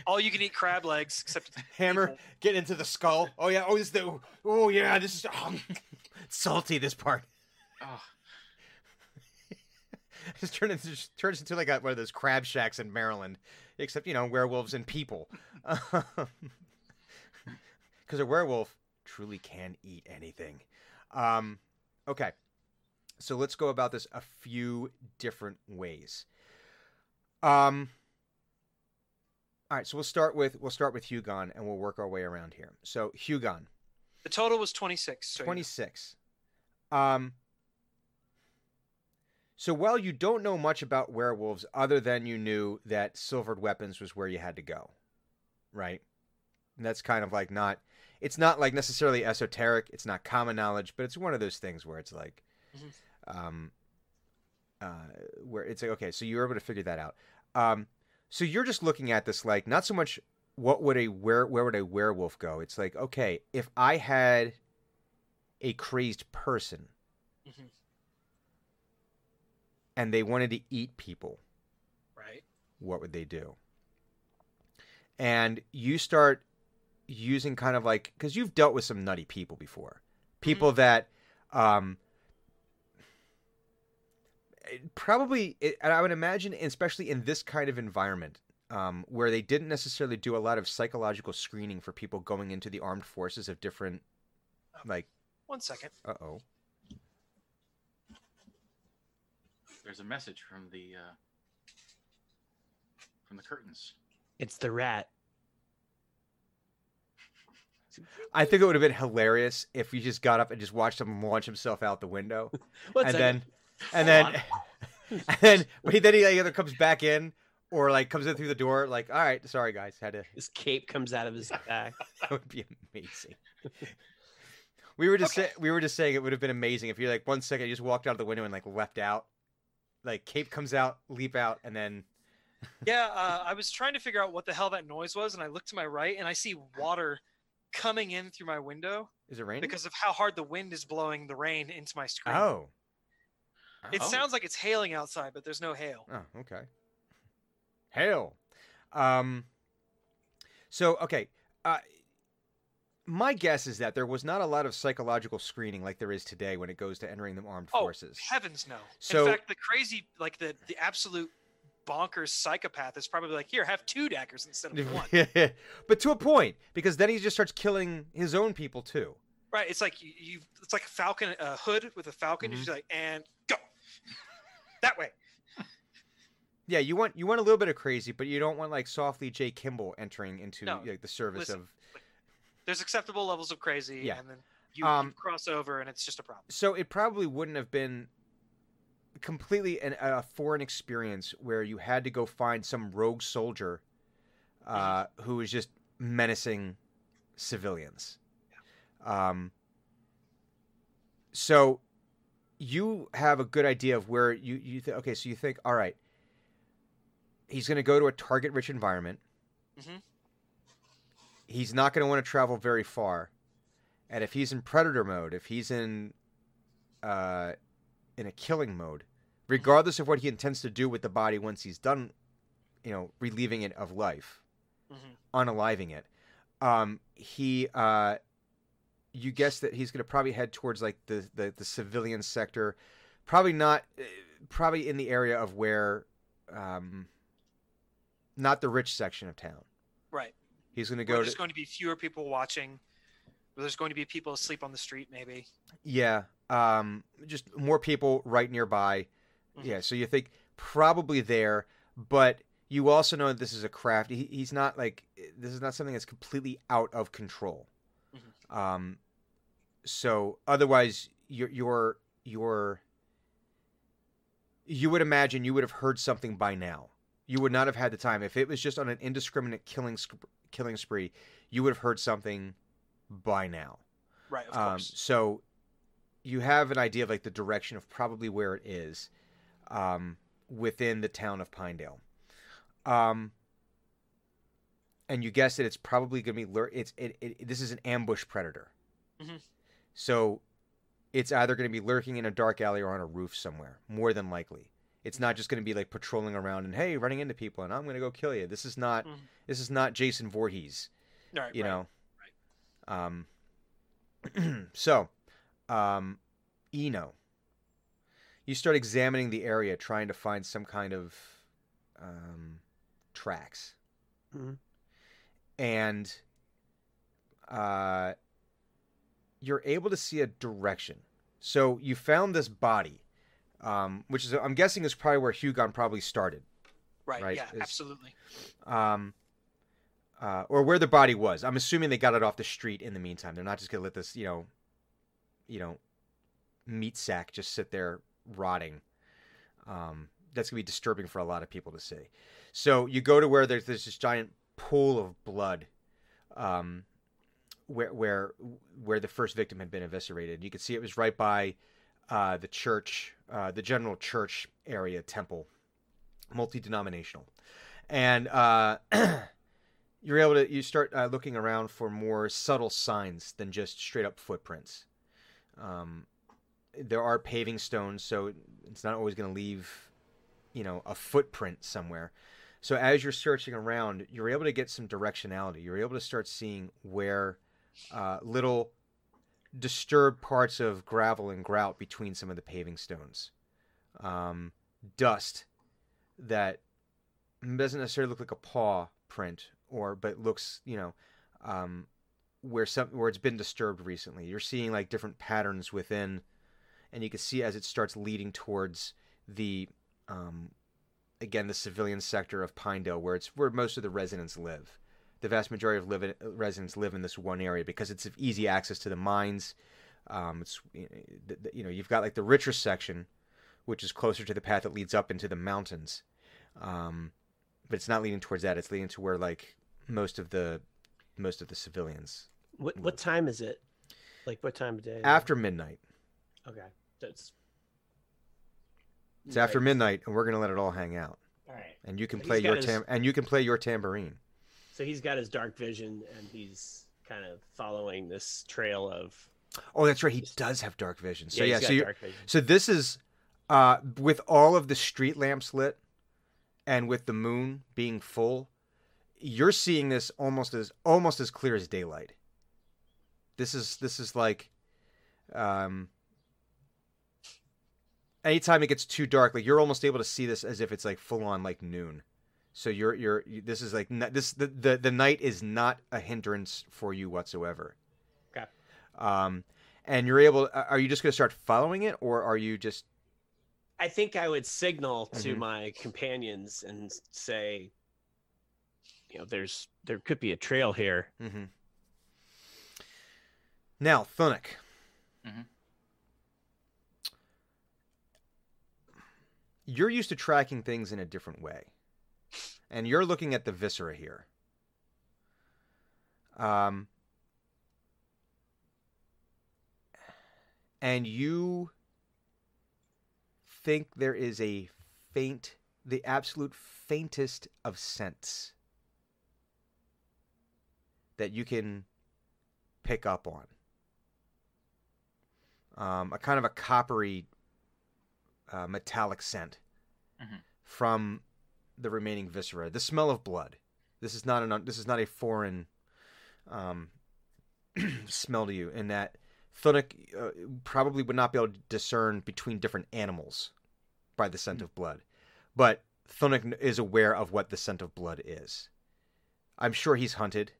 All you can eat crab legs, except Hammer people. get into the skull. Oh yeah. Oh, this is the. Oh yeah. This is salty. This part. oh, Just (laughs) turn into just turns into like a, one of those crab shacks in Maryland, except you know werewolves and people. (laughs) Because a werewolf truly can eat anything. Um, okay, so let's go about this a few different ways. Um, all right, so we'll start with we'll start with Hugon and we'll work our way around here. So Hugon, The total was 26. So twenty six. Um, so while you don't know much about werewolves, other than you knew that silvered weapons was where you had to go, right? And that's kind of like not. It's not like necessarily esoteric. It's not common knowledge, but it's one of those things where it's like, Mhm. Um, uh, where it's like okay, so you're able to figure that out. Um, so you're just looking at this like not so much what would a where where would a werewolf go? It's like okay, if I had a crazed person Mhm. and they wanted to eat people, right. what would they do? And you start using kind of like because you've dealt with some nutty people before, people that um probably and I would imagine, especially in this kind of environment. Um, where they didn't necessarily do a lot of psychological screening for people going into the armed forces of different, like, One second. uh oh, there's a message from the uh, from the curtains. It's the rat. I think it would have been hilarious if he just got up and just watched him launch himself out the window, (laughs) One and second. then, and then, (laughs) and then, wait, then he either comes back in or like comes in through the door. Like, all right, sorry guys, had to. his cape comes out of his (laughs) back. That would be amazing. We were just Okay. say, we were just saying it would have been amazing if you like one second you just walked out of the window and like leapt out, like cape comes out, leap out, and then (laughs) Yeah, uh, I was trying to figure out what the hell that noise was, and I look to my right, and I see water coming in through my window is it raining? because of how hard the wind is blowing the rain into my screen. oh, It Oh. sounds like it's hailing outside, but there's no hail. Oh, okay. Hail. Um. So okay, uh, my guess is that there was not a lot of psychological screening like there is today when it goes to entering the armed Oh, forces. heavens no! So- In fact, the crazy, like the the absolute bonkers psychopath is probably like, here, have two daggers instead of one. (laughs) but to a point, because then he just starts killing his own people too. right? It's like you, you it's like a falcon, a hood with a falcon. Mhm. You're just like, and go (laughs) that way. Yeah, you want you want a little bit of crazy, but you don't want like softly Jay Kimball entering into No, like, the service listen. of. There's acceptable levels of crazy, Yeah. and then you, Um, you cross over, and it's just a problem. So it probably wouldn't have been completely an, a foreign experience where you had to go find some rogue soldier uh, who was just menacing civilians. Um, so you have a good idea of where you you th- okay. So you think, all right, he's going to go to a target-rich environment. Mhm. He's not going to want to travel very far, and if he's in predator mode, if he's in uh, in a killing mode, regardless of what he intends to do with the body once he's done, you know, relieving it of life, Mhm. unaliving it, um, he, uh, you guess that he's going to probably head towards like the, the the civilian sector, probably not, uh, probably in the area of where, um, not the rich section of town. Right. He's going to Where go there's to going to be fewer people watching. Where there's going to be people asleep on the street, maybe. Yeah. Um, just more people right nearby. Mhm. Yeah. So you think probably there, but you also know that this is a craft. He, he's not like this is not something that's completely out of control. Um, so otherwise, your your your you would imagine you would have heard something by now. You would not have had the time if it was just on an indiscriminate killing sp- killing spree. You would have heard something by now. Right. Of Um, course. so you have an idea of like the direction of probably where it is um, within the town of Pinedale. Um, and you guess that it's probably going to be lur- it's it, it, this is an ambush predator. Mhm. So it's either going to be lurking in a dark alley or on a roof somewhere, more than likely. It's not just going to be like patrolling around and hey, running into people and I'm going to go kill you. This is not Mhm. this is not Jason Voorhees right. you right. know um (clears throat) so um eno you start examining the area trying to find some kind of um tracks Mhm. and uh you're able to see a direction so you found this body um which is i'm guessing is probably where hugon probably started Right. right, Yeah. is- Absolutely. um, uh, or where the body was. I'm assuming they got it off the street in the meantime. They're not just gonna let this, you know, you know, meat sack just sit there rotting. Um, that's gonna be disturbing for a lot of people to see. So you go to where there's, there's this giant pool of blood, um, where where where the first victim had been eviscerated. You could see it was right by uh, the church, uh, the general church area temple, multi denominational, and uh, (clears throat) you're able to you start uh, looking around for more subtle signs than just straight up footprints. Um, there are paving stones, so it's not always going to leave, you know, a footprint somewhere. So as you're searching around, you're able to get some directionality. You're able to start seeing where uh, little disturbed parts of gravel and grout between some of the paving stones, um, dust that doesn't necessarily look like a paw print or but looks you know um, where some where it's been disturbed recently. You're seeing like different patterns within, and you can see as it starts leading towards the um, again the civilian sector of Pinedale, where it's where most of the residents live. The vast majority of live residents live in this one area because it's of easy access to the mines. Um, it's you know you've got like the richer section, which is closer to the path that leads up into the mountains, um, but it's not leading towards that. It's leading to where like most of the most of the civilians What what time is it? Like what time of day? after midnight. Okay, that's It's after midnight, and we're gonna let it all hang out, All right. and you can He's play got your his- tam- and you can play your tambourine. So he's got his dark vision, and he's kind of following this trail of. Oh, that's right. He does have dark vision. So yeah, he's so got you dark vision. so this is uh, with all of the street lamps lit, and with the moon being full, you're seeing this almost as almost as clear as daylight. This is this is like, um, anytime it gets too dark, like you're almost able to see this as if it's like full on like noon. So you're you're this is like this the, the the night is not a hindrance for you whatsoever. Okay. Um, and you're able. Are you just going to start following it, or are you just? I think I would signal to Mhm. my companions and say, you know, there's there could be a trail here. Mm-hmm. Now, Thunuk. Mhm. You're used to tracking things in a different way. And you're looking at the viscera here. Um, and you think there is a faint, the absolute faintest of scents that you can pick up on. Um, a kind of a coppery, uh, metallic scent Mhm. from the remaining viscera. The smell of blood. This is not an this is not a foreign um, (clears throat) smell to you. In that Thunuk uh, probably would not be able to discern between different animals by the scent of blood, but Thunuk is aware of what the scent of blood is. I'm sure he's hunted.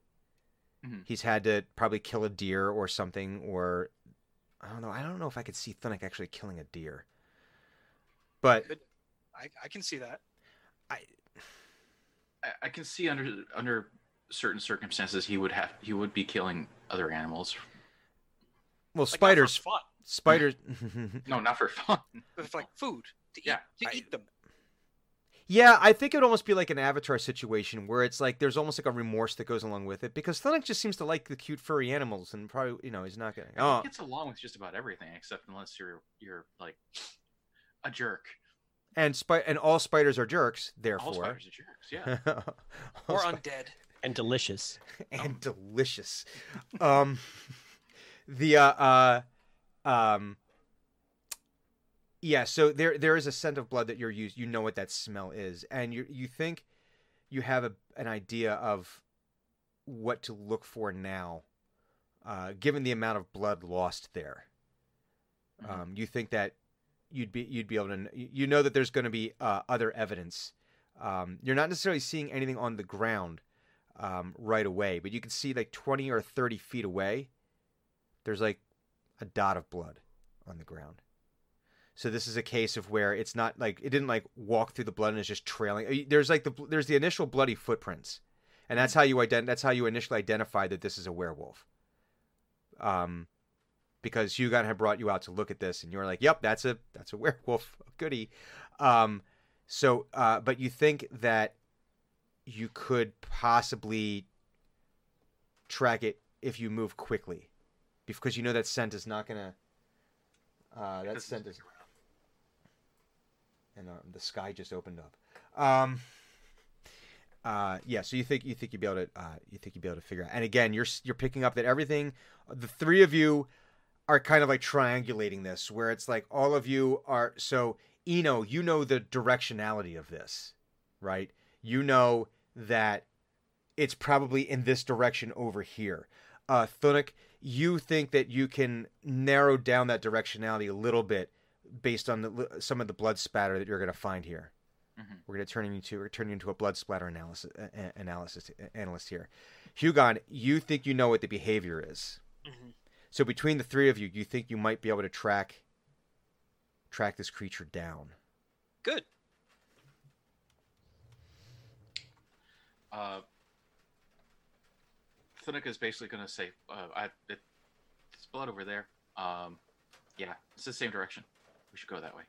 Mhm. He's had to probably kill a deer or something, or I don't know. I don't know if I could see Thunuk actually killing a deer. But Could- I, I can see that. I, I can see under under certain circumstances he would have he would be killing other animals. well, Like, spiders, fun, spiders. (laughs) No, not for fun. but for, like food to Yeah, eat to I- eat them. yeah, I think it would almost be like an Avatar situation where it's like there's almost like a remorse that goes along with it because Thunuk just seems to like the cute furry animals and probably you know he's not gonna. He Oh, gets along with just about everything except unless you're you're like a jerk. And spi- and all spiders are jerks, Therefore, all spiders are jerks. Yeah. (laughs) Or spi- undead. And delicious. (laughs) and delicious. Um, (laughs) the uh, uh, um, yeah. So there there is a scent of blood that you're used. You know what that smell is, and you you think you have a, an idea of what to look for now, uh, given the amount of blood lost there. Mhm. Um, you think that you'd be you'd be able to you know that there's going to be uh, other evidence. Um, you're not necessarily seeing anything on the ground um, right away, but you can see like 20 or 30 feet away. There's like a dot of blood on the ground. So this is a case of where it's not like it didn't like walk through the blood and it's just trailing. There's like the there's the initial bloody footprints, and that's how you ident that's how you initially identify that this is a werewolf. Um, because Hugon had brought you out to look at this, and you were like, "Yep, that's a that's a werewolf, goody." Um, so, uh, but you think that you could possibly track it if you move quickly, because you know that scent is not gonna. Uh, that scent is, and uh, the sky just opened up. Um, uh, yeah, so you think you think you'd be able to uh, you think you'd be able to figure out. And again, you're you're picking up that everything, the three of you are kind of like triangulating this, where it's like all of you are. So Eno, you know the directionality of this, right? You know that it's probably in this direction over here. Uh, Thunuk, you think that you can narrow down that directionality a little bit based on the, some of the blood spatter that you're going to find here. Mhm. We're going to turn you into we're turning you into a blood splatter analysis uh, analysis analyst here. Hugon, you think you know what the behavior is. Mhm. So between the three of you, you think you might be able to track track this creature down. Good. Uh, Thunuk is basically going to say, uh, I, it, "It's blood over there." Um, yeah, it's the same direction. We should go that way.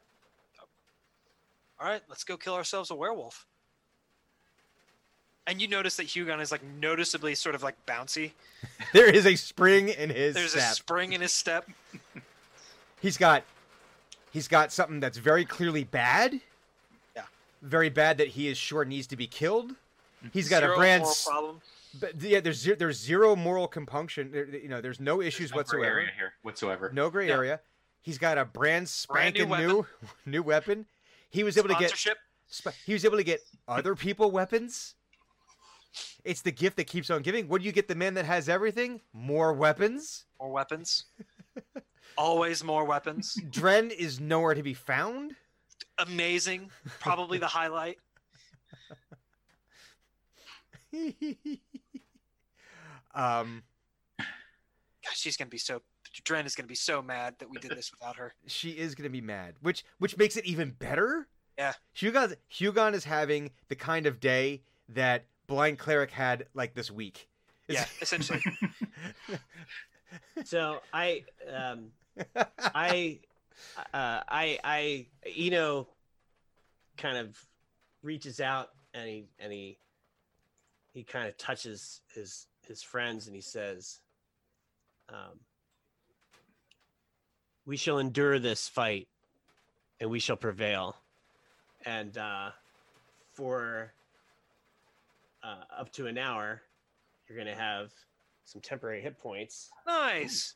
All right, let's go kill ourselves a werewolf. And you notice that Hugon is like noticeably sort of like bouncy. (laughs) There is a spring in his There's a step. spring in his step. (laughs) he's got he's got something that's very clearly bad. Yeah. Very bad that he is sure needs to be killed. He's got Zero a brand moral s- problem. but yeah, there's zero, there's zero moral compunction. There, you know, there's no issues There's no gray whatsoever. area here whatsoever. No gray Yeah. area. He's got a brand Brand new spanking new (laughs) new weapon. He was able to get Sponsorship. sp- he was able to get other people weapons. It's the gift that keeps on giving. What do you get the man that has everything? More weapons. More weapons. (laughs) Always more weapons. Dren is nowhere to be found. Amazing. Probably the highlight. (laughs) um, Gosh, she's gonna be so. Dren is gonna be so mad that we did this without her. (laughs) she is gonna be mad, which which makes it even better. Yeah. Hugon Hugon is having the kind of day that Blind Cleric had like this week. Yeah, (laughs) essentially. So I, um, I, uh, I, I, Eno, kind of reaches out and he and he he kind of touches his his friends and he says, um, "We shall endure this fight, and we shall prevail." And uh, for uh, up to an hour, you're gonna have some temporary hit points. nice.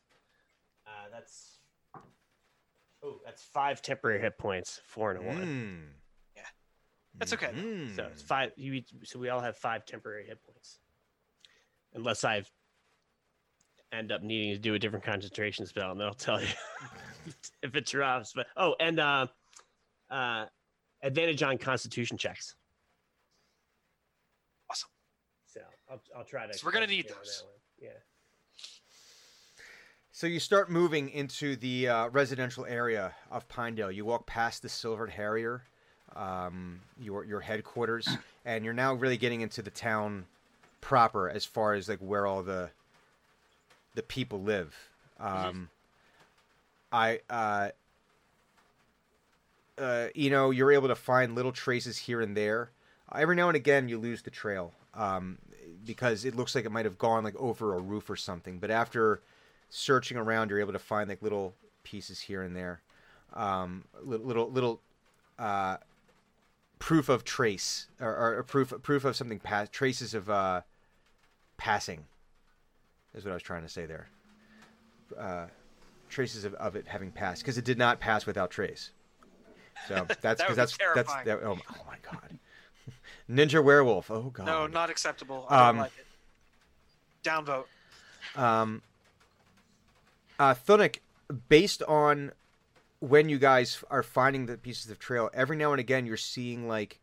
Uh, that's oh, that's five temporary hit points, four and a one. Mm. Yeah. That's okay. Mm. So it's five. You so we all have five temporary hit points, unless I end up needing to do a different concentration spell, and then I'll tell you (laughs) if it drops. But oh, and uh, uh, advantage on Constitution checks. Awesome. So I'll I'll try to. So we're gonna need those. Yeah. So you start moving into the uh, residential area of Pinedale. You walk past the Silvered Harrier, um, your your headquarters, (clears throat) and you're now really getting into the town proper as far as like where all the the people live. Um, I uh, uh, you know you're able to find little traces here and there. Every now and again you lose the trail um, because it looks like it might have gone like over a roof or something. But after searching around, you're able to find like little pieces here and there, um, little little, little uh, proof of trace or, or proof proof of something past traces of uh, passing. Is what I was trying to say there. Uh, traces of, of it having passed because it did not pass without trace. So (laughs) that's That because be that's that's terrifying. that, oh, my- oh my god, ninja werewolf. Oh god. No, not acceptable. I don't Um, like it. Downvote. Um, uh, Thunuk, based on when you guys are finding the pieces of trail, every now and again you're seeing like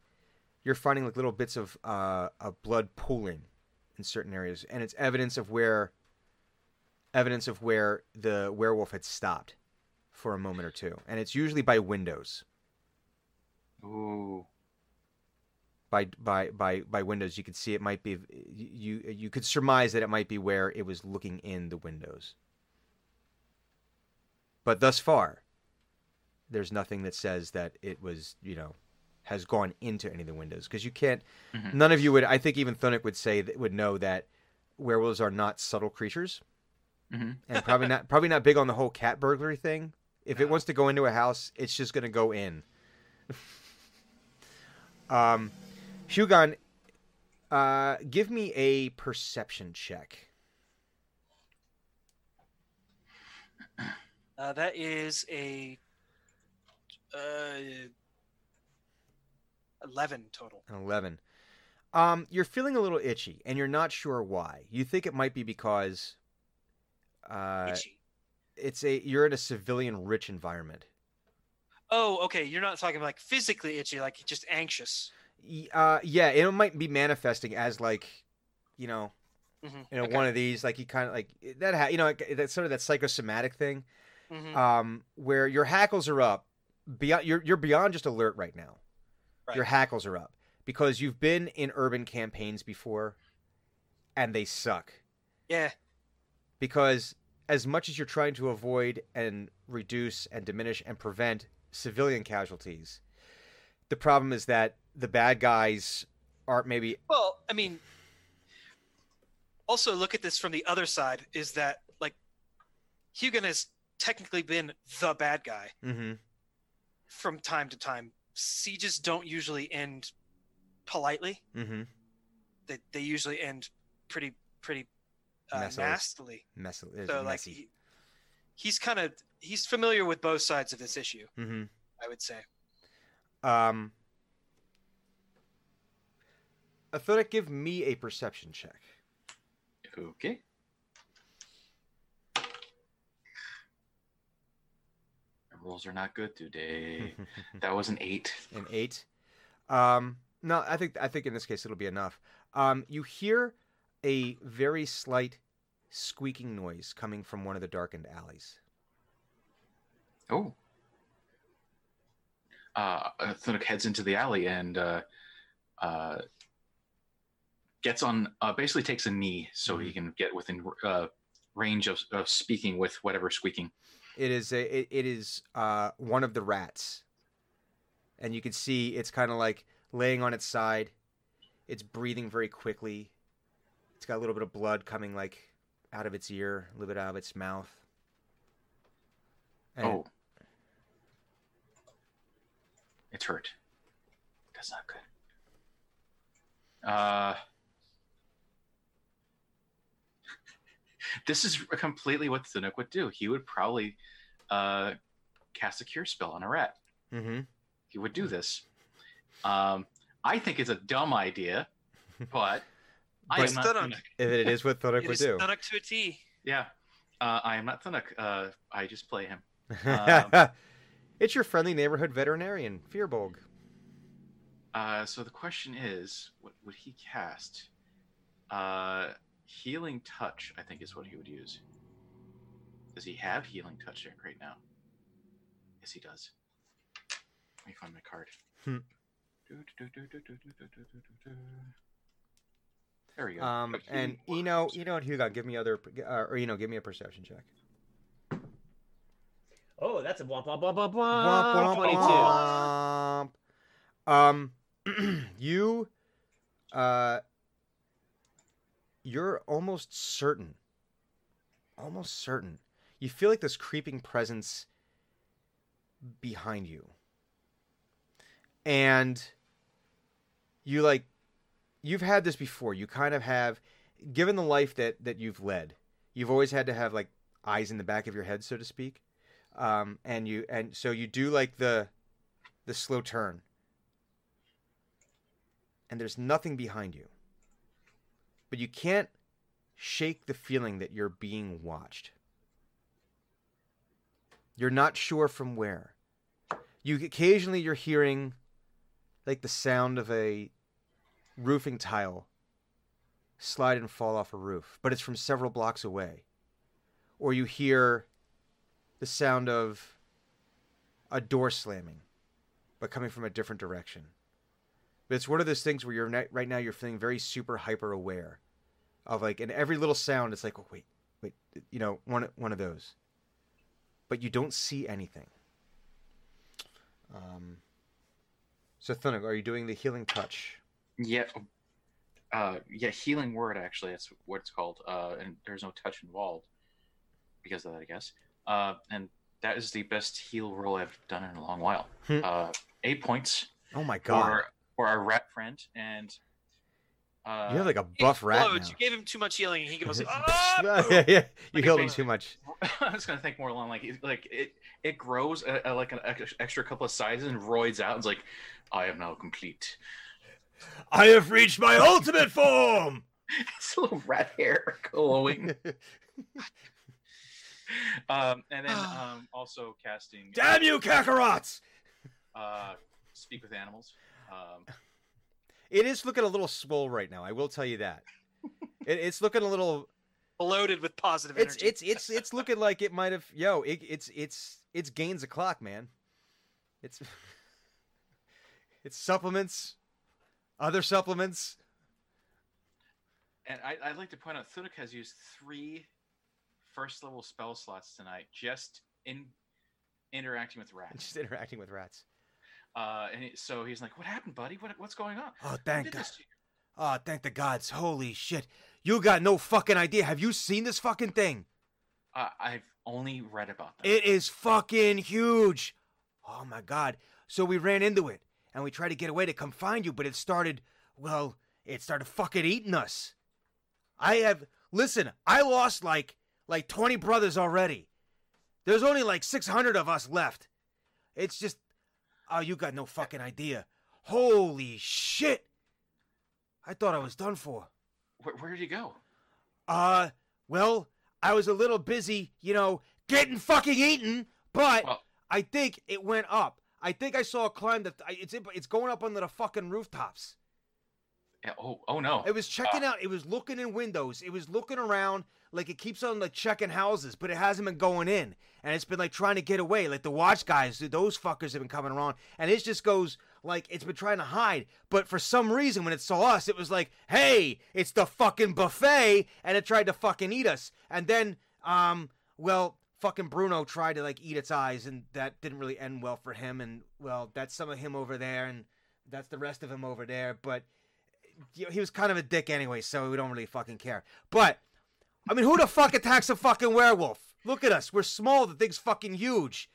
you're finding like little bits of uh, of blood pooling in certain areas, and it's evidence of where evidence of where the werewolf had stopped for a moment or two, and it's usually by windows. Ooh. By by by by windows, you could see it might be you you could surmise that it might be where it was looking in the windows. But thus far, there's nothing that says that it was, you know, has gone into any of the windows because you can't. Mhm. None of you would. I think even Thunuk would say that would know that werewolves are not subtle creatures, hmm and probably not probably not big on the whole cat burglary thing. If it wants to go into a house, it's just going to go in. (laughs) um, Hugon, uh, give me a perception check. Uh, that is a uh, eleven total. An 11. Um, you're feeling a little itchy, and you're not sure why. You think it might be because uh, Itchy. it's a you're in a civilian-rich environment. Oh, okay. You're not talking like physically itchy, like just anxious. Uh, yeah, it might be manifesting as like, you know, Mhm, you know, okay. one of these like you kind of like that. Ha- you know, like, that's sort of that psychosomatic thing, Mhm. um, where your hackles are up. Beyond you're you're beyond just alert right now. Your hackles are up because you've been in urban campaigns before, and they suck. yeah. because as much as you're trying to avoid and reduce and diminish and prevent civilian casualties, the problem is that the bad guys aren't maybe Well, I mean, also look at this from the other side. Is that like Hugon has technically been the bad guy hmm from time to time. Sieges don't usually end politely. hmm They they usually end pretty pretty uh, Messily. nastily. mess So like he, he's kind of he's familiar with both sides of this issue. hmm I would say. Um, Athletic, give me a perception check. Okay. rolls are not good today. (laughs) that was an eight. an eight. Um, no, I think I think in this case it'll be enough. Um, you hear a very slight squeaking noise coming from one of the darkened alleys. Oh. Uh, Thunuk heads into the alley and uh, uh, gets on. Uh, basically, takes a knee so he can get within uh, range of, of speaking with whatever squeaking. It is a it, it is uh one of the rats, and you can see it's kind of like laying on its side. It's breathing very quickly. It's got a little bit of blood coming like out of its ear, a little bit out of its mouth. And oh. It's hurt. That's not good. Uh, this is completely what Thunuk would do. He would probably uh, cast a cure spell on a rat. Mhm. He would do this. Um, I think it's a dumb idea, (laughs) but I But am not Thunuk. Thunuk. If it is what (laughs) Thunuk It would is do. Thunuk to a T. Yeah, uh, I am not Thunuk. Uh, I just play him. (laughs) Um, it's your friendly neighborhood veterinarian, Firbolg. Uh, so the question is, what would he cast? Healing touch, I think, is what he would use. Does he have healing touch right now? Yes, he does. Let me find my card. There we go. Um, and know, you know, Hugo, give me other, uh, or you know, give me a perception check. Oh, that's a blah blah blah blah blah blah womp. Um, (clears throat) you, uh, you're almost certain, almost certain. You feel like this creeping presence behind you, and you like, you've had this before. You kind of have, given the life that that you've led, you've always had to have like eyes in the back of your head, so to speak um, and you and so you do like the the slow turn and there's nothing behind you but you can't shake the feeling that you're being watched. You're not sure from where. You occasionally you're hearing like the sound of a roofing tile slide and fall off a roof but it's from several blocks away. Or you hear the sound of a door slamming, but coming from a different direction. But it's one of those things where you're not, right now you're feeling very super hyper aware of like, and every little sound it's like, oh wait, wait, you know, one one of those. But you don't see anything. Um. So Thunuk, are you doing the healing touch? Yeah. Uh, yeah, healing word actually. That's what it's called. Uh, and there's no touch involved because of that, I guess. Uh, and that is the best heal roll I've done in a long while. Hmm. Uh, eight points Oh my god! For for our rat friend, and uh, you have like a buff rat now. You gave him too much healing, and he goes, (laughs) (laughs) yeah, "Ah!" yeah, yeah. You Like healed him too much. (laughs) I was gonna think more along like it- like it it grows uh, uh, like an extra couple of sizes and roids out. And it's like I am now complete. I have reached my ultimate form. It's a little rat hair glowing. um, and then (sighs) um, also casting. Damn you, Kakarots! Uh, speak with animals. Um, It is looking a little swole right now. I will tell you that. it, it's looking a little. loaded with positive It's energy. it's it's it's looking like it might have. Yo, it, it's it's it's gains a clock, man. It's (laughs) it's supplements, other supplements. and I, I'd like to point out Thunuk has used three first level spell slots tonight just in interacting with rats. Just interacting with rats. Uh, and he, so he's like, "What happened, buddy? What, what's going on?" Oh, thank God! Oh, thank the gods! Holy shit! You got no fucking idea. Have you seen this fucking thing? Uh, I've only read about them. It is fucking huge. Oh my god. So we ran into it and we tried to get away to come find you, but it started, well, it started fucking eating us. I have listen, I lost like like 20 brothers already. There's only like 600 of us left. It's just oh, you got no fucking idea. Holy shit. I thought I was done for. Where, where did you go? Uh, well, I was a little busy, you know, getting fucking eaten, but Well- I think it went up. I think I saw it climb the. I- It's it's going up under the fucking rooftops. Yeah, oh, oh no. It was checking out. It was looking in windows. It was looking around like it keeps on like checking houses, but it hasn't been going in. And it's been like trying to get away. Like the watch guys, those fuckers have been coming around, and it just goes like it's been trying to hide. But for some reason, when it saw us, it was like, "Hey, it's the fucking buffet," and it tried to fucking eat us. And then, um, well, fucking Bruno tried to like eat its eyes, and that didn't really end well for him. And well, that's some of him over there, and that's the rest of him over there. But he was kind of a dick anyway, so we don't really fucking care. But I mean, who the fuck attacks a fucking werewolf? Look at us. We're small. The thing's fucking huge.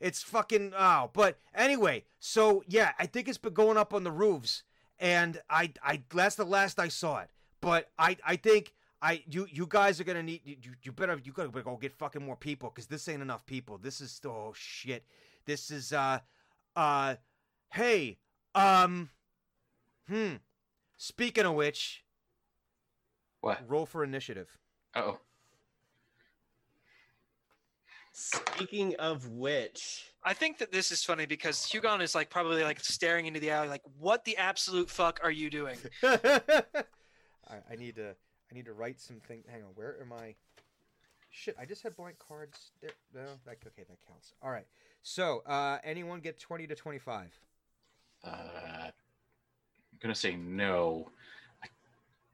It's fucking oh. But anyway, so yeah, I think it's been going up on the roofs, and I I that's the last I saw it. But I I think I you you guys are gonna need you you better you gotta go get fucking more people because this ain't enough people. This is oh shit. This is uh uh hey um hmm. Speaking of which, What? roll for initiative. Oh, Speaking of which, I think that this is funny because Hugon is like probably like staring into the alley, like, "What the absolute fuck are you doing?" (laughs) I, I need to I need to write some things. Hang on, where am I? Shit, I just had blank cards. There, no, that, okay, that counts. All right. So, uh, anyone get twenty to twenty-five? uh, I'm gonna say no.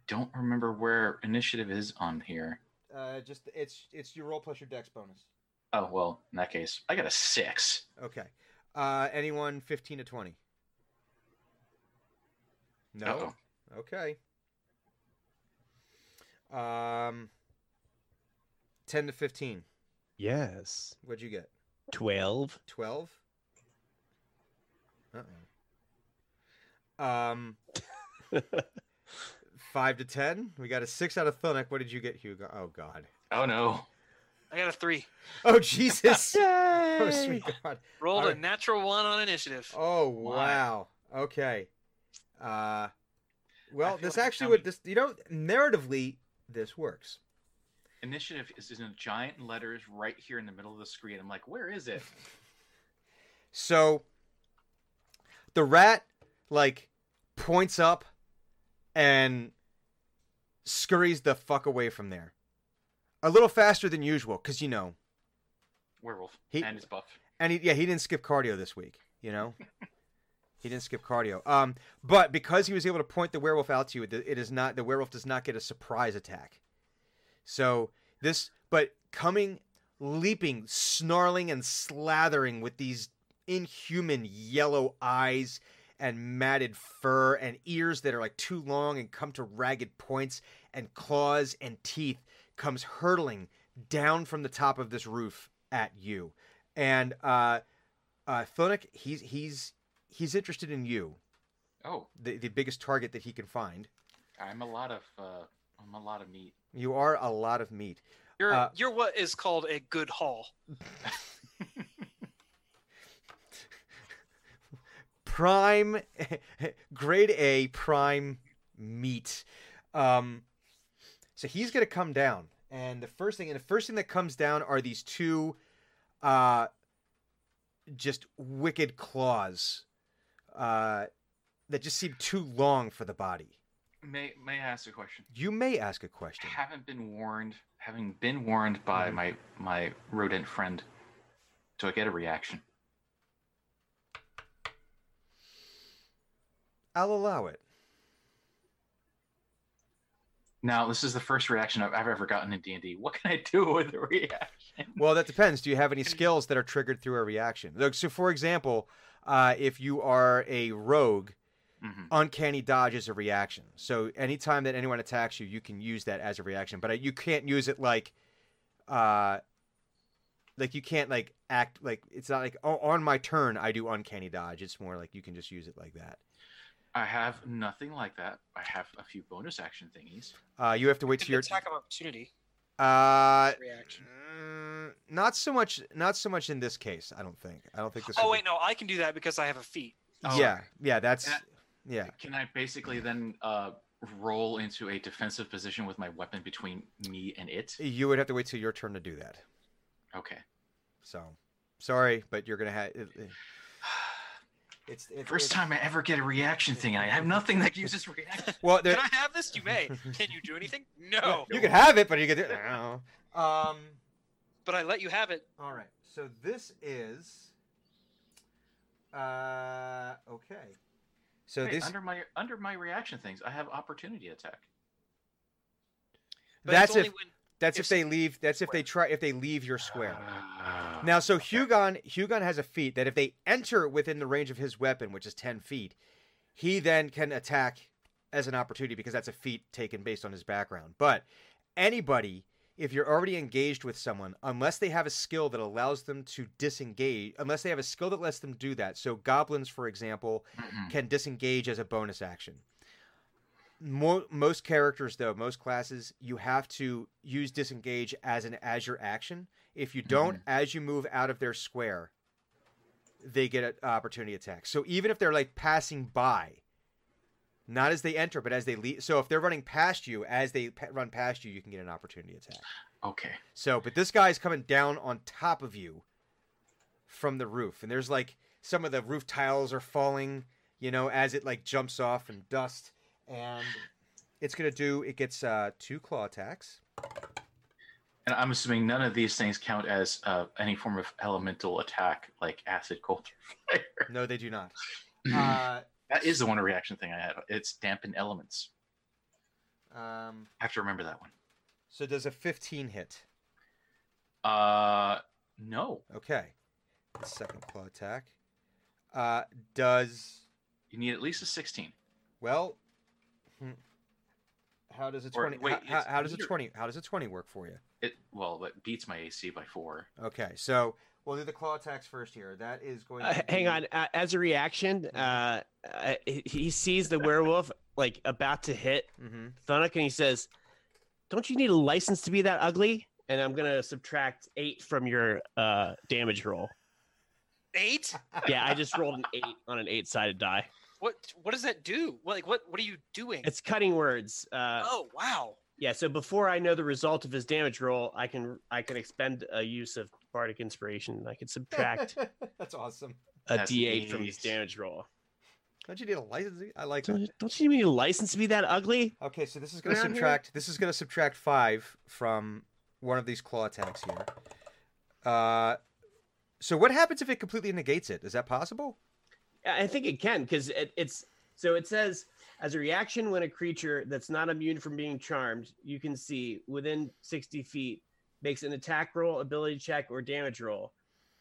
I don't remember where initiative is on here. Uh, just it's it's your roll plus your dex bonus. Oh well, in that case, I got a six. Okay. Uh, anyone fifteen to twenty? No. Uh-oh. Okay. Um, ten to fifteen. yes, What'd you get? twelve. 12 uh-oh um (laughs) 5 to 10 we got a 6 out of Thunuk. what did you get hugo oh god Oh no. I got a three. oh jesus oh sweet god Rolled a natural one on initiative. oh Why? wow okay uh well this like actually would this you know narratively this works Initiative is in giant letters right here in the middle of the screen. I'm like, where is it? (laughs) So the rat like points up and scurries the fuck away from there. A little faster than usual, because you know. Werewolf He- and his buff. And he, yeah, he didn't skip cardio this week, you know? (laughs) he didn't skip cardio. Um, but because he was able to point the werewolf out to you, it it is not the werewolf does not get a surprise attack. So this but coming leaping, snarling and slathering with these inhuman yellow eyes and matted fur and ears that are like too long and come to ragged points and claws and teeth comes hurtling down from the top of this roof at you. And uh uh Thunuk, he's he's he's interested in you, Oh, the, the biggest target that he can find. I'm a lot of uh, I'm a lot of meat. You are a lot of meat. You're Uh, you're what is called a good haul. (laughs) prime (laughs) grade A prime meat. Um so he's gonna come down. And the first thing and the first thing that comes down are these two uh just wicked claws. Uh that just seem too long for the body. May may I ask a question? You may ask a question. I Haven't been warned. Having been warned by Mhm. my my rodent friend, do I get a reaction? I'll allow it. Now, this is the first reaction I've, ever gotten in D and D. What can I do (laughs) with a reaction? Well, that depends. Do you have any skills that are triggered through a reaction? Like, so, for example, uh, if you are a rogue, Mhm. uncanny dodge is a reaction. So anytime that anyone attacks you, you can use that as a reaction. But you can't use it like, uh, like you can't like act like it's not like oh, on my turn I do uncanny dodge. It's more like you can just use it like that. I have nothing like that. I have a few bonus action thingies. Uh, you have to wait An till your attack of opportunity uh, reaction. mm, not so much, not so much in this case. I don't think. I don't think this. Oh is wait, no, I can do that because I have a feat. Oh, yeah, yeah, that's Yeah. yeah. Can I basically then uh, roll into a defensive position with my weapon between me and it? You would have to wait till your turn to do that. Okay. So, Sorry, but you're gonna have. It, it- it's, it's First it's- time I ever get a reaction thing. I have nothing that uses reaction. Well, there, Can I have this? You may. (laughs) Can you do anything? No. you can have it, but you can do. It. No. Um. But I let you have it. All right. So this is. Uh. Okay. So Wait, this. under my under my reaction things, I have opportunity attack. But That's it's only if when that's if if they leave. That's if they try. If they leave your square. Ah. Now, so Hugon, Hugon has a feat that if they enter within the range of his weapon, which is ten feet, he then can attack as an opportunity because that's a feat taken based on his background. But anybody, if you're already engaged with someone, unless they have a skill that allows them to disengage, unless they have a skill that lets them do that. So goblins, for example, Mhm. can disengage as a bonus action. Mo- most characters, though, most classes, you have to use disengage as an as your action. If you don't, mm-hmm. as you move out of their square, they get an opportunity attack. So even if they're like passing by, not as they enter, but as they leave. So if they're running past you, as they pa- run past you, you can get an opportunity attack. Okay. So, but this guy's coming down on top of you from the roof, and there's like some of the roof tiles are falling, you know, as it like jumps off and dust, and it's gonna do. It gets uh two claw attacks. And I'm assuming none of these things count as uh, any form of elemental attack, like acid, cold, or fire. No, they do not. (clears throat) Uh, that is the one reaction thing I had. It's dampen elements. um, I have to remember that one. so does a 15 hit? Uh, no. Okay. Second claw attack. Uh, does You need at least a 16. well. How does a Or, twenty? wait, how, how does a twenty? How does a twenty work for you? It well, it beats my AC by four. Okay, so we'll do the claw attacks first here. That is going. Uh, to hang on. Uh, as a reaction, uh, uh, he- he sees the werewolf like about to hit Mhm. Thunuk, and he says, "Don't you need a license to be that ugly?" And I'm gonna subtract eight from your uh, damage roll. eight. Yeah, I just rolled an eight on an eight-sided die. What what does that do? What like what what are you doing? It's cutting words. Uh, oh wow. Yeah, so before I know the result of his damage roll, I can I can expend a use of bardic inspiration. I can subtract (laughs) That's awesome. a That's d8 from his damage roll. Don't you need a license? I like Don't, that. don't you need a license to be that ugly? Okay, so this is going to Around here? subtract. This is going to subtract five from one of these claw attacks here. Uh, so what happens if it completely negates it? Is that possible? Yeah, I think it can because it, it's so it says as a reaction when a creature that's not immune from being charmed, you can see within 60 feet makes an attack roll, ability check, or damage roll.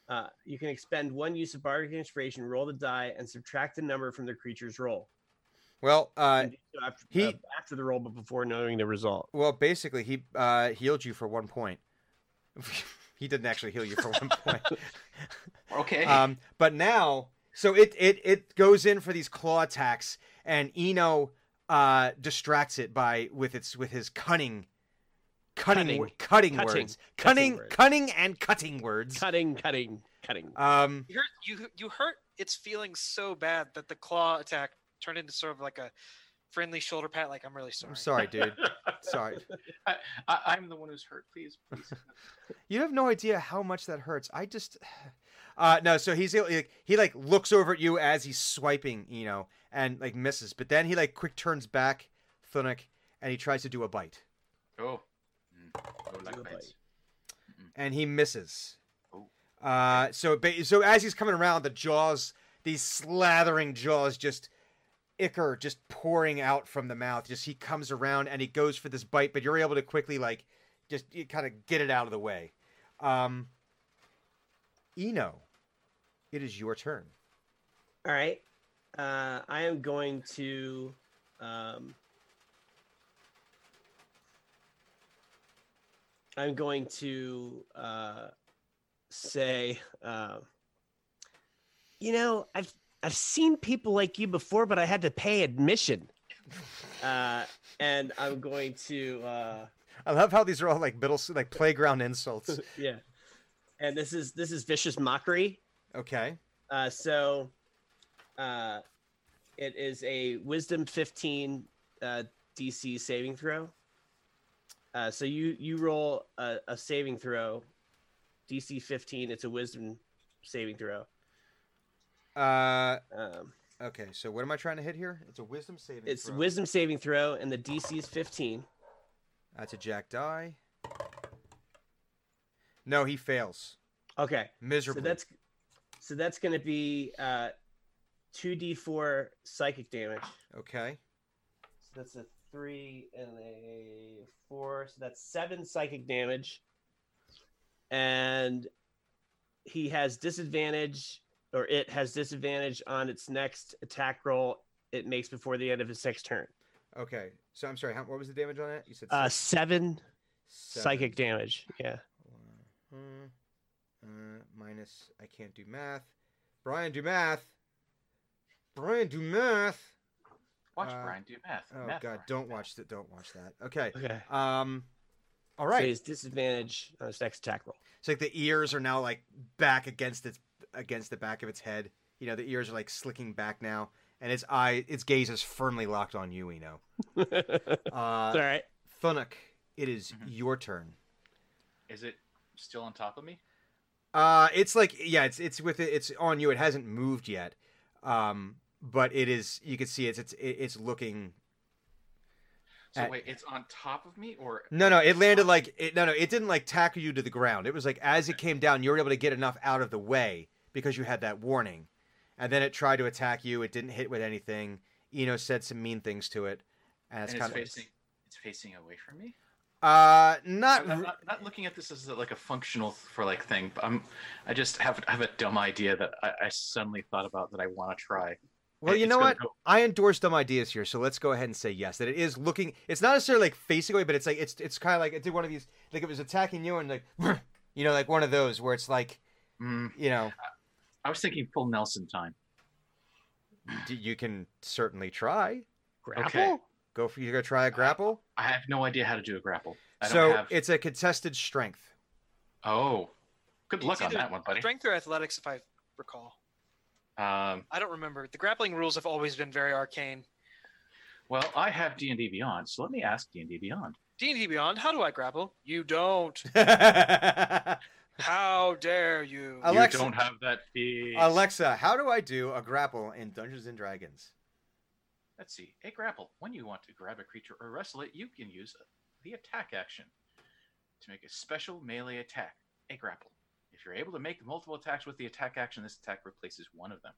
Uh, you can expend one use of bardic inspiration, roll the die, and subtract the number from the creature's roll. Well, uh, so after, he- uh, after the roll, but before knowing the result. well, basically, he uh, healed you for one point. (laughs) he didn't actually heal you for one point. (laughs) Okay. Um, but now, so it it it goes in for these claw attacks, and Eno uh, distracts it by with its with his cunning, cunning, Cutting. wo- cutting, Cutting. words, Cutting cunning, words. cunning, and cutting words. Cutting, cutting, cutting. Um, You hurt you you hurt its feelings so bad that the claw attack turned into sort of like a friendly shoulder pat. Like I'm really sorry. I'm sorry, dude. (laughs) Sorry. I, I, I'm the one who's hurt. Please, please. (laughs) You have no idea how much that hurts. I just, uh, no. So he's like, he like looks over at you as he's swiping, you know, and like misses. But then he like quick turns back, Thunuk, and he tries to do a bite, Oh. Mm. Like Do bites. and he misses. Oh. Uh, so ba- so as he's coming around, the jaws, these slathering jaws, just ichor just pouring out from the mouth. Just he comes around and he goes for this bite, but you're able to quickly like just kind of get it out of the way. Um, Eno, it is your turn. All right. Uh, I am going to. Um, I'm going to uh, say, uh, you know, I've I've seen people like you before, but I had to pay admission. (laughs) Uh, and I'm going to, uh, I love how these are all like middle like playground insults. (laughs) yeah. And this is this is vicious mockery. Okay. Uh, so uh, it is a wisdom 15 uh, DC saving throw. Uh, so you you roll a, a saving throw, DC 15. It's a wisdom saving throw. Uh, Um, okay. So what am I trying to hit here? It's a wisdom saving. it's throw. wisdom saving throw, and the DC is 15. That's a jack die. No, he fails Okay, so that's so that's going to be uh, 2d4 psychic damage. okay. So that's a three and a four. So that's seven psychic damage. And he has disadvantage, or it has disadvantage on its next attack roll it makes before the end of its next turn. Okay. So I'm sorry. How, what was the damage on that? You said Uh, seven, Seven. psychic damage. Yeah. Uh, uh, minus. I can't do math. Brian, do math. Brian, do math. Watch Uh, Brian do math. Oh Math, God! Brian, Don't math. watch that. Don't watch that. Okay. Okay. Um. All So right. he has disadvantage on its next attack roll. It's like the ears are now like back against its against the back of its head. You know, the ears are like slicking back now, and its eye, its gaze is firmly locked on you. Eno. (laughs) All Uh, right. Thunuk, it is Mhm. your turn. Is it still on top of me? Uh, it's like yeah, it's it's with it. It's on you. It hasn't moved yet. Um, but it is. You can see it's it's it's looking. So At- wait, it's on top of me, or No, no, it landed like it. No, no, it didn't like tackle you to the ground. It was like as it came down, you were able to get enough out of the way because you had that warning, and then it tried to attack you. It didn't hit with anything. Eno said some mean things to it, and it's and kind it's of facing it's facing away from me. Uh not. I'm not, not looking at this as like a functional for like thing. But I'm I just have have a dumb idea that I, I suddenly thought about that I want to try. Well, you it's know what? go- I endorse dumb ideas here, so let's go ahead and say yes. That it is looking. It's not necessarily like facing away, but it's like it's it's kind of like it did one of these. Like it was attacking you and like, (sniffs) you know, like one of those where it's like, Mm, you know, I was thinking full Nelson time. you can certainly try. Grapple? Okay. Go for you. Gonna try a grapple. I have no idea how to do a grapple. I so don't have. it's a contested strength. Oh, good It's luck on that one, buddy. Strength or athletics, if I recall. Um, I don't remember. The grappling rules have always been very arcane. well, I have D and D Beyond, so let me ask D and D Beyond. D&D Beyond, how do I grapple? You don't. (laughs) How dare you? Alexa- you don't have that feat. Alexa, how do I do a grapple in Dungeons and Dragons? Let's see. A grapple. When you want to grab a creature or wrestle it, you can use the attack action to make a special melee attack. A grapple. If you're able to make multiple attacks with the attack action, this attack replaces one of them.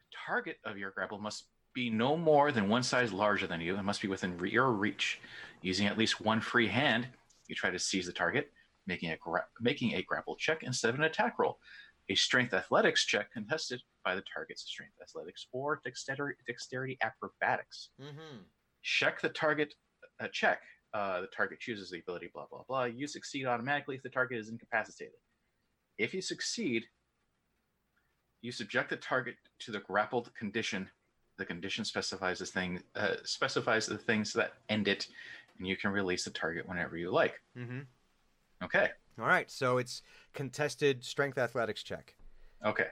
The target of your grapple must be no more than one size larger than you and must be within your reach. Using at least one free hand, you try to seize the target, making a gra- making a grapple check instead of an attack roll. A strength athletics check contested by the target's strength athletics or dexterity, dexterity acrobatics. Mm-hmm. Check the target. Uh, check. Uh, the target chooses the ability. Blah blah blah. You succeed automatically if the target is incapacitated. If you succeed, you subject the target to the grappled condition. The condition specifies the thing uh, specifies the things that end it, and you can release the target whenever you like. Mm-hmm. Okay. All right, so it's contested strength athletics check. Okay.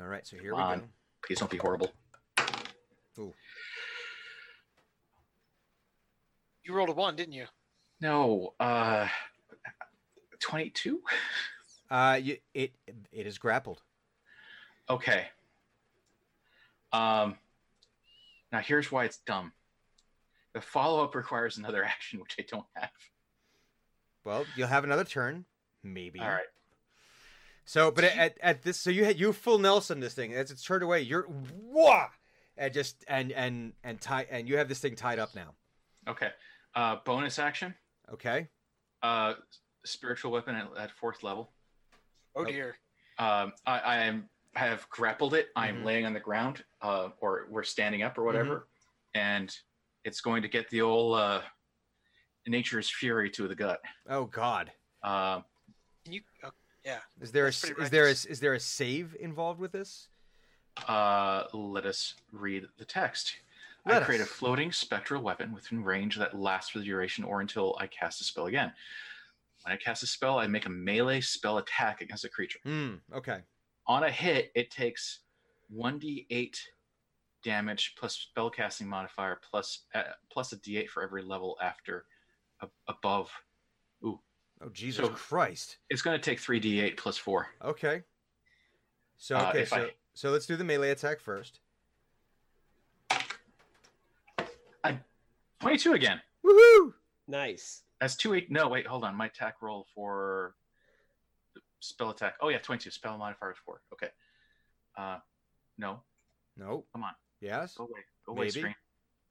All right, so here Come we on. go. Please don't be horrible. You rolled a one, didn't you? No. Uh, twenty-two. Uh, you, it it is grappled. Okay. Um. Now here's why it's dumb. The follow-up requires another (laughs) action, which I don't have. Well, you'll have another turn, maybe. All right. So, but at, at this, so you had you full Nelson this thing as it's turned away. You're wah, and just and and and tie and you have this thing tied up now. Okay. Uh, bonus action. Okay. Uh, spiritual weapon at, at fourth level. Oh Nope. dear. Um, I, I am I have grappled it. I'm Mhm. laying on the ground, uh, or we're standing up or whatever, and it's going to get the old uh, nature's fury to the gut. Oh God. Um, Can you? Oh, yeah. Is there a That's s- is there a is there a save involved with this? uh, let us read the text. Let I create us. a floating spectral weapon within range that lasts for the duration or until I cast a spell again. When I cast a spell, I make a melee spell attack against a creature. Hmm. Okay. On a hit, it takes 1d8 damage plus spellcasting modifier plus uh, plus a d8 for every level after a, above. Ooh, Oh Jesus So- Christ. It's going to take 3d8 plus 4. Okay. So Uh, okay, if so I- so let's do the melee attack first. I 22 again. Woohoo! Nice. That's 2 8. No, wait, hold on. My attack roll for spell attack. Oh, yeah, 22. Spell modifier is 4. Okay. Uh, no. No. Come on. Yes. Go away. Go away, Maybe. screen.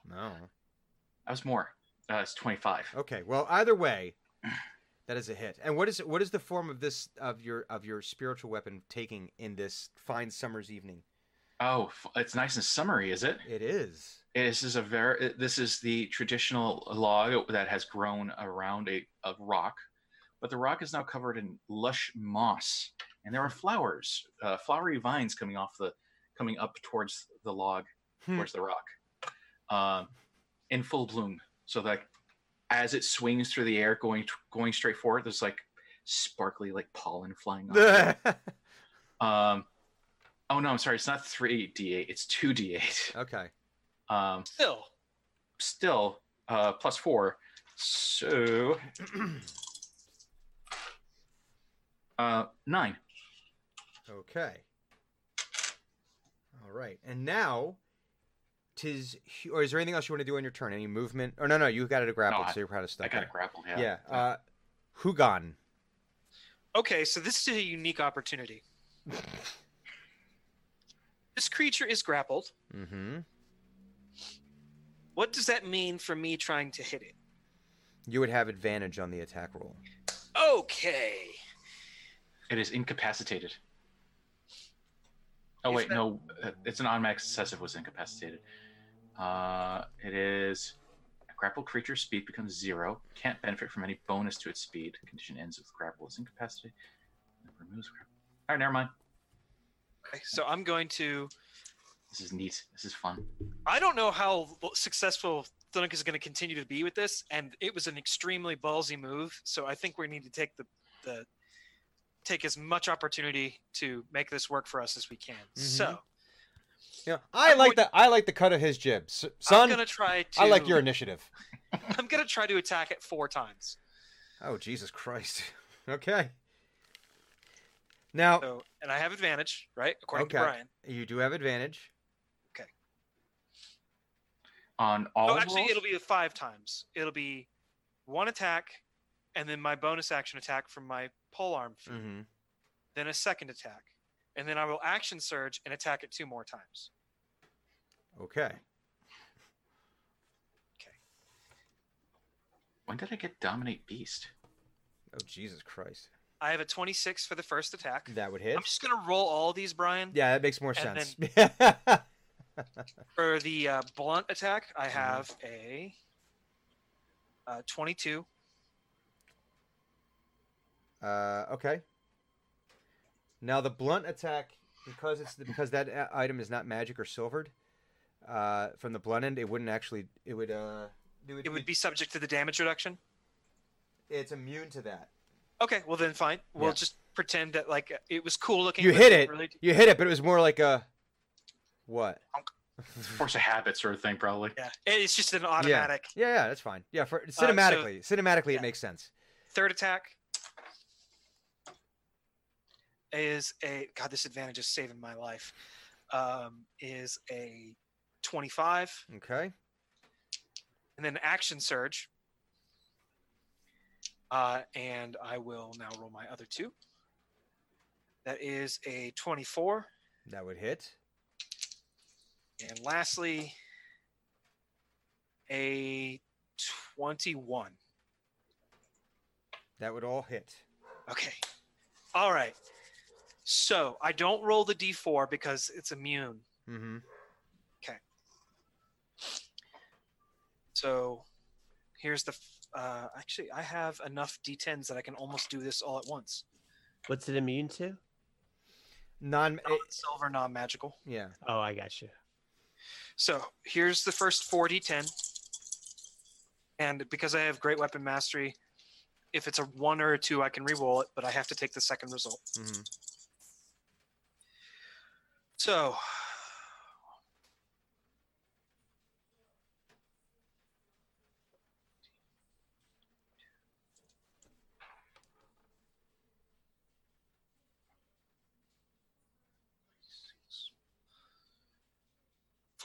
No. That was more. Uh, it's 25. Okay. Well, either way, (clears throat) that is a hit. And what is what is the form of this of your of your spiritual weapon taking in this fine summer's evening? Oh, it's nice and summery, is it? It is. This is a very. This is the traditional log that has grown around a, a rock, but the rock is now covered in lush moss, and there are flowers, uh, flowery vines coming off the, coming up towards the log, Hmm. towards the rock, um, in full bloom. So that as it swings through the air, going going straight forward, there's like sparkly like pollen flying off. (laughs) um, oh no, I'm sorry. It's not three d8. It's two d8. okay. Um, Still, still uh, plus four. So (clears throat) uh, nine. Okay. All right. And now, tis. Or is there anything else you want to do on your turn? Any movement? Or no, no, you got it a grapple, I- so you're kind of stuck. I got a there. grapple. Yeah. Yeah. Uh, Hugon. okay, so this is a unique opportunity. (laughs) this creature is grappled. Mm-hmm. What does that mean for me trying to hit it? You would have advantage on the attack roll. Okay. It is incapacitated. Oh Is wait, that- no, uh, it's an automatic success if it was incapacitated. Uh, it is a grappled creature's speed becomes zero. Can't benefit from any bonus to its speed. Condition ends with grapple is incapacitated. Removes grapple. All right, never mind. Okay, so I'm going to. This is neat. This is fun. I don't know how successful Thunuk is going to continue to be with this, and it was an extremely ballsy move. So I think we need to take the the take as much opportunity to make this work for us as we can. So Yeah, I I'm like going- the I like the cut of his jib, S- I'm son. gonna try to. I like your initiative. (laughs) I'm gonna try to attack it four times. Oh Jesus Christ. (laughs) Okay. Now So, and I have advantage, right? According Okay. to Brian. you do have advantage. Okay. On all Oh, actually, rolls? it'll be five times. It'll be one attack, and then my bonus action attack from my pole arm feat. Mm-hmm. Then a second attack, and then I will action surge and attack it two more times. Okay. Okay. When did I get dominate beast? Oh Jesus Christ. I have a 26 for the first attack. That would hit. I'm just gonna roll all these, Brian. Yeah, that makes more And sense. (laughs) For the uh, blunt attack, I Mm-hmm. have a uh, 22. uh, okay. Now the blunt attack, because it's because that item is not magic or silvered, uh, from the blunt end, it wouldn't actually. It would. Uh, it It would be subject to the damage reduction. It's immune to that. Okay, well then fine. We'll Yeah. just pretend that like it was cool looking. You hit it. Really... You hit it, but it was more like a. What? Force of habit sort of thing, probably. Yeah, it's just an automatic. Yeah, yeah, that's fine. Yeah, for so- cinematically, cinematically, yeah. it makes sense. Third attack is a God. This advantage is saving my life. Um, is a 25, Okay. and then action surge. Uh, and I will now roll my other two. That is a 24. That would hit. And lastly, a 21. That would all hit. Okay. All right. So I don't roll the d4 because it's immune. Mm-hmm. So here's the. f- Uh, actually, I have enough d10s that I can almost do this all at once. What's it immune to? Non. Silver, non magical. yeah. Oh, I got you. So here's the first 4d10. And because I have great weapon mastery, if it's a one or a two, I can re-roll it, but I have to take the second result. Mm-hmm. So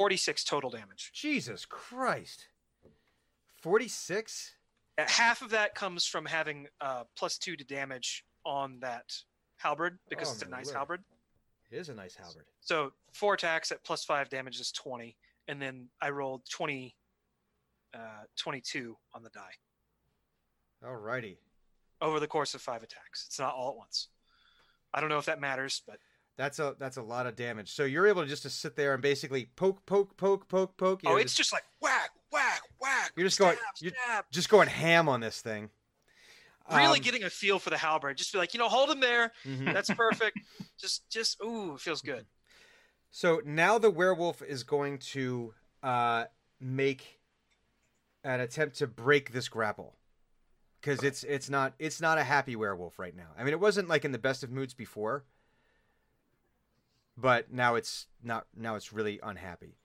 46 total damage. Jesus Christ. 46? Uh, Half of that comes from having uh, plus two to damage on that halberd because Oh, it's a nice halberd. It is a nice halberd. So four attacks at plus five damage is 20, and then I rolled 20, uh, 22 on the die Alrighty. over the course of five attacks. It's not all at once. I don't know if that matters, but That's a that's a lot of damage. So you're able to just to sit there and basically poke, poke, poke, poke, poke. You oh, know, it's just like whack, whack, whack. You're just stab, going- you're- stab. just going ham on this thing. Really Um, getting a feel for the halberd. Just be like, you know, hold him there. mhm. That's perfect. (laughs) just, just, ooh, it feels good. So now the werewolf is going to uh, make an attempt to break this grapple because it's it's not it's not a happy werewolf right now. I mean, it wasn't like in the best of moods before, but now it's not. Now it's really unhappy.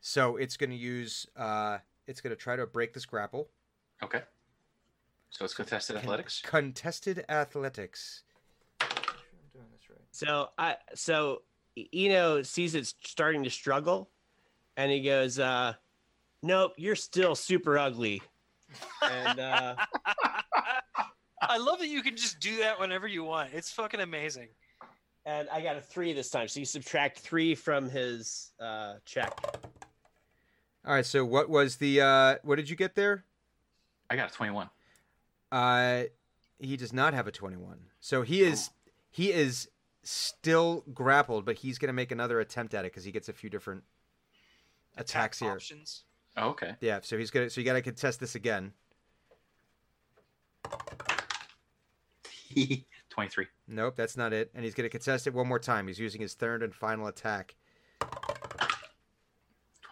So it's going to use. Uh, it's going to try to break this grapple. Okay. So it's contested athletics. Contested athletics. I'm doing this right. So I so Eno sees it starting to struggle, and he goes, uh, "Nope, you're still super ugly." And uh, (laughs) I love that you can just do that whenever you want. It's fucking amazing. And I got a three this time. So you subtract three from his uh, check. All right. So what was the? Uh, what did you get there? I got a 21. Uh, he does not have a 21. So he is he is still grappled, but he's going to make another attempt at it because he gets a few different attacks here. Options. Oh, okay. Yeah, so he's gonna so you got to contest this again. (laughs) 23. Nope, that's not it. And he's going to contest it one more time. He's using his third and final attack.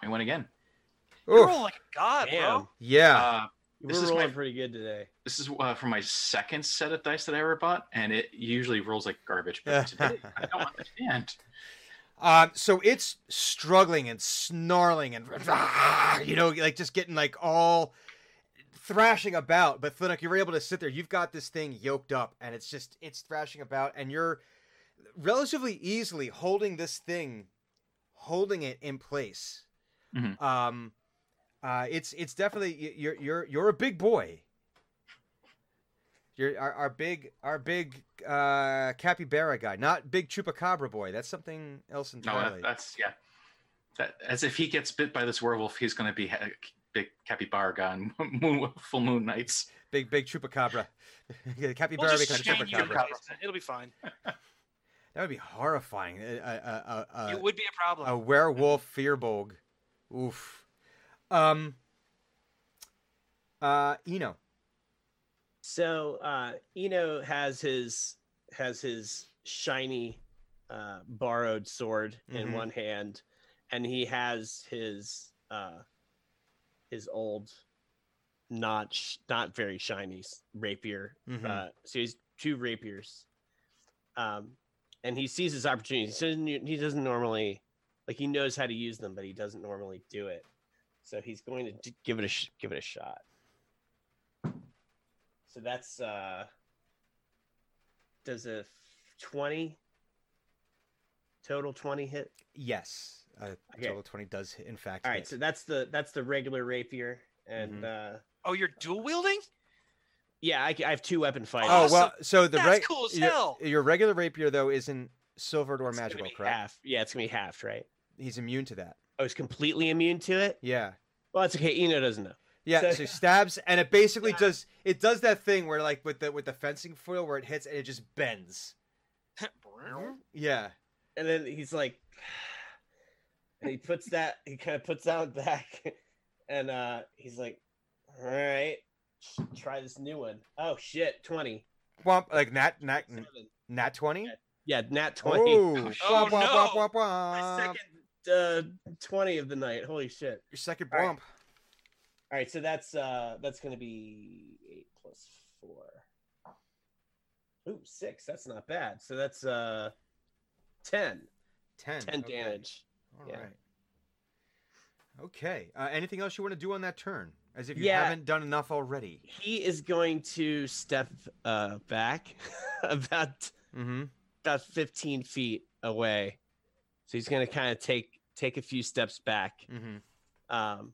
21 again. You're Oh, rolling like a god, Damn. bro. yeah. Uh, We're This is rolling my- pretty good today. this is uh, for my second set of dice that I ever bought, and it usually rolls like garbage. But (laughs) today, I don't understand. Um, so it's struggling and snarling and (laughs) you know, like just getting like all thrashing about. But Flinnock, you're able to sit there. You've got this thing yoked up, and it's just it's thrashing about, and you're relatively easily holding this thing, holding it in place. Mhm. Um, uh, it's it's definitely you're you're you're a big boy. You're our, our big our big uh, capybara guy, not big chupacabra boy. That's something else No, entirely. that, that's yeah. That, as if he gets bit by this werewolf, he's going to be big capybara guy on (laughs) moon, full moon nights. big big chupacabra. (laughs) We'll capybara just becomes chain you in chupacabra. It'll be fine. (laughs) That would be horrifying. A, a, a, a, it would be a problem. a werewolf firbolg. Oof. Um. Uh, Eno. So uh, Eno has his has his shiny uh, borrowed sword in Mhm. one hand, and he has his uh, his old not sh- not very shiny rapier. Mhm. Uh, so he's two rapiers, um, and he sees his opportunity. He doesn't, he doesn't normally like he knows how to use them, but he doesn't normally do it. So he's going to d- give it a sh- give it a shot. So that's uh does a 20 total 20 hit? Yes. Uh, Okay. Total twenty does in fact. All right, hit. so that's the that's the regular rapier and uh oh, you're dual wielding? yeah, I, I have two weapon fighters. Oh well, so the That's reg- cool as your, hell. your regular rapier though isn't silvered or It's magical, correct? half. Yeah, it's going to be half, right? He's immune to that. Oh, was completely immune to it. Yeah. Well, that's okay. Eno doesn't know. Yeah, so, So- he stabs, and it basically Yeah. does. It does that thing where, like, with the with the fencing foil, where it hits and it just bends. (laughs) Yeah, And then he's like and he puts that he kind of puts that back (laughs) and uh he's like all right try this new one. Oh shit, 20. Womp, like nat nat nat twenty. Yeah, nat 20. Oh, (laughs) Oh, womp, womp, no. womp, womp, My second uh 20 of the night. Holy shit. Your second All right. bump. All right, so that's uh that's gonna be eight plus four. Ooh, six. That's not bad. So that's uh 10. Ten. 10 okay. damage. All yeah. right. Okay. Uh, anything else you want to do on that turn? As if you Yeah. haven't done enough already. He is going to step uh back (laughs) about Mm-hmm. about 15 feet away. So he's gonna kind of take take a few steps back. Mm-hmm. Um,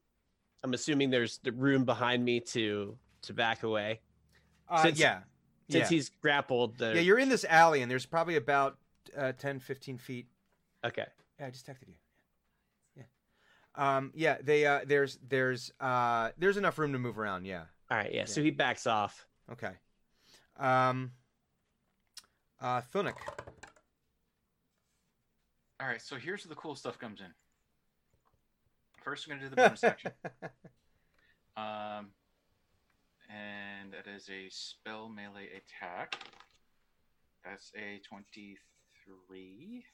I'm assuming there's the room behind me to to back away. Uh, Since- yeah. Since yeah. he's grappled, the yeah, you're in this alley, and there's probably about uh, 10, 15 feet. okay. Yeah, I just texted you. Yeah. Um. Yeah. They. Uh. There's. There's. Uh. There's enough room to move around. Yeah. All right, yeah. So he backs off. Okay. Um. Uh. Thunuk. All right, so here's where the cool stuff comes in. First, we're gonna do the bonus action. (laughs) Um, and that is a spell melee attack. That's a 23.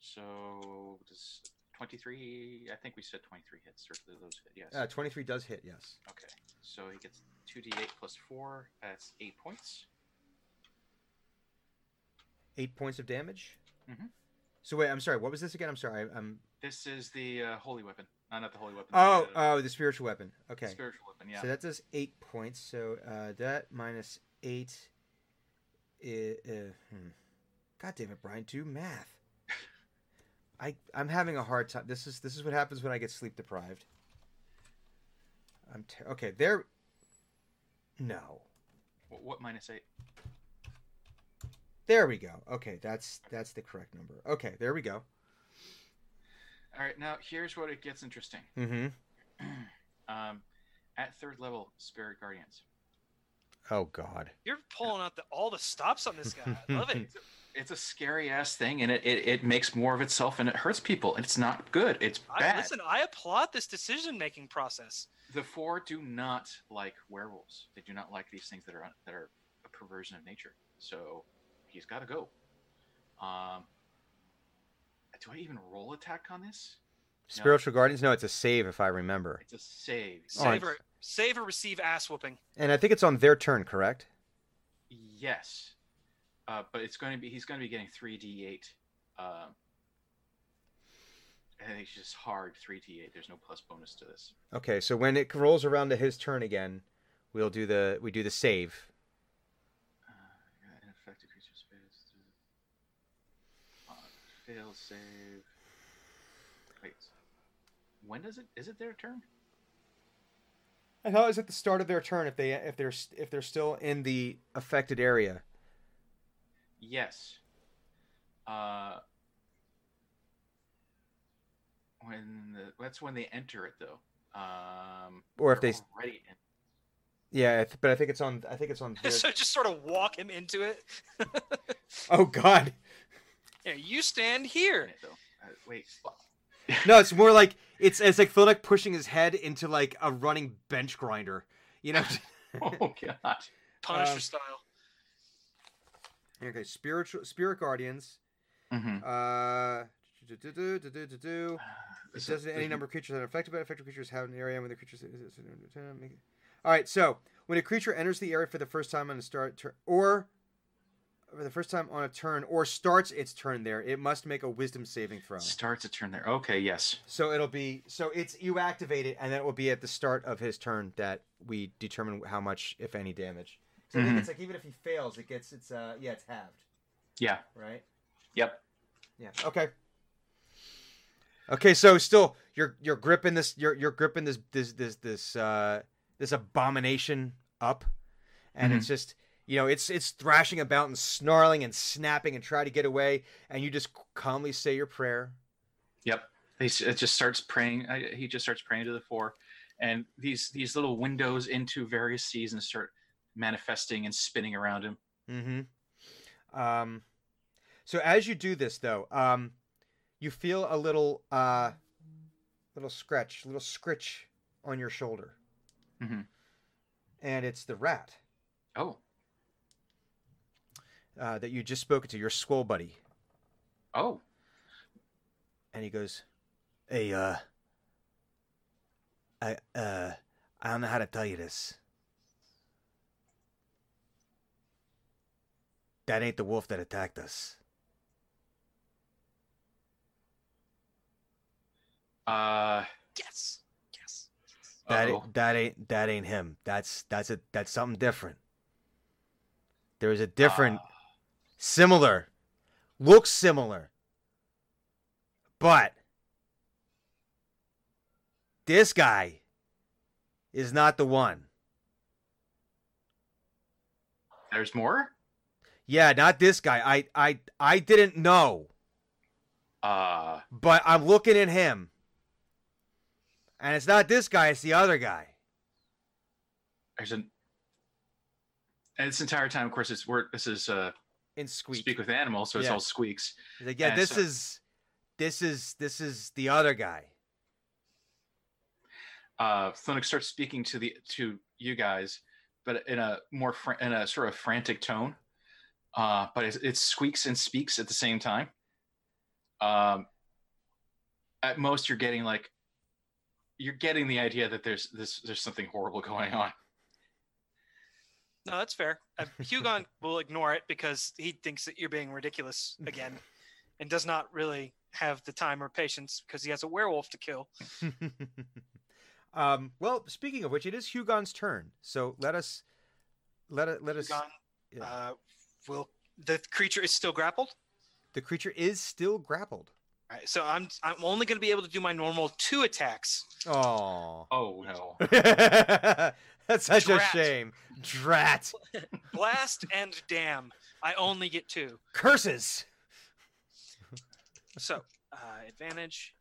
So, does 23, I think we said 23 hits, or do those hit, yes. Uh. 23 does hit. Yes. okay, so he gets 2d8 plus 4, that's 8 points. Eight points of damage. Mhm. So wait. I'm sorry. What was this again? I'm sorry. I'm. This is the uh, holy weapon. Uh, not the holy weapon. Oh. the, uh, Oh. The spiritual weapon. Okay. spiritual weapon, yeah. So that does eight points. So uh, that minus eight. i- uh, hmm. God damn it, Brian! Do math. I I'm having a hard time. This is this is what happens when I get sleep deprived. I'm ter- okay. There. No. Wh- what minus 8? There we go. Okay, that's that's the correct number. Okay, there we go. All right, now here's what it gets interesting. Mm-hmm. (clears throat) Um, at third level, spirit guardians. Oh God. You're pulling out the, all the stops on this guy. I love it. (laughs) It's a scary ass thing, and it, it, it makes more of itself, and it hurts people. And it's not good. It's I, bad. listen, I applaud this decision making process. The four do not like werewolves. They do not like these things that are that are a perversion of nature. So he's got to go. Um, do I even roll attack on this? No. Spiritual guardians. No, it's a save if I remember. It's a save. All right. Save or save or receive ass whooping. And I think it's on their turn, correct? Yes, uh, but it's going to be he's going to be getting three d eight. Um, I think it's just hard three d eight. There's no plus bonus to this. Okay, so when it rolls around to his turn again, we'll do the we do the save. Uh, yeah, an affected creature space. Uh, fail save. Wait. When does it? Is it their turn? I thought it was at the start of their turn if they if they're if they're still in the affected area. Yes. Uh, when the, that's when they enter it though. Um, Or if they're already in. Yeah, but I think it's on. I think it's on. (laughs) Their... so just sort of walk him into it. (laughs) oh God, yeah, you stand here. it, though. Uh, wait. no! It's more like it's it's like Philip pushing his head into like a running bench grinder. You know. (laughs) oh god. Punisher Um, style. Okay, spiritual spirit guardians. Mm-hmm. Uh, do do do. (sighs) It says any number of creatures that are affected by affected creatures have an area when the creatures. All right, so when a creature enters the area for the first time on a start turn, or for the first time on a turn, or starts its turn there, it must make a Wisdom saving throw. Starts a turn there. Okay, yes. So it'll be so it's you activate it, and then it will be at the start of his turn that we determine how much, if any, damage. So I think Mhm. it's like even if he fails, it gets it's uh yeah it's halved, Yeah. right? Yep. Yeah. Okay. Okay, so still you're you're gripping this you're you're gripping this this this this uh this abomination up and it's just you know it's it's thrashing about and snarling and snapping and try to get away and you just calmly say your prayer. Yep. He it just starts praying. He just starts praying to the four, and these these little windows into various seasons start manifesting and spinning around him. Mm-hmm. Um, so as you do this, though, um, you feel a little, uh, little scratch, little scritch on your shoulder, Mhm. and it's the rat Oh. uh, that you just spoke to, your squirrel buddy, Oh. and he goes, "Hey, uh, I, uh, I don't know how to tell you this. That ain't the wolf that attacked us." Uh. Yes. Yes. That uh-oh. ain't, that ain't that ain't him. That's that's a that's something different. There's a different, Ah. similar, looks similar, But this guy is not the one. There's more. Yeah, not this guy. I I I didn't know, Uh, but I'm looking at him. And it's not this guy, it's the other guy. there's an. And this entire time, of course, it's we're this is uh In Squeak. speak with animals, so it's Yeah. all squeaks. He's like, yeah, And this so- is this is this is the other guy. uh Thunuk starts speaking to the to you guys, but in a more fr- in a sort of frantic tone. Uh, but it, it squeaks and speaks at the same time. Um, at most, you're getting like you're getting the idea that there's this there's something horrible (laughs) going on. No, that's fair. Uh, (laughs) Hugon will ignore it because he thinks that you're being ridiculous again, and does not really have the time or patience because he has a werewolf to kill. (laughs) um, well, speaking of which, it is Hugon's turn. So let us let it let us. Hugon, yeah. uh, will the creature is still grappled. The creature is still grappled. All right, so I'm I'm only going to be able to do my normal two attacks. Oh, Oh (laughs) no! that's such a shame. Drat. (laughs) Blast and damn. I only get two. Curses. (laughs) So uh, advantage.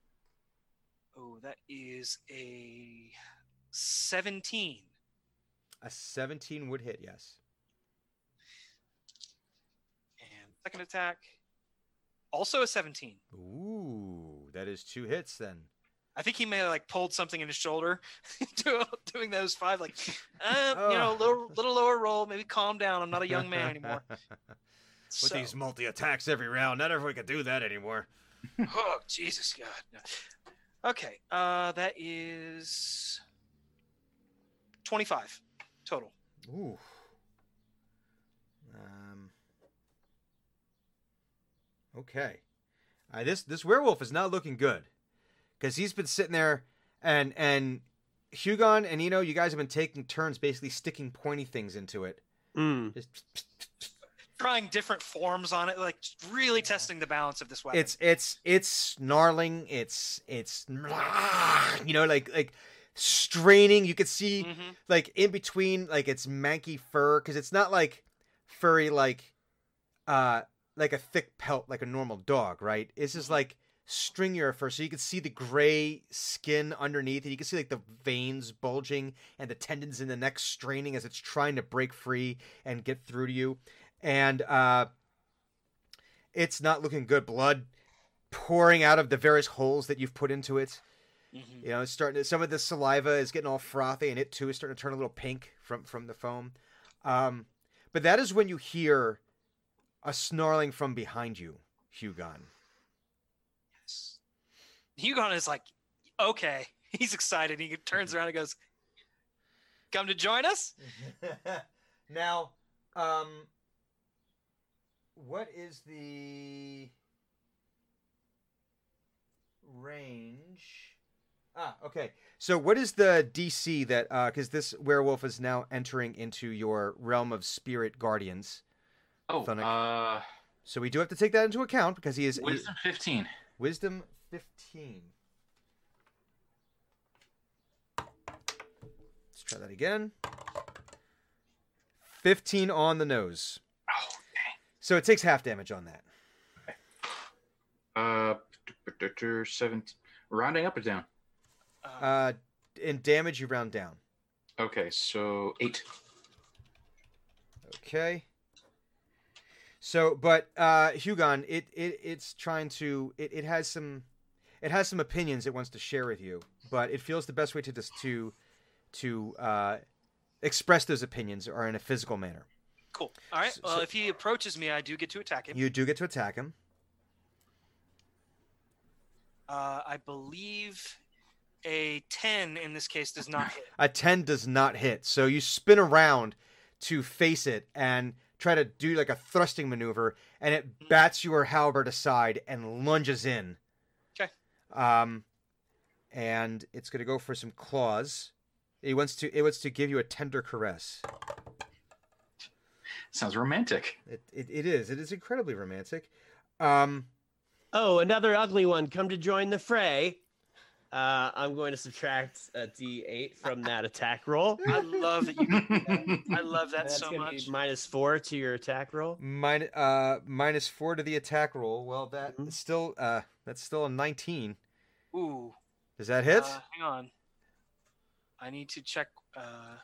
Oh, that is a seventeen. A 17 would hit, yes. And second attack, also a 17. Ooh, that is two hits then. I think he may have like pulled something in his shoulder (laughs) doing those five. Like, (laughs) uh, you know, little little lower roll. Maybe calm down. I'm not a young man anymore. (laughs) With So- these multi attacks every round, not everyone can do that anymore. oh Jesus God. No. Okay, uh, that is twenty-five total. Ooh. Okay. Uh, this this werewolf is not looking good, because he's been sitting there, and and Hugon and Eno, you guys have been taking turns basically sticking pointy things into it. Mm. Just Trying different forms on it, like really testing the balance of this weapon. it's it's it's snarling. It's it's you know like like straining. You could see Mhm. like in between like its manky fur because it's not like furry like uh like a thick pelt like a normal dog right? It's just like stringier fur so you can see the gray skin underneath and you can see like the veins bulging and the tendons in the neck straining as it's trying to break free and get through to you. And uh it's not looking good. Blood pouring out of the various holes that you've put into it. Mhm. you know, it's starting to, some of the saliva is getting all frothy, and it too is starting to turn a little pink from from the foam. Um, but that is when you hear a snarling from behind you, Hugon. Yes. Hugon is like, okay. (laughs) He's excited. He turns around and goes, "Come to join us." (laughs) now, um, what is the range? Ah, okay. So, what is the DC that? Because this werewolf is now entering into your realm of spirit guardians. Oh, Thunuk. uh, So we do have to take that into account because he is wisdom fifteen. wisdom fifteen. Let's try that again. Fifteen on the nose. Oh, So it takes half damage on that. Uh, seven. Rounding up or down? Uh, Uh, in damage, you round down. Okay, so eight. Okay. So, but uh, Hugon, it, it it's trying to it, it has some it has some opinions it wants to share with you, but it feels the best way to just to to uh, express those opinions are in a physical manner. cool. All right. so- Well, so- if he approaches me, I do get to attack him. You do get to attack him. Uh, I believe a ten in this case does not hit. A 10 does not hit. So you spin around to face it and try to do like a thrusting maneuver, and it bats your halberd aside and lunges in. 'Kay. Um, and it's going to go for some claws. It wants to. It wants to give you a tender caress. Sounds romantic. It, it, it is. It is incredibly romantic. Um, Oh, another ugly one. Come to join the fray. Uh, I'm going to subtract a D8 from that attack roll. I love that you. I love that That's so much. minus four to your attack roll. Min- uh, minus four to the attack roll. Well, that Mhm. still uh, that's still a 19. Ooh. Does that hit? Uh, hang on. I need to check. Uh,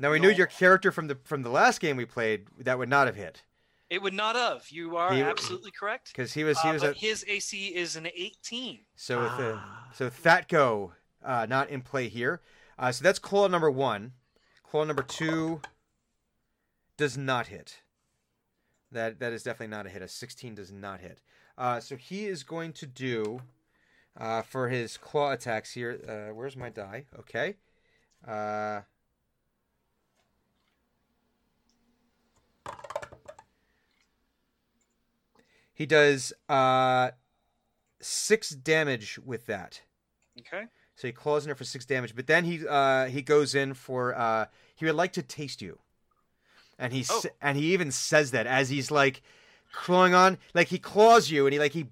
now we knew your character from the from the last game we played that would not have hit it would not have. You are He- absolutely correct. because he was he Uh, was but at his AC is an 18. so with the Ah. so Thatgo uh, not in play here. Uh, so that's claw number one. Claw number two does not hit. That that is definitely not a hit. A 16 does not hit. Uh, so he is going to do uh, for his claw attacks here. Uh, where's my die? Okay. Uh, he does uh, six damage with that. Okay. So he claws in her for six damage, but then he uh, he goes in for uh, he would like to taste you, and he Oh. and he even says that as he's like clawing on, like he claws you, and he like he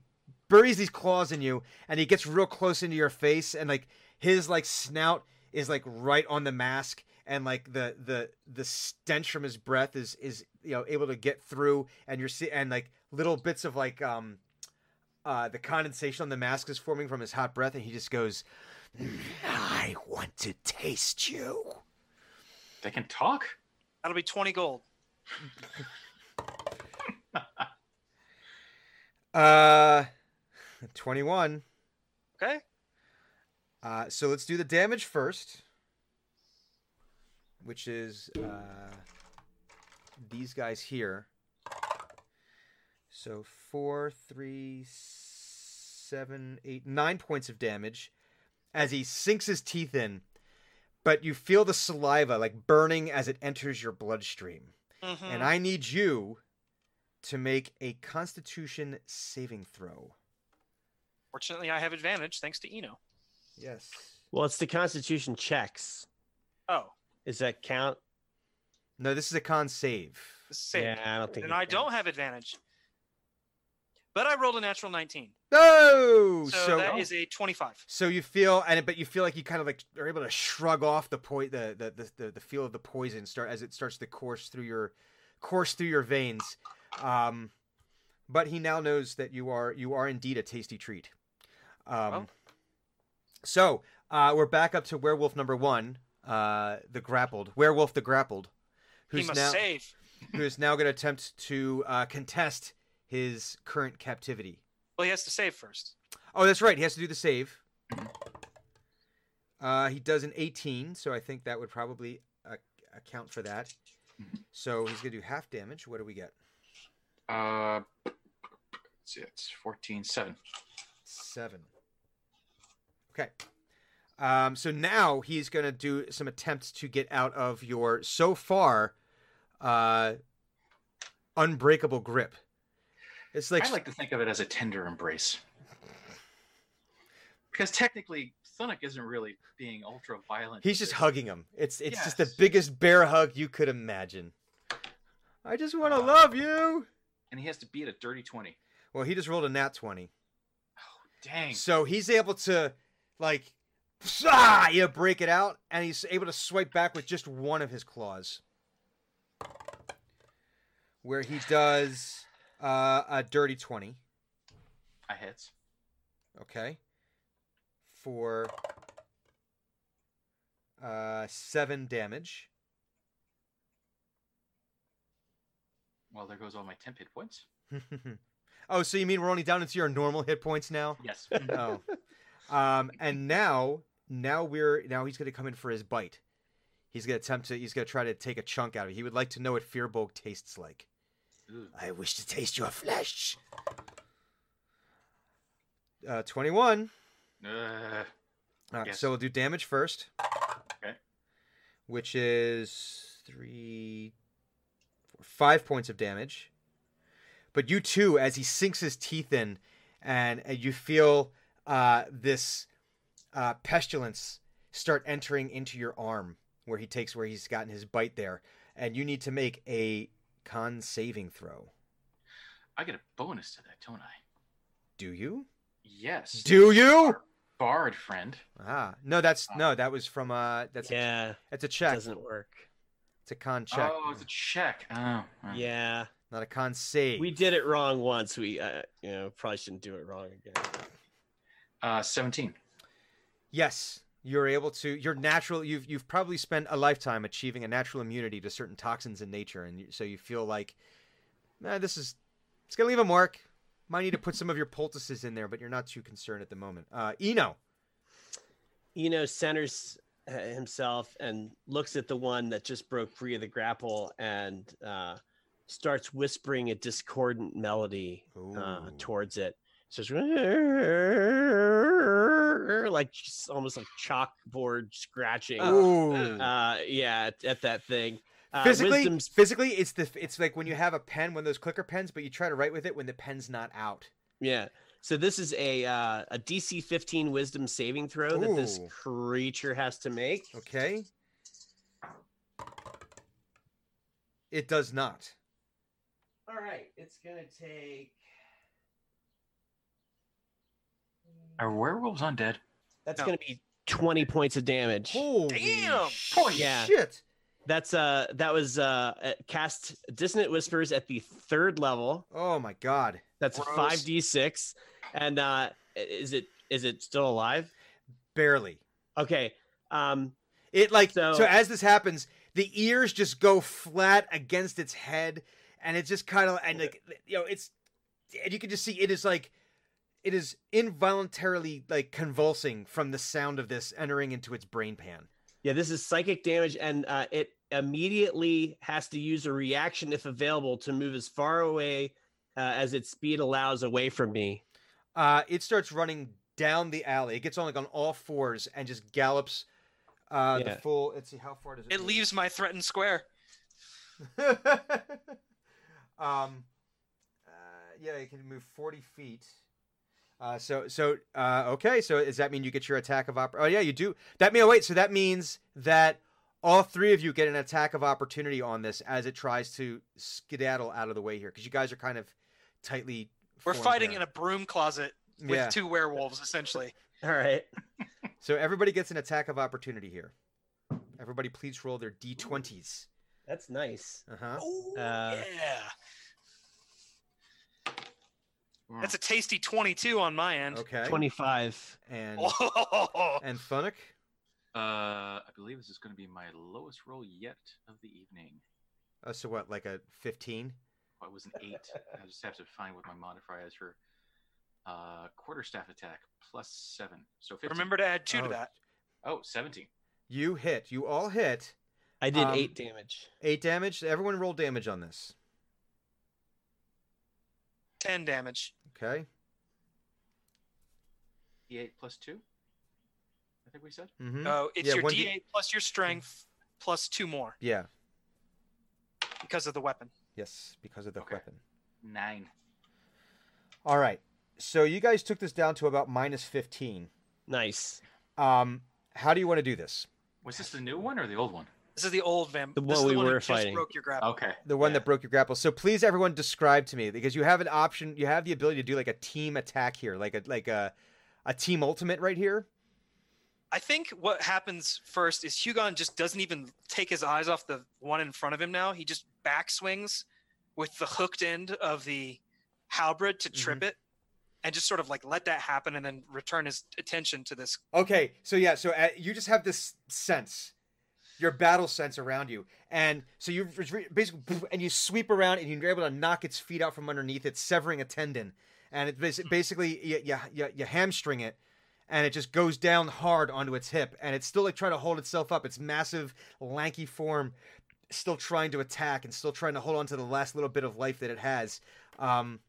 buries these claws in you, and he gets real close into your face, and like his like snout is like right on the mask, and like the the the stench from his breath is is you know able to get through, and you're see and like little bits of like um uh the condensation on the mask is forming from his hot breath, and he just goes. I want to taste you. They can talk. That'll be 20 gold. (laughs) Uh, 21. Okay. Uh, so let's do the damage first, which is uh, these guys here. So four, three, seven, eight, nine points of damage as he sinks his teeth in, but you feel the saliva like burning as it enters your bloodstream. Mhm. And I need you to make a Constitution saving throw. Fortunately, I have advantage thanks to Eno. Yes. Well, it's the Constitution checks. Oh, Is that count? No, this is a con save. this is safe. Yeah, I don't think. And it I don't have advantage. But I rolled a natural 19. No. So, So that is a 25. so you feel and but you feel like you kind of like are able to shrug off the point, the, the the the the feel of the poison start as it starts to course through your course through your veins. Um, but he now knows that you are you are indeed a tasty treat. Um, Well. so uh, we're back up to werewolf number one, uh, the grappled werewolf, the grappled, He who's must now save. who is now going to attempt to uh, contest his current captivity. Well, he has to save first. Oh, that's right. He has to do the save. Uh, he does an 18, so I think that would probably uh, account for that. So he's going to do half damage. What do we get? Uh, let's see, it's 14, 7. Seven. Okay. Um, so now he's going to do some attempts to get out of your so far uh, unbreakable grip. It's like, I like to think of it as a tender embrace. Because technically, Sonic isn't really being ultra violent. he's just hugging him. It's it's just the biggest bear hug you could imagine. I just want to Wow. love you. And he has to beat a dirty 20. Well, he just rolled a nat 20. Oh Dang. So he's able to, like, ah, you break it out, and he's able to swipe back with just one of his claws. Where he does uh, a dirty 20, I hits. okay? For uh, seven damage. Well, there goes all my temp hit points. (laughs) oh, so you mean we're only down into your normal hit points now? Yes. (laughs) oh. Um, and now, now we're now he's gonna come in for his bite. He's gonna attempt to. He's gonna try to take a chunk out of it. He would like to know what Firbolg tastes like. I wish to taste your flesh. Uh, twenty-one. Uh, All right, Yes. so we'll do damage first. Okay. Which is three, four, five points of damage. But you too, as he sinks his teeth in, and, and you feel uh, this uh, pestilence start entering into your arm, where he takes where he's gotten his bite there, and you need to make a con saving throw. I get a bonus to that, don't I? Do you? Yes. Do you? Bard friend. Ah, no, that's no, that was from uh, that's a, yeah, that's a it check. doesn't work. It's a con check, Oh, it's a check. Oh. oh. Yeah, not a con save. we did it wrong once. We, uh, you know, probably shouldn't do it wrong again. Uh, 17. Yes, you're able to. You're natural. You've you've probably spent a lifetime achieving a natural immunity to certain toxins in nature, and you, so you feel like, nah, this is it's gonna leave a mark. Might need to put some of your poultices in there, but you're not too concerned at the moment. Uh, Eno. Eno centers uh, himself and looks at the one that just broke free of the grapple and uh, starts whispering a discordant melody uh, towards it. So it's like just almost like chalkboard scratching. Ooh. Uh, yeah, at, at that thing. Uh, physically, wisdom's physically, it's the it's like when you have a pen, one of those clicker pens, but you try to write with it when the pen's not out. Yeah. So this is a uh, a DC 15 Wisdom saving throw that this creature has to make. Okay. It does not. All right, it's gonna take. Are werewolves undead? That's No. gonna be 20 points of damage. Holy Damn! sh- Yeah. shit! That's uh that was uh uh, cast dissonant whispers at the third level. Oh my god! That's Gross. five d six, and uh is it is it still alive? Barely. Okay. Um. It like so, So- as this happens, the ears just go flat against its head, and it's just kind of and like you know it's and you can just see it is like it is involuntarily like convulsing from the sound of this entering into its brain pan. Yeah, this is psychic damage, and uh, it immediately has to use a reaction if available to move as far away uh, as its speed allows away from me. Uh, it starts running down the alley. It gets on like on all fours and just gallops uh, Yeah. the full. Let's see how far does it. It move? leaves my threatened square. (laughs) um, uh, yeah, it can move forty feet. Uh, so so uh, okay. So does that mean you get your attack of opp? Oh yeah, you do. That mean oh, wait. So that means that all three of you get an attack of opportunity on this as it tries to skedaddle out of the way here because you guys are kind of tightly. We're fighting here. in a broom closet with yeah. two werewolves, essentially. (laughs) All right. So everybody gets an attack of opportunity here. Everybody, please roll their d20s. That's nice. Uh huh. Oh, Uh, yeah. That's a tasty 22 on my end. Okay. 25. And Oh, (laughs) and Thunuk. Uh, I believe this is going to be my lowest roll yet of the evening. Uh, so what, like a 15? Oh, it was an eight. I just have to find what my modifier is for uh, quarterstaff attack plus seven. So 15. remember to add two Oh. to that. Oh, 17. You hit. You all hit. I did Um, eight damage. Eight damage. Everyone roll damage on this. 10 damage. Okay. D8 plus two. I think we said. Mm-hmm. Oh, it's Yeah, your one D- D8 plus your strength plus two more yeah. because of the weapon. Yes, because of the Okay. weapon. Nine. All right. So you guys took this down to about minus 15. Nice. Um, how do you want to do this? Was this the new one or the old one? This is the old vamp. The this one is we the one were that just fighting. broke your grapple. Okay. The one Yeah. that broke your grapple. So please, everyone, describe to me because you have an option. You have the ability to do like a team attack here, like a like a a team ultimate right here. I think what happens first is Hugon just doesn't even take his eyes off the one in front of him now. He just backswings with the hooked end of the halberd to trip Mm-hmm. it and just sort of like let that happen and then return his attention to this. Okay, so yeah, so uh, you just have this sense, your battle sense around you, and so you basically and you sweep around and you're able to knock its feet out from underneath it, severing a tendon, and it basically you, you, you, you hamstring it, and it just goes down hard onto its hip, and it's still like trying to hold itself up. Its massive, lanky form, still trying to attack and still trying to hold on to the last little bit of life that it has. Um,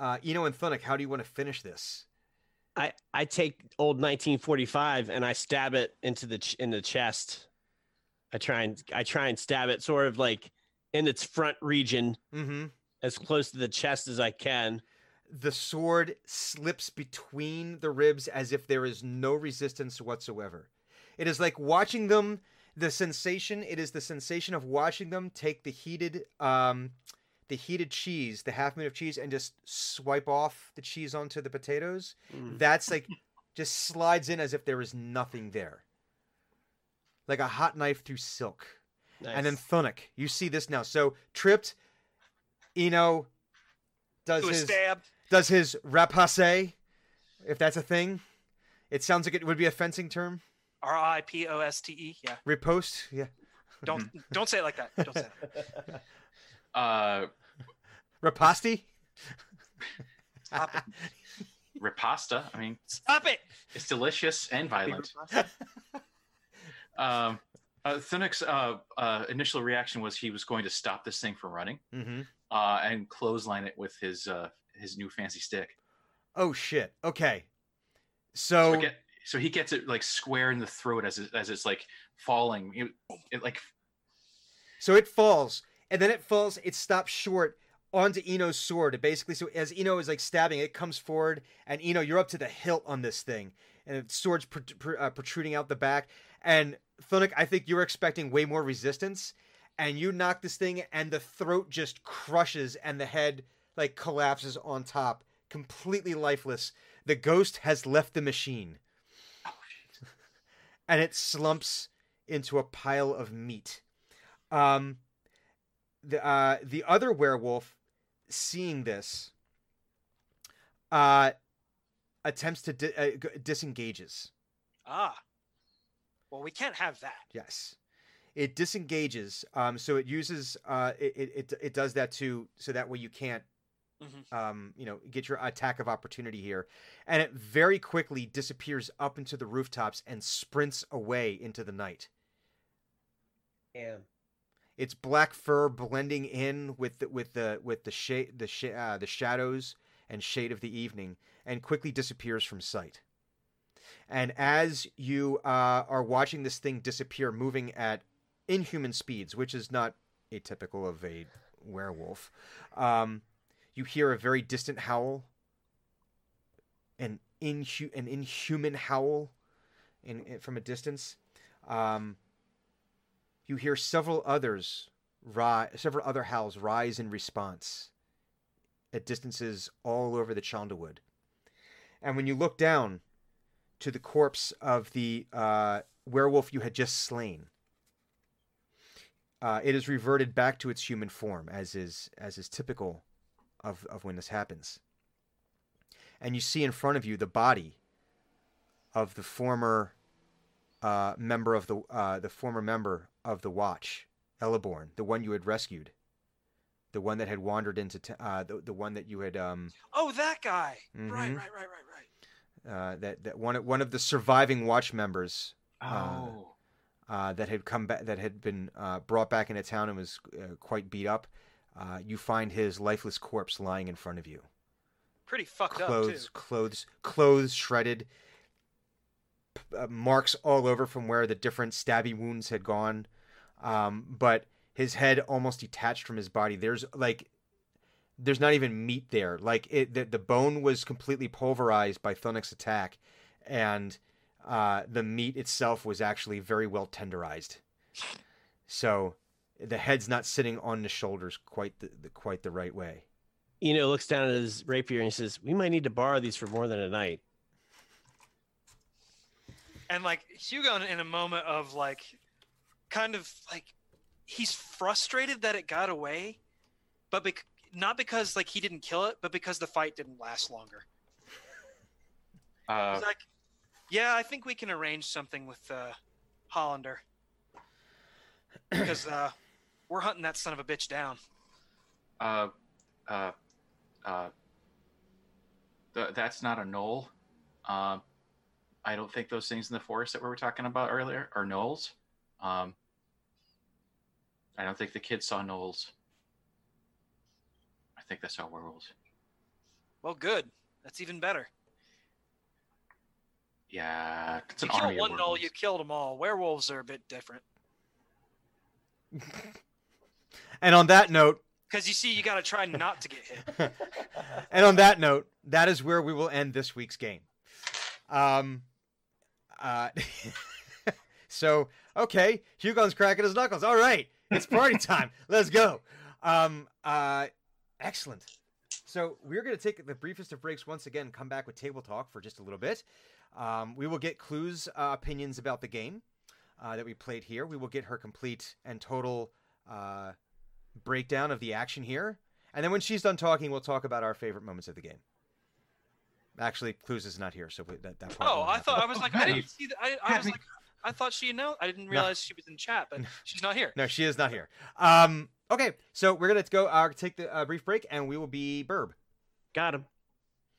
uh, Eno and Thunuk, how do you want to finish this? I, I take old 1945 and I stab it into the ch- in the chest. I try and I try and stab it sort of like in its front region Mm-hmm. as close to the chest as I can. the sword slips between the ribs as if there is no resistance whatsoever. It is like watching them. The sensation. It is the sensation of watching them take the heated, um, the heated cheese, the half minute of cheese, and just swipe off the cheese onto the potatoes. Mm. That's like just slides in as if there is nothing there. Like a hot knife through silk. And then Nice. Thunuk, you see this now. So tripped, Eno does his stabbed. does his rapace, if that's a thing. It sounds like it would be a fencing term. R I P O S T E. Yeah. Riposte, yeah. Don't (laughs) don't say it like that. Don't say that. (laughs) Uh, Raposti. Stop it. (laughs) riposta. I mean, Stop it. it's delicious and violent. (laughs) Um, uh, Thunuk's uh, uh, initial reaction was he was going to stop this thing from running hmm uh, and clothesline it with his uh, his new fancy stick. Oh shit. Okay. So, So get, so he gets it like square in the throat as it, as it's like falling. It, it like so it falls, and then it falls. It stops short onto Eno's sword. It basically, so as Eno is like stabbing, it comes forward, and Eno, you're up to the hilt on this thing, and the sword's pr- pr- uh, protruding out the back. And Thunuk, I think you were expecting way more resistance, and you knock this thing, and the throat just crushes, and the head like collapses on top, completely lifeless. The ghost has left the machine. (laughs) and it slumps into a pile of meat. Um, the uh, the other werewolf, seeing this, uh, attempts to di- uh, g- disengages. Ah. Well, we can't have that. Yes, it disengages. Um, so it uses uh, it, it it it does that too, so that way you can't Mhm. um, you know, get your attack of opportunity here. And it very quickly disappears up into the rooftops and sprints away into the night. Damn. Its black fur blending in with the, with the with the shade the sh- uh, the shadows and shade of the evening, and quickly disappears from sight. And as you uh, are watching this thing disappear, moving at inhuman speeds, which is not atypical of a werewolf, um, you hear a very distant howl, an inhu- an inhuman howl, in, in from a distance. Um, you hear several others rise, several other howls rise in response at distances all over the Chandawood. And when you look down to the corpse of the uh, werewolf you had just slain, uh, it is reverted back to its human form, as is as is typical of of when this happens. And you see in front of you the body of the former uh, member of the uh, the former member of the Watch, Eliborn, the one you had rescued, the one that had wandered into t- uh, the the one that you had um, Oh, that guy. Right, Mhm. right, right, right, right. uh, that that one one of the surviving Watch members oh, uh, that had come back that had been uh, brought back into town and was uh, quite beat up. Uh, you find his lifeless corpse lying in front of you, Pretty fucked up clothes, too. clothes, clothes shredded, uh, marks all over from where the different stabby wounds had gone. Um, but his head almost detached from his body. There's like, there's not even meat there. Like it, the, the bone was completely pulverized by Thunuk's attack, and uh, the meat itself was actually very well tenderized. So the head's not sitting on the shoulders quite the, the quite the right way. Eno looks down at his rapier and he says, "We might need to borrow these for more than a night." And like Hugo, in a moment of like, kind of like, he's frustrated that it got away, but bec- not because like he didn't kill it, but because the fight didn't last longer. uh, He's like, yeah, I think we can arrange something with uh, Hollander because uh, we're hunting that son of a bitch down. uh, uh, uh, th- that's not a gnoll. Um, I don't think those things in the forest that we were talking about earlier are gnolls. Um, I don't think the kids saw gnolls. I think they saw werewolves. Well, good. That's even better. Yeah, it's You an kill army of one gnoll, werewolves. you killed them all. Werewolves are a bit different (laughs) And on that note, because you see, you got to try not to get hit. (laughs) and on that note, that is where we will end this week's game. Um, uh, (laughs) so okay, Hugon's cracking his knuckles. All right, it's party time. Let's go. Um, uh, Excellent. So we're going to take the briefest of breaks once again. Come back with table talk for just a little bit. Um, we will get Clue's uh, opinions about the game uh, that we played here. We will get her complete and total uh, breakdown of the action here, and then when she's done talking, we'll talk about our favorite moments of the game. Actually, Clues is not here, so that that part. Oh, I happen. thought I was like I didn't (laughs) see that. I, I was like I thought she announced. I didn't realize she was in chat, but (laughs) she's not here. No, she is not here. Um, okay, so we're gonna go uh, take the uh, brief break, and we will be Burb. Got him.